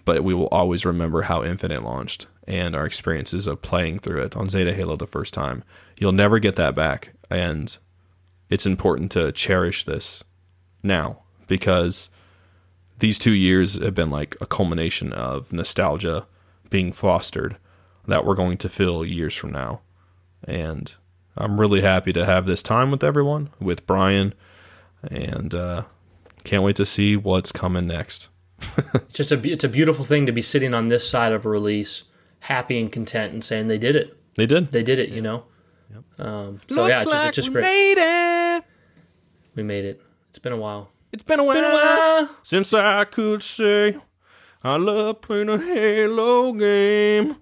but we will always remember how Infinite launched and our experiences of playing through it on Zeta Halo the first time. You'll never get that back. And it's important to cherish this now because these two years have been like a culmination of nostalgia being fostered that we're going to feel years from now. And I'm really happy to have this time with everyone, with Brian, and uh, can't wait to see what's coming next. It's just a it's a beautiful thing to be sitting on this side of a release, happy and content, and saying they did it. They did. They did it. You know. Um, so yeah, it's just, it's just great. made it. We made it. It's been a while. It's been a while, since I could say I love playing a Halo game.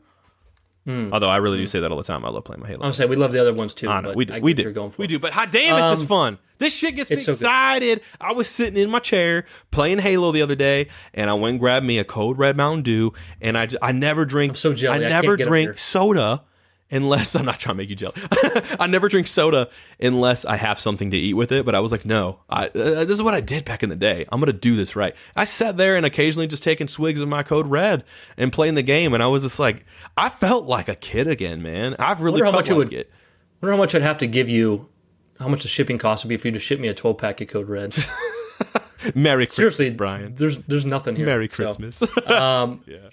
Although I really do say that all the time. I love playing my Halo. I'm gonna we love the other ones too. I know but we do. I we do. what you're Going for. we do. But hot damn, it's this Um, fun. This shit gets me so good. excited. I was sitting in my chair playing Halo the other day, and I went and grabbed me a Code Red Mountain Dew, and I, I never drink. I'm so jelly. I I never up drink soda unless I'm not trying to make you jelly. I never drink soda unless I have something to eat with it. But I was like, no, I, uh, this is what I did back in the day. I'm gonna do this right. I sat there and occasionally just taking swigs of my code red and playing the game, and I was just like, I felt like a kid again, man. I've really wonder how much it would- it. wonder how much I'd have to give you. How much the shipping cost would be for you to ship me a 12 pack of Code Red? Merry Christmas, Seriously, Brian. There's there's nothing here. Merry So, Christmas.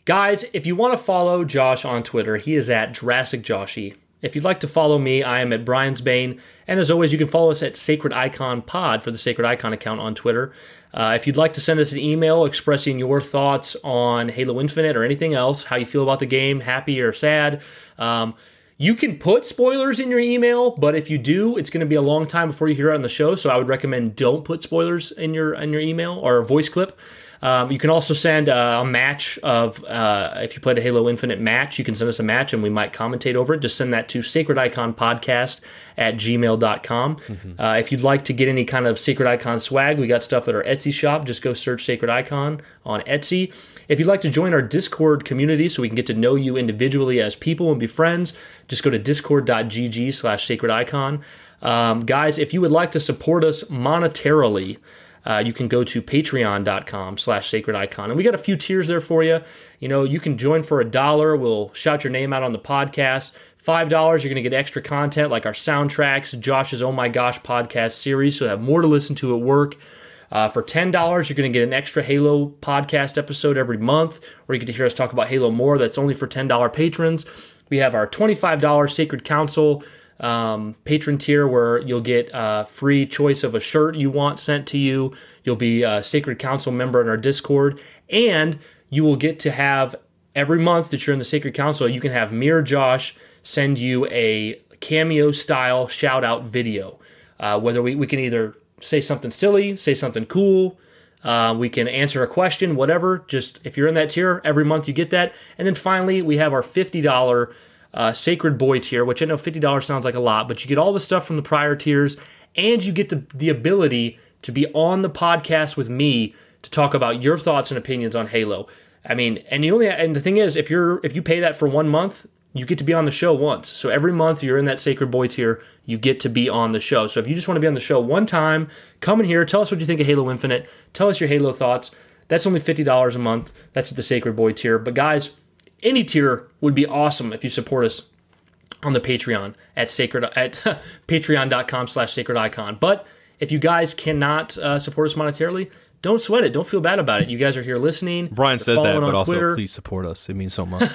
Guys, if you want to follow Josh on Twitter, he is at Jurassic Joshy. If you'd like to follow me, I am at Brian's Bane. And as always, you can follow us at Sacred Icon Pod for the Sacred Icon account on Twitter. Uh, if you'd like to send us an email expressing your thoughts on Halo Infinite or anything else, how you feel about the game, happy or sad, um, you can put spoilers in your email, but if you do, it's going to be a long time before you hear it on the show. So I would recommend don't put spoilers in your in your email or a voice clip. Um, you can also send uh, a match of uh, if you played a Halo Infinite match, you can send us a match and we might commentate over it. Just send that to Sacred Icon Podcast at gmail.com. Uh, if you'd like to get any kind of Sacred Icon swag, we got stuff at our Etsy shop. Just go search Sacred Icon on Etsy. If you'd like to join our Discord community so we can get to know you individually as people and be friends, just go to discord.gg slash sacred icon. Um, guys, if you would like to support us monetarily, uh, you can go to patreon.com slash sacred icon. And we got a few tiers there for you. You know, you can join for a dollar. We'll shout your name out on the podcast. $5, you're going to get extra content like our soundtracks, Josh's Oh My Gosh podcast series. So have more to listen to at work. Uh, for $10, you're going to get an extra Halo podcast episode every month, where you get to hear us talk about Halo more. That's only for $10 patrons. We have our $25 Sacred Council um, patron tier, where you'll get a free choice of a shirt you want sent to you. You'll be a Sacred Council member in our Discord, and you will get to have every month that you're in the Sacred Council, you can have me or Josh send you a cameo style shout out video. Uh, whether we, we can either say something silly, say something cool, uh, we can answer a question, whatever. Just if you're in that tier, every month you get that. And then finally, we have our $50 uh, Sacred Boy tier, which I know $50 sounds like a lot, but you get all the stuff from the prior tiers and you get the, the ability to be on the podcast with me to talk about your thoughts and opinions on Halo. I mean, and the only and the thing is, if you're if you pay that for one month, you get to be on the show once. So every month you're in that Sacred Boy tier, you get to be on the show. So if you just want to be on the show one time, come in here, tell us what you think of Halo Infinite, tell us your Halo thoughts. That's only $50 a month. That's the Sacred Boy tier. But guys, any tier would be awesome if you support us on the Patreon at sacred at patreon.com slash sacred icon. But if you guys cannot uh, support us monetarily, don't sweat it. Don't feel bad about it. You guys are here listening. Brian says that, but also Twitter. please support us. It means so much.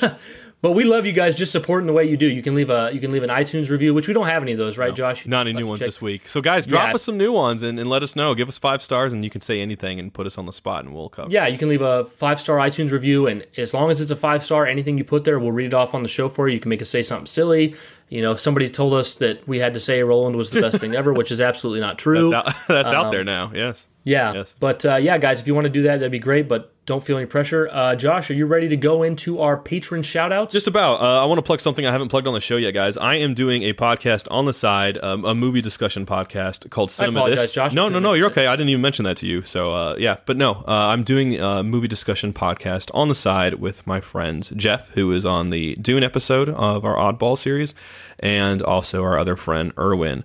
But we love you guys just supporting the way you do. You can leave a you can leave an iTunes review, which we don't have any of those, right, Josh? Not any new ones check. this week. So guys, drop Yeah. us some new ones and, and let us know. Give us five stars and you can say anything and put us on the spot and we'll cover. Yeah, you can leave a five star iTunes review, and as long as it's a five star, anything you put there, we'll read it off on the show for you. You can make us say something silly. You know, somebody told us that we had to say Roland was the best thing ever, which is absolutely not true. That's, out, that's out Um, there now. Yes. yeah, Yes. but uh, yeah, guys, if you want to do that, that'd be great. But don't feel any pressure. Uh, Josh, are you ready to go into our patron shout outs? Just about. Uh, I want to plug something I haven't plugged on the show yet, guys. I am doing a podcast on the side, um, a movie discussion podcast called Cinema apologize, This. Josh. No, no, no, you're okay. I didn't even mention that to you. So uh, yeah, but no, uh, I'm doing a movie discussion podcast on the side with my friends Jeff, who is on the Dune episode of our Oddball series, and also our other friend Erwin.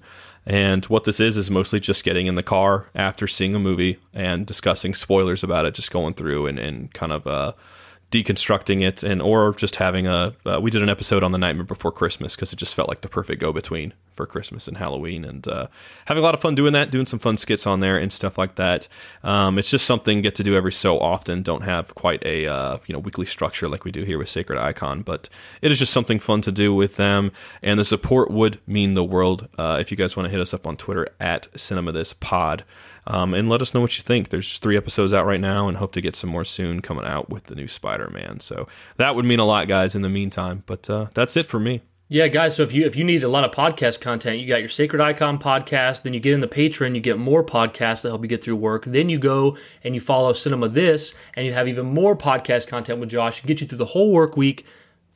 And what this is is mostly just getting in the car after seeing a movie and discussing spoilers about it, just going through and, and kind of uh, deconstructing it, and or just having a. Uh, we did an episode on the Nightmare Before Christmas because it just felt like the perfect go between for Christmas and Halloween, and uh, having a lot of fun doing that, doing some fun skits on there and stuff like that. Um, it's just something get to do every so often. Don't have quite a uh, you know weekly structure like we do here with Sacred Icon, but it is just something fun to do with them, and the support would mean the world. Uh, if you guys want to hit us up on Twitter at Cinema This Pod. Um, and let us know what you think. There's three episodes out right now, and hope to get some more soon coming out with the new Spider-Man. So that would mean a lot, guys. In the meantime, but uh, that's it for me. Yeah, guys. So if you if you need a lot of podcast content, you got your Sacred Icon podcast. Then you get in the Patreon, you get more podcasts that help you get through work. Then you go and you follow Cinema This, and you have even more podcast content with Josh. And get you through the whole work week.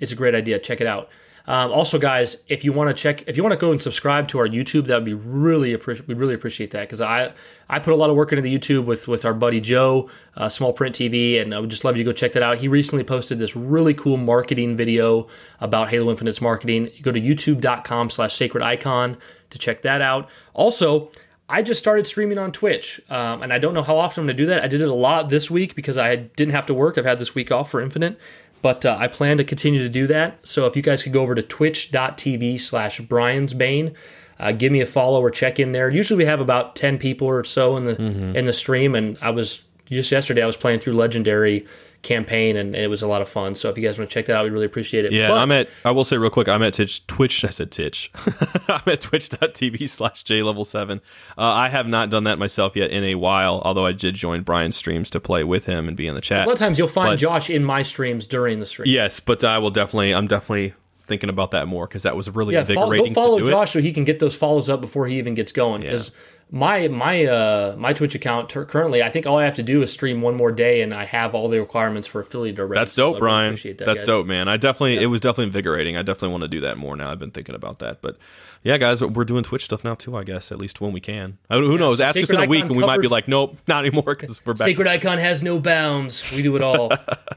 It's a great idea. Check it out. Um, also, guys, if you want to check, if you want to go and subscribe to our YouTube, that would be really appreciate. We really appreciate that because I I put a lot of work into the YouTube with with our buddy Joe, uh, Small Print TV, and I would just love you to go check that out. He recently posted this really cool marketing video about Halo Infinite's marketing. You go to YouTube.com/slash Sacred Icon to check that out. Also. I just started streaming on Twitch, um, and I don't know how often I'm going to do that. I did it a lot this week because I didn't have to work. I've had this week off for Infinite, but uh, I plan to continue to do that. So if you guys could go over to twitch.tv slash Brian's Bane, uh, give me a follow or check in there. Usually we have about 10 people or so in the Mm-hmm. in the stream, and I was just yesterday I was playing through Legendary campaign, and, it was a lot of fun. So if you guys want to check that out, we really appreciate it. Yeah, But- I'm at. I will say real quick. I'm at Twitch. Twitch. I said Twitch. I'm at Twitch.tv slash J Level Seven. Uh, I have not done that myself yet in a while. Although I did join Brian's streams to play with him and be in the chat. a lot of times you'll find But- Josh in my streams during the stream. Yes, but I will definitely. I'm definitely thinking about that more because that was really Yeah, follow, invigorating. go follow to do Josh so he can get those follows up before he even gets going. Because my my uh, my Twitch account currently, I think all I have to do is stream one more day, and I have all the requirements for affiliate already. That's dope, really Brian. that, That's guys. dope, man. I definitely. It was definitely invigorating. I definitely want to do that more now. I've been thinking about that, but yeah, guys, we're doing Twitch stuff now too. I guess at least when we can. Who knows? Ask us in Sacred a week, and we might be like, nope, not anymore because we're back. Sacred Icon has no bounds. We do it all.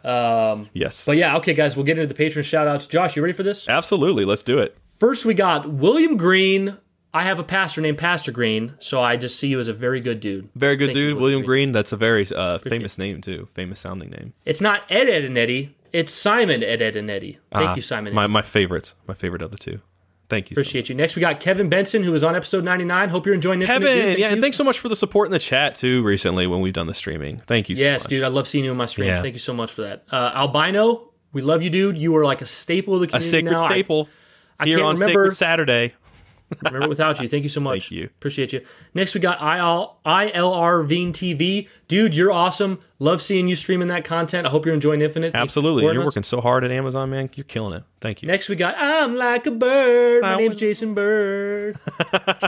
yes, but yeah, okay, guys, we'll get into the patron shout outs. Josh, you ready for this? absolutely. Let's do it. First, we got William Green. I have a pastor named Pastor Green, so I just see you as a very good dude. Very good Thank you, dude, William Green. That's a very uh, famous name too. Famous sounding name. It's not Ed, Ed, and Eddie. It's Simon, Ed, Ed, and Eddie. Thank Ah, you, Simon. My my favorite. My favorite of the two. Thank you. so much. Appreciate you. Next, we got Kevin Benson, who was on episode 99. Hope you're enjoying dude. Kevin, Thank yeah, and thanks so much for the support in the chat too recently when we've done the streaming. Thank you so Yes, much. dude. I love seeing you on my stream. Yeah. Thank you so much for that. Uh, Albino, we love you, dude. You are like a staple of the community. A sacred now. I- staple here can't on remember- Sacred Saturday. Remember without you. Thank you so much. Thank you. Appreciate you. Next, we got IL, ILR Veen TV. Dude, you're awesome. Love seeing you streaming that content. I hope you're enjoying Infinite. Absolutely. You're working so hard at Amazon, man. You're killing it. Thank you. Next, we got I'm like a bird. My I name's was- Jason Bird.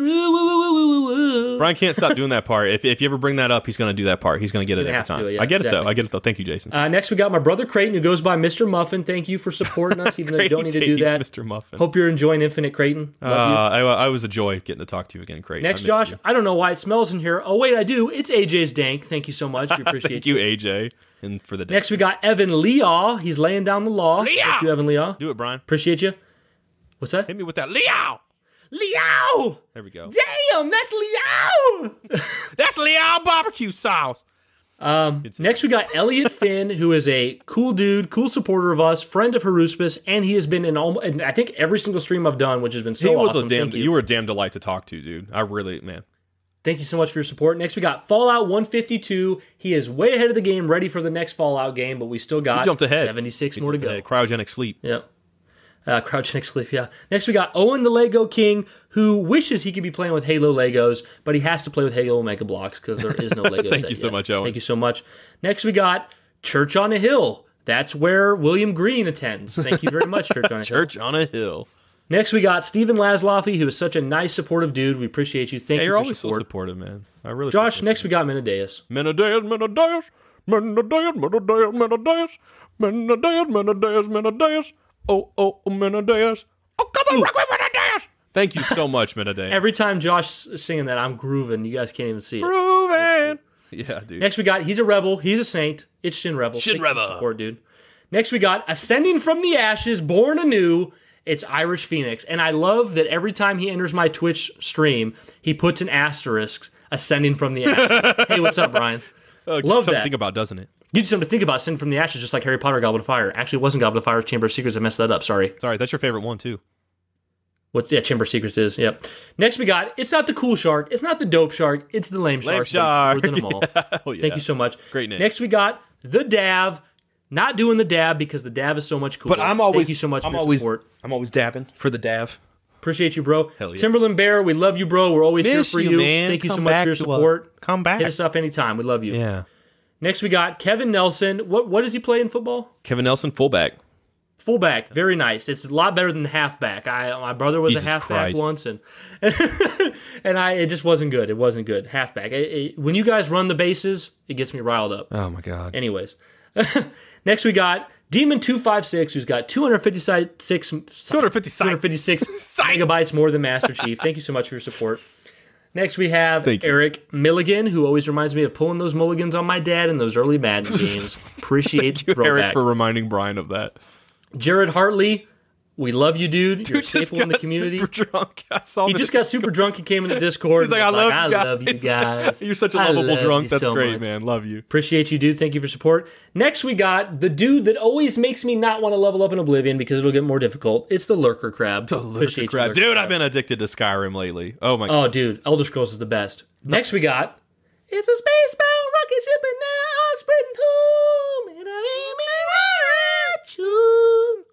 Brian can't stop doing that part. If, if you ever bring that up, he's going to do that part. He's going to get it every time. it, yeah, I get it though. I get it though. Thank you, Jason. Uh, next, we got my brother Creighton, who goes by Mr. Muffin. Thank you for supporting us, even though you don't need to do that. Mr. Muffin. Hope you're enjoying Infinite Creighton. uh, you. I, I was a joy getting to talk to you again, Craig. Next, Josh, I don't know why it smells in here. Oh, wait, I do. It's AJ's Dank. Thank you so much. We appreciate Thank AJ, and for the day. Next, we got Evan Leaw. He's laying down the law. Leaw! Thank you, Evan Leaw. Do it, Brian. Appreciate you. What's that? Hit me with that. Leo. Leo! There we go. Damn, that's Leo! That's Leo barbecue sauce. Um, next, we got Elliot Finn, who is a cool dude, cool supporter of us, friend of Haruspis, and he has been in, almo- in I think every single stream I've done, which has been so he was awesome. a damn. You. You. were a damn delight to talk to, dude. I really, man. Thank you so much for your support. Next, we got Fallout 152. He is way ahead of the game, ready for the next Fallout game, but we still got jumped ahead. 76 He more to go. ahead. Cryogenic sleep. Yep. Uh, cryogenic sleep, yeah. Next, we got Owen the Lego King, who wishes he could be playing with Halo Legos, but he has to play with Halo Mega Blocks because there is no Lego Thank you so yet. much, Owen. Thank you so much. Next, we got Church on a Hill. That's where William Green attends. Thank you very much, Church on a Hill. Church on a hill. Next, we got Stephen Laszloffy, who is such a nice, supportive dude. We appreciate you. Thank Hey, you you're for always so supportive, man. I really. Josh, appreciate next we got Menadeus. it. Menadeus, Menadeus, Menadeus, Menadeus, Menadeus, Menadeus, Menadeus, Menadeus. Oh, oh, Menadeus. Oh, come on, rock with Menadeus. Thank you so much, Menadeus. Every time Josh is singing that, I'm grooving. You guys can't even see it. Grooving. Yeah, dude. Next, we got He's a Rebel. He's a Saint. It's Shin Rebel. Shin Thank you for Rebel. Support, dude. Next, we got Ascending from the Ashes, Born Anew. It's Irish Phoenix. And I love that every time he enters my Twitch stream, he puts an asterisk, Ascending from the Ashes. hey, what's up, Brian? Uh, love something that. to think about, doesn't it? Gives you something to think about, Ascending from the Ashes, just like Harry Potter Goblet of Fire. Actually, it wasn't Goblet of Fire, Chamber of Secrets. I messed that up. Sorry. Sorry, that's your favorite one too. What yeah, Chamber of Secrets is. Yep. Next we got it's not the cool shark, it's not the dope shark, it's the lame shark. but shark. More than them all. Oh yeah. Thank you so much. Great name. Next we got the Dav. Not doing the dab because the dab is so much cooler. But I'm always. Thank you so much I'm for your always. support. I'm always dabbing for the dab. Appreciate you, bro. Hell yeah. Timberland Bear, we love you, bro. We're always Miss here for you, man. Thank you so much for your us. support. Come back. Hit us up anytime. We love you. Yeah. Next we got Kevin Nelson. What what does he play in football? Kevin Nelson, fullback. Fullback, very nice. It's a lot better than halfback. I my brother was Jesus a halfback Christ. once, and and I it just wasn't good. It wasn't good. Halfback. It- it- when you guys run the bases, it gets me riled up. Oh my god. Anyways, next we got Demon two five six, who's got two hundred fifty six 250 sites. 256 megabytes more than Master Chief. Thank you so much for your support. Next, we have Thank you. Eric Milligan, who always reminds me of pulling those mulligans on my dad in those early Madden games. Appreciate the Eric throwback. for reminding Brian of that. Jared Hartley, we love you, dude. You're a staple in the community. super drunk. I saw He just got super drunk and came in the Discord. He's like, I love, you, guys. love you guys. You're such a I lovable drunk. That's so great, much. man. Love you. Appreciate you, dude. Thank you for support. Next, we got the dude that always makes me not want to level up in Oblivion because it'll get more difficult. It's the Lurker Crab. Appreciate you, Crap. Lurker Dude, Crab. I've been addicted to Skyrim lately. Oh my god. Oh, dude, Elder Scrolls is the best. Next, we got. It's a spacebound rocket ship and now spreading home and I am at you.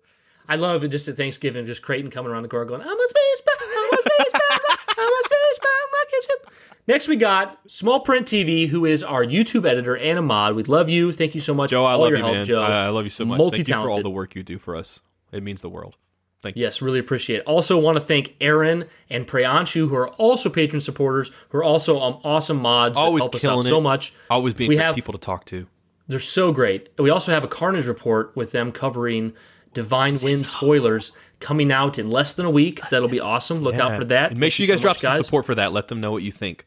I love it just at Thanksgiving, just Creighton coming around the corner going, I'm a spacebound, I'm a space ro- I'm a spacebound rocket ship. Next, we got Small Print TV, who is our YouTube editor and a mod. We love you. Thank you so much Joe, for I love your you, help, man. Joe. I, love you so much. Thank you for all the work you do for us. It means the world. Thank you. Yes, really appreciate it. Also, want to thank Aaron and Preyanshu, who are also patron supporters, who are also um, awesome mods. that Always help us killing out so much. Always being We have- people to talk to. They're so great. We also have a Carnage report with them covering Divine Wind spoilers coming out in less than a week. That'll be awesome. Look out for that. And make Thank sure you guys so drop much, some support for that. Let them know what you think.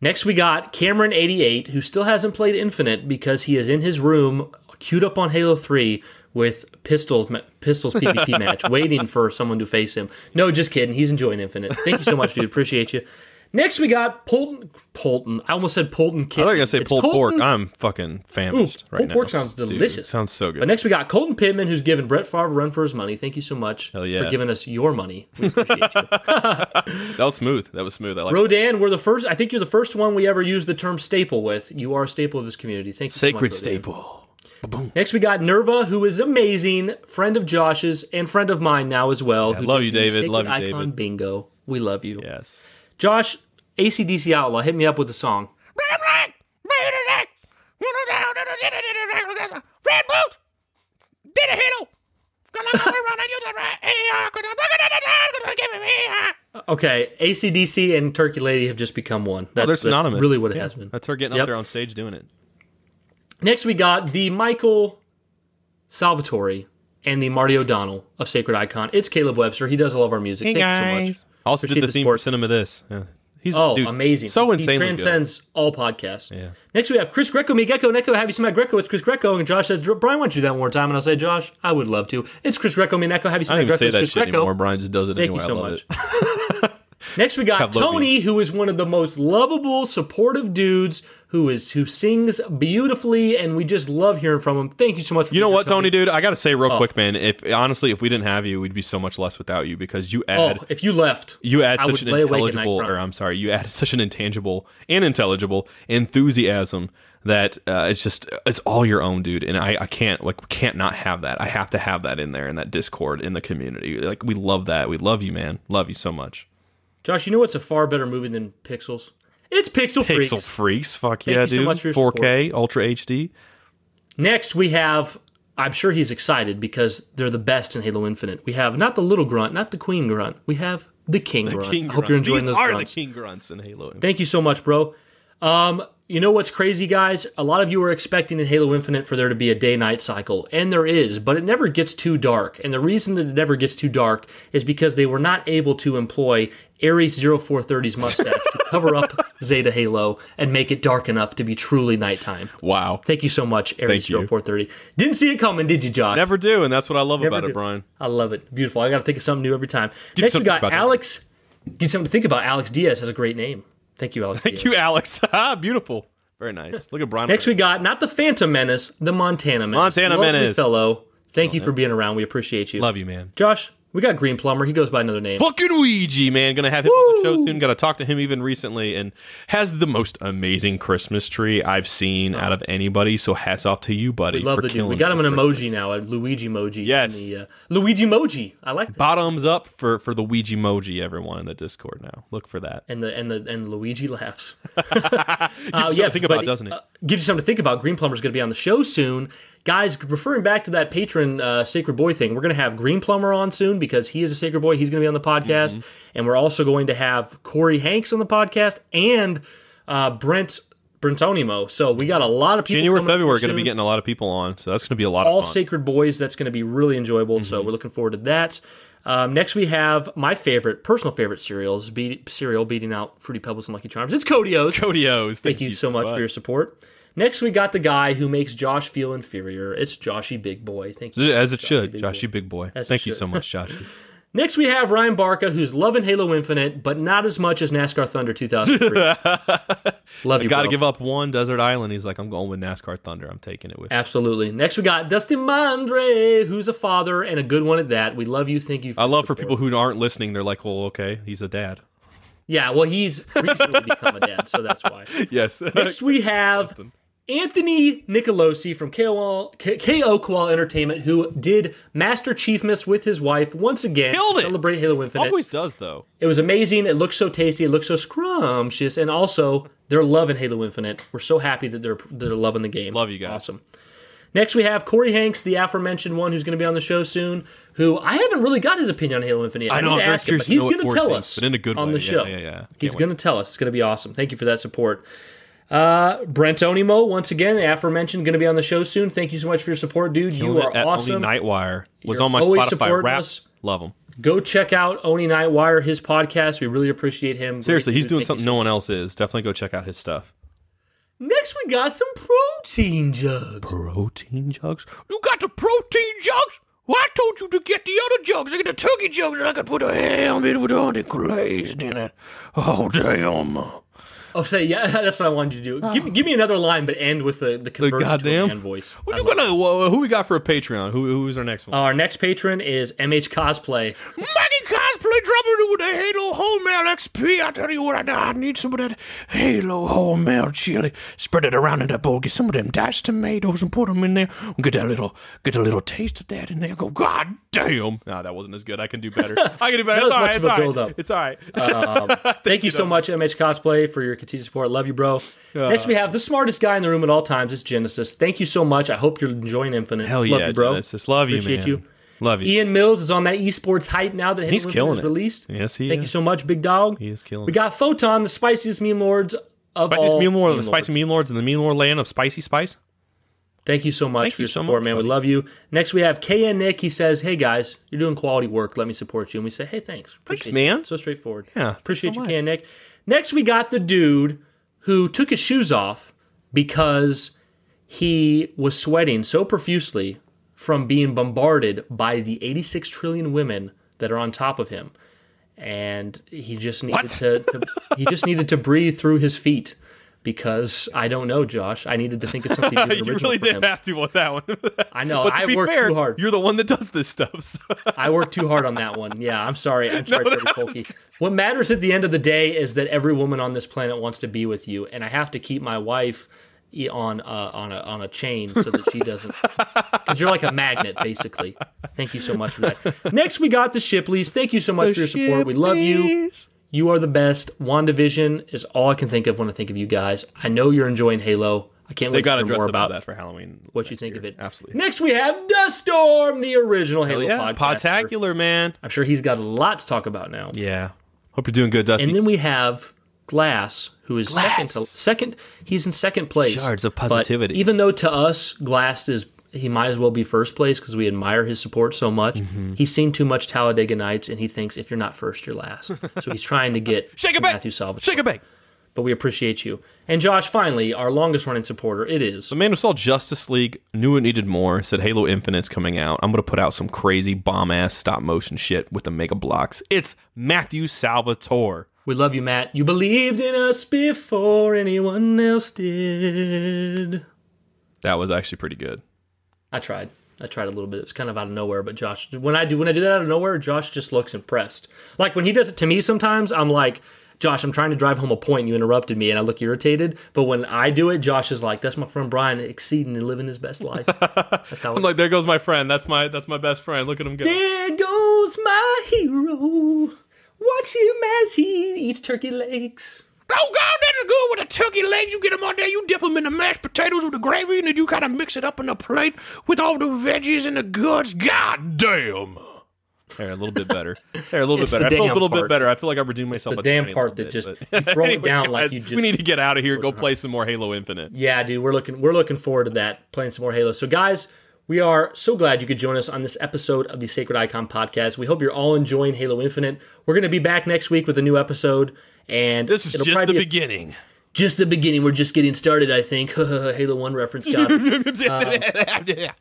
Next, we got Cameron88, who still hasn't played Infinite because he is in his room, queued up on Halo 3 with Pistol, Pistol's PvP match, waiting for someone to face him. No, just kidding. He's enjoying Infinite. Thank you so much, dude. Appreciate you. Next, we got Polton. Polton. I almost said Polton I Kitten. you were gonna say It's pulled Colton- pork. I'm fucking famished right pulled now. pork sounds Dude, delicious. sounds so good. But next we got Colton Pittman, who's given Brett Favre a run for his money. Thank you so much Hell yeah. for giving us your money. We appreciate you. that was smooth. That was smooth. I like Rodan, we're the first. I think you're the first one we ever used the term staple with. You are a staple of this community. Thank you. so sacred much, Rodan. staple. Ba-boom. Next we got Nerva, who is amazing, friend of Josh's and friend of mine now as well. who love did you, the David. Sacred Love you, Icon David. Bingo. We love you, Yes. Josh. ACDC Outlaw, hit me up with a song. Red boot! Did a hit Come on, run and use it right. Hey, could I- give me, Okay, ACDC and Turkey Lady have just become one. That's, They're that's synonymous. really what it Yeah. has been. That's her getting Yep. up there on stage doing it. Next, we got the Michael Salvatori and the Marty O'Donnell of Sacred Icon. It's Caleb Webster. He does all of our music. Thank you so much. Also Appreciate did the the theme support. for Cinema This. Yeah. He's Oh, dude, amazing. So insane. he insanely good. transcends all podcasts. Yeah. Next, we have Chris Greco, me Gecko, Neko. Have you seen my Greco? It's Chris Greco. And Josh says, Brian, why don't you do that one more time? And I'll say, Josh, I would love to. It's Chris Greco, me Neko. Have you seen I my don't even Greco? say that Chris shit Greco. anymore. Brian just does it Thank anyway. you so much. it. Next, we got. Tony, who is one of the most lovable, supportive dudes who is who sings beautifully, and we just love hearing from him. Thank you so much. For You know what, Tony, dude? I gotta say Oh. real quick, man. If honestly, if we didn't have you, we'd be so much less without you because you add Oh, if you left, you add such an at night intelligible, or. I'm sorry, you add such an intangible and intelligible enthusiasm that uh, it's just it's all your own, dude. And I, I can't like can't not have that. I have to have that in there in that Discord in the community. Like we love that. We love you, man. Love you so much. Josh, you know what's a far better movie than Pixels? It's Pixel Freaks. Pixel freaks, fuck Thank yeah, so dude. your 4K, Ultra HD. Next, we have. I'm sure he's excited because they're the best in Halo Infinite. We have not the little grunt, not the queen grunt. We have the king grunt. King I hope you're Grunt. enjoying These those are grunts. the King Grunts in Halo. Thank you so much, bro. Um, you know what's crazy, guys? A lot of you are expecting in Halo Infinite for there to be a day night cycle, and there is, but it never gets too dark. And the reason that it never gets too dark is because they were not able to employ Ares 0430's mustache to cover up Zeta Halo and make it dark enough to be truly nighttime. Wow. Thank you so much, Ares Thank you. 0430. Didn't see it coming, did you, Josh? Never do, and that's what I love about do. it, Brian. I love it. Beautiful. I got to think of something new every time. Next, we got it. Alex. Get something to think about. Alex Diaz has a great name. Thank you, Alex. Diaz. Thank you, Alex. Ah, beautiful. Very nice. Look at Brian. Next, we got not the Phantom Menace, the Montana Menace. Montana Lovely Menace. fellow. Thank you for being around. We appreciate you. love you, man. Josh, we got Green Plumber. He goes by another name. Fucking Ouija, man. Gonna have him on the show soon. Got to talk to him even recently, and has the most amazing Christmas tree I've seen out of anybody. So hats off to you, buddy. Love for the dude. We got him an for emoji now, a Luigi emoji. Yes. The, uh, Luigi emoji. I like that. Bottoms up for for the Ouija emoji. Everyone in the Discord now. Look for that. And the and the and Luigi laughs. Gives Uh, you something to think about, doesn't it? uh, gives you something to think about. Green Plumber's to be on the show soon. Guys, referring back to that patron uh, Sacred Boy thing, we're going to have Green Plumber on soon because he is a Sacred Boy. He's going to be on the podcast. Mm-hmm. And we're also going to have Corey Hanks on the podcast and uh, Brent Brentonimo. So we got a lot of people. January, February, soon. going to be getting a lot of people on. So that's going to be a lot all of fun. Sacred Boys. That's going to be really enjoyable. So Mm-hmm. we're looking forward to that. Um, next, we have my favorite, personal favorite cereals, beat, cereal beating out Fruity Pebbles and Lucky Charms. It's Cody O's. Cody O's. Thank you so much for your support. Next, we got the guy who makes Josh feel inferior. It's Joshy Big Boy. Thank you. As it should, Big Joshy Big Boy. As Thank you should. so much, Joshy. Next, we have Ryan Barca, who's loving Halo Infinite, but not as much as NASCAR Thunder 2003. Love you, Got to give up one desert island. He's like, I'm going with NASCAR Thunder. I'm taking it with. Absolutely. Next, we got Dustin Mandre, who's a father and a good one at that. We love you. Thank you. For I love for people who aren't listening. They're like, well, okay, he's a dad. Yeah, well, he's recently become a dad, so that's why. Yes. Next, we have Anthony Nicolosi from KO, K- KO Koala Entertainment, who did Master Chief Miss with his wife once again Killed it. celebrate Halo Infinite. Always does though. It was amazing. It looks so tasty. It looks so scrumptious, and also they're loving Halo Infinite. We're so happy that they're they're loving the game. Love you guys. Awesome. Next, we have Corey Hanks, the aforementioned one who's going to be on the show soon. Who I haven't really got his opinion on Halo Infinite. I know, need I'm to very ask him, but he's going to tell thinks, us but in a good on way. the Yeah, show. yeah, yeah. Can't He's going to tell us. It's going to be awesome. Thank you for that support. Uh, Brentonimo, once again, the aforementioned, going to be on the show soon. Thank you so much for your support, dude. You are at awesome. Oni Nightwire was You're on my always Spotify supporting rap. us. Love him. Go check out Oni Nightwire, his podcast. We really appreciate him. Seriously, Great he's dude. doing Thank something so no one else is. Definitely go check out his stuff. Next, we got some protein jugs. Protein jugs. You got the protein jugs? Well, I told you to get the other jugs. I get the turkey jugs, and I could put a ham in with all the glazed in it. Oh, damn. Oh, say yeah, that's what I wanted you to do. Give, me- oh. give me another line, but end with the the converted to a goddamn- man voice. What you gonna? Whoa, who we got for a Patreon? Who who's our next one? Our next patron is MH Cosplay. Maggie cosplay dropping with a Halo wholemeal XP. I tell you what, I, I need some of that Halo wholemeal chili. Spread it around in that bowl. Get some of them diced tomatoes and put them in there. Get that little, get a little taste of that in there. Go, God damn. No, that wasn't as good. I can do better. I can do better. That was It's all much right. It's all right. It's all right. Thank you so much, MH Cosplay, for your continued support. Love you, bro. Uh, Next, we have the smartest guy in the room at all times. It's Genesis. Thank you so much. I hope you're enjoying Infinite. Hell Love yeah, you, bro. Genesis. Love you, Appreciate man. you. Love you. Ian Mills is on that esports hype now that He's killing it. released. Yes, he Thank is. you so much, big dog. He is killing We got Photon, the spiciest meme lords of Spicy all. meme lord, the meme spicy lords. meme lords, and the meme lord land of spicy spice. Thank you so much Thank for you your so support, much, man. We love you. Next, we have KN Nick. He says, "Hey guys, you're doing quality work. Let me support you." And we say, "Hey, thanks, Thanks, Appreciate man. you. So straightforward. Yeah, appreciate so you. KN Nick. Next, we got the dude who took his shoes off because he was sweating so profusely from being bombarded by the 86 trillion women that are on top of him. and he just needed to, to he just needed to breathe through his feet because I don't know, Josh. I needed to think of something and you really for did him. have to with that one. I know. I be worked fair, too hard. You're the one that does this stuff. So. I worked too hard on that one. Yeah, I'm sorry. I'm sorry, Freddie Polkey. What matters at the end of the day is that every woman on this planet wants to be with you, and I have to keep my wife on uh, on a on a chain so that she doesn't. Because you're like a magnet, basically. Thank you so much for that. Next, we got the Shipleys. Thank you so much for your support. We love you. You are the best. WandaVision is all I can think of when I think of you guys. I know you're enjoying Halo. I can't They wait to hear more about that for Halloween. what you think year. of it. Absolutely. Next, we have Dust Storm, the original Halo yeah, podcaster. Podtacular, man. I'm sure he's got a lot to talk about now. Yeah. Hope you're doing good, Dusty. And then we have Glass, who is second to Glass. second. He's in second place. Shards of But positivity. even though to us, Glass is he might as well be first place because we admire his support so much. Mm-hmm. He's seen too much Talladega Nights, and he thinks if you're not first, you're last. so he's trying to get Shake a to. Matthew Salvatore. Shake a bake. But we appreciate you. And Josh, finally, our longest running supporter. It is The man who saw Justice League knew it needed more. Said Halo Infinite's coming out. I'm gonna put out some crazy bomb ass stop motion shit with the mega blocks. It's Matthew Salvatore. We love you, Matt. You believed in us before anyone else did. That was actually pretty good. I tried. I tried a little bit. It was kind of out of nowhere, but Josh, when I do when I do that out of nowhere, Josh just looks impressed. Like when he does it to me, sometimes I'm like, Josh, I'm trying to drive home a point. And you interrupted me, and I look irritated. But when I do it, Josh is like, "That's my friend Brian exceeding and living his best life." That's how. I'm like, there goes my friend. That's my that's my best friend. Look at him go. there goes my hero. Watch him as he eats turkey legs. Oh, God, that's good with the turkey legs. You get them on there, you dip them in the mashed potatoes with the gravy, and then you kind of mix it up in a plate with all the veggies and the guts. God damn. There, a little bit better. There, a little It's bit better. I feel a little part. bit better. I feel like I'm redeeming myself. the damn part that bit, just- but- you throw it Anyway, down like guys, you just- We need to get out of here. Go play some more Halo Infinite. Yeah, dude, we're looking we're looking forward to that playing some more Halo. So guys, we are so glad you could join us on this episode of the Sacred Icon podcast. We hope you're all enjoying Halo Infinite. We're going to be back next week with a new episode and This is just the be a- beginning. just the beginning. We're just getting started, I think. Halo 1 reference got it. Um, yeah.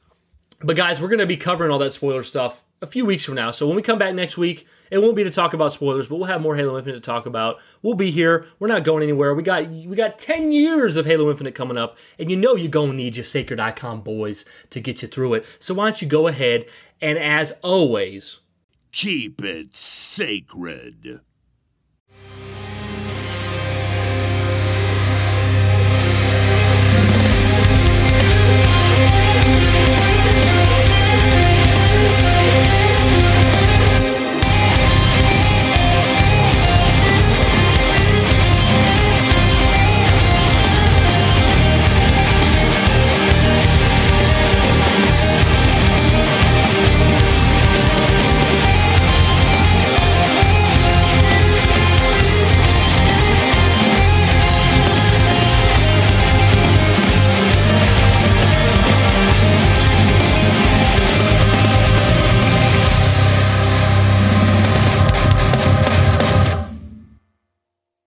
But guys, we're going to be covering all that spoiler stuff a few weeks from now. So when we come back next week, it won't be to talk about spoilers, but we'll have more Halo Infinite to talk about. We'll be here. We're not going anywhere. We got we got 10 years of Halo Infinite coming up, and you know you're going to need your Sacred Icon boys to get you through it. So why don't you go ahead and as always, Keep it sacred.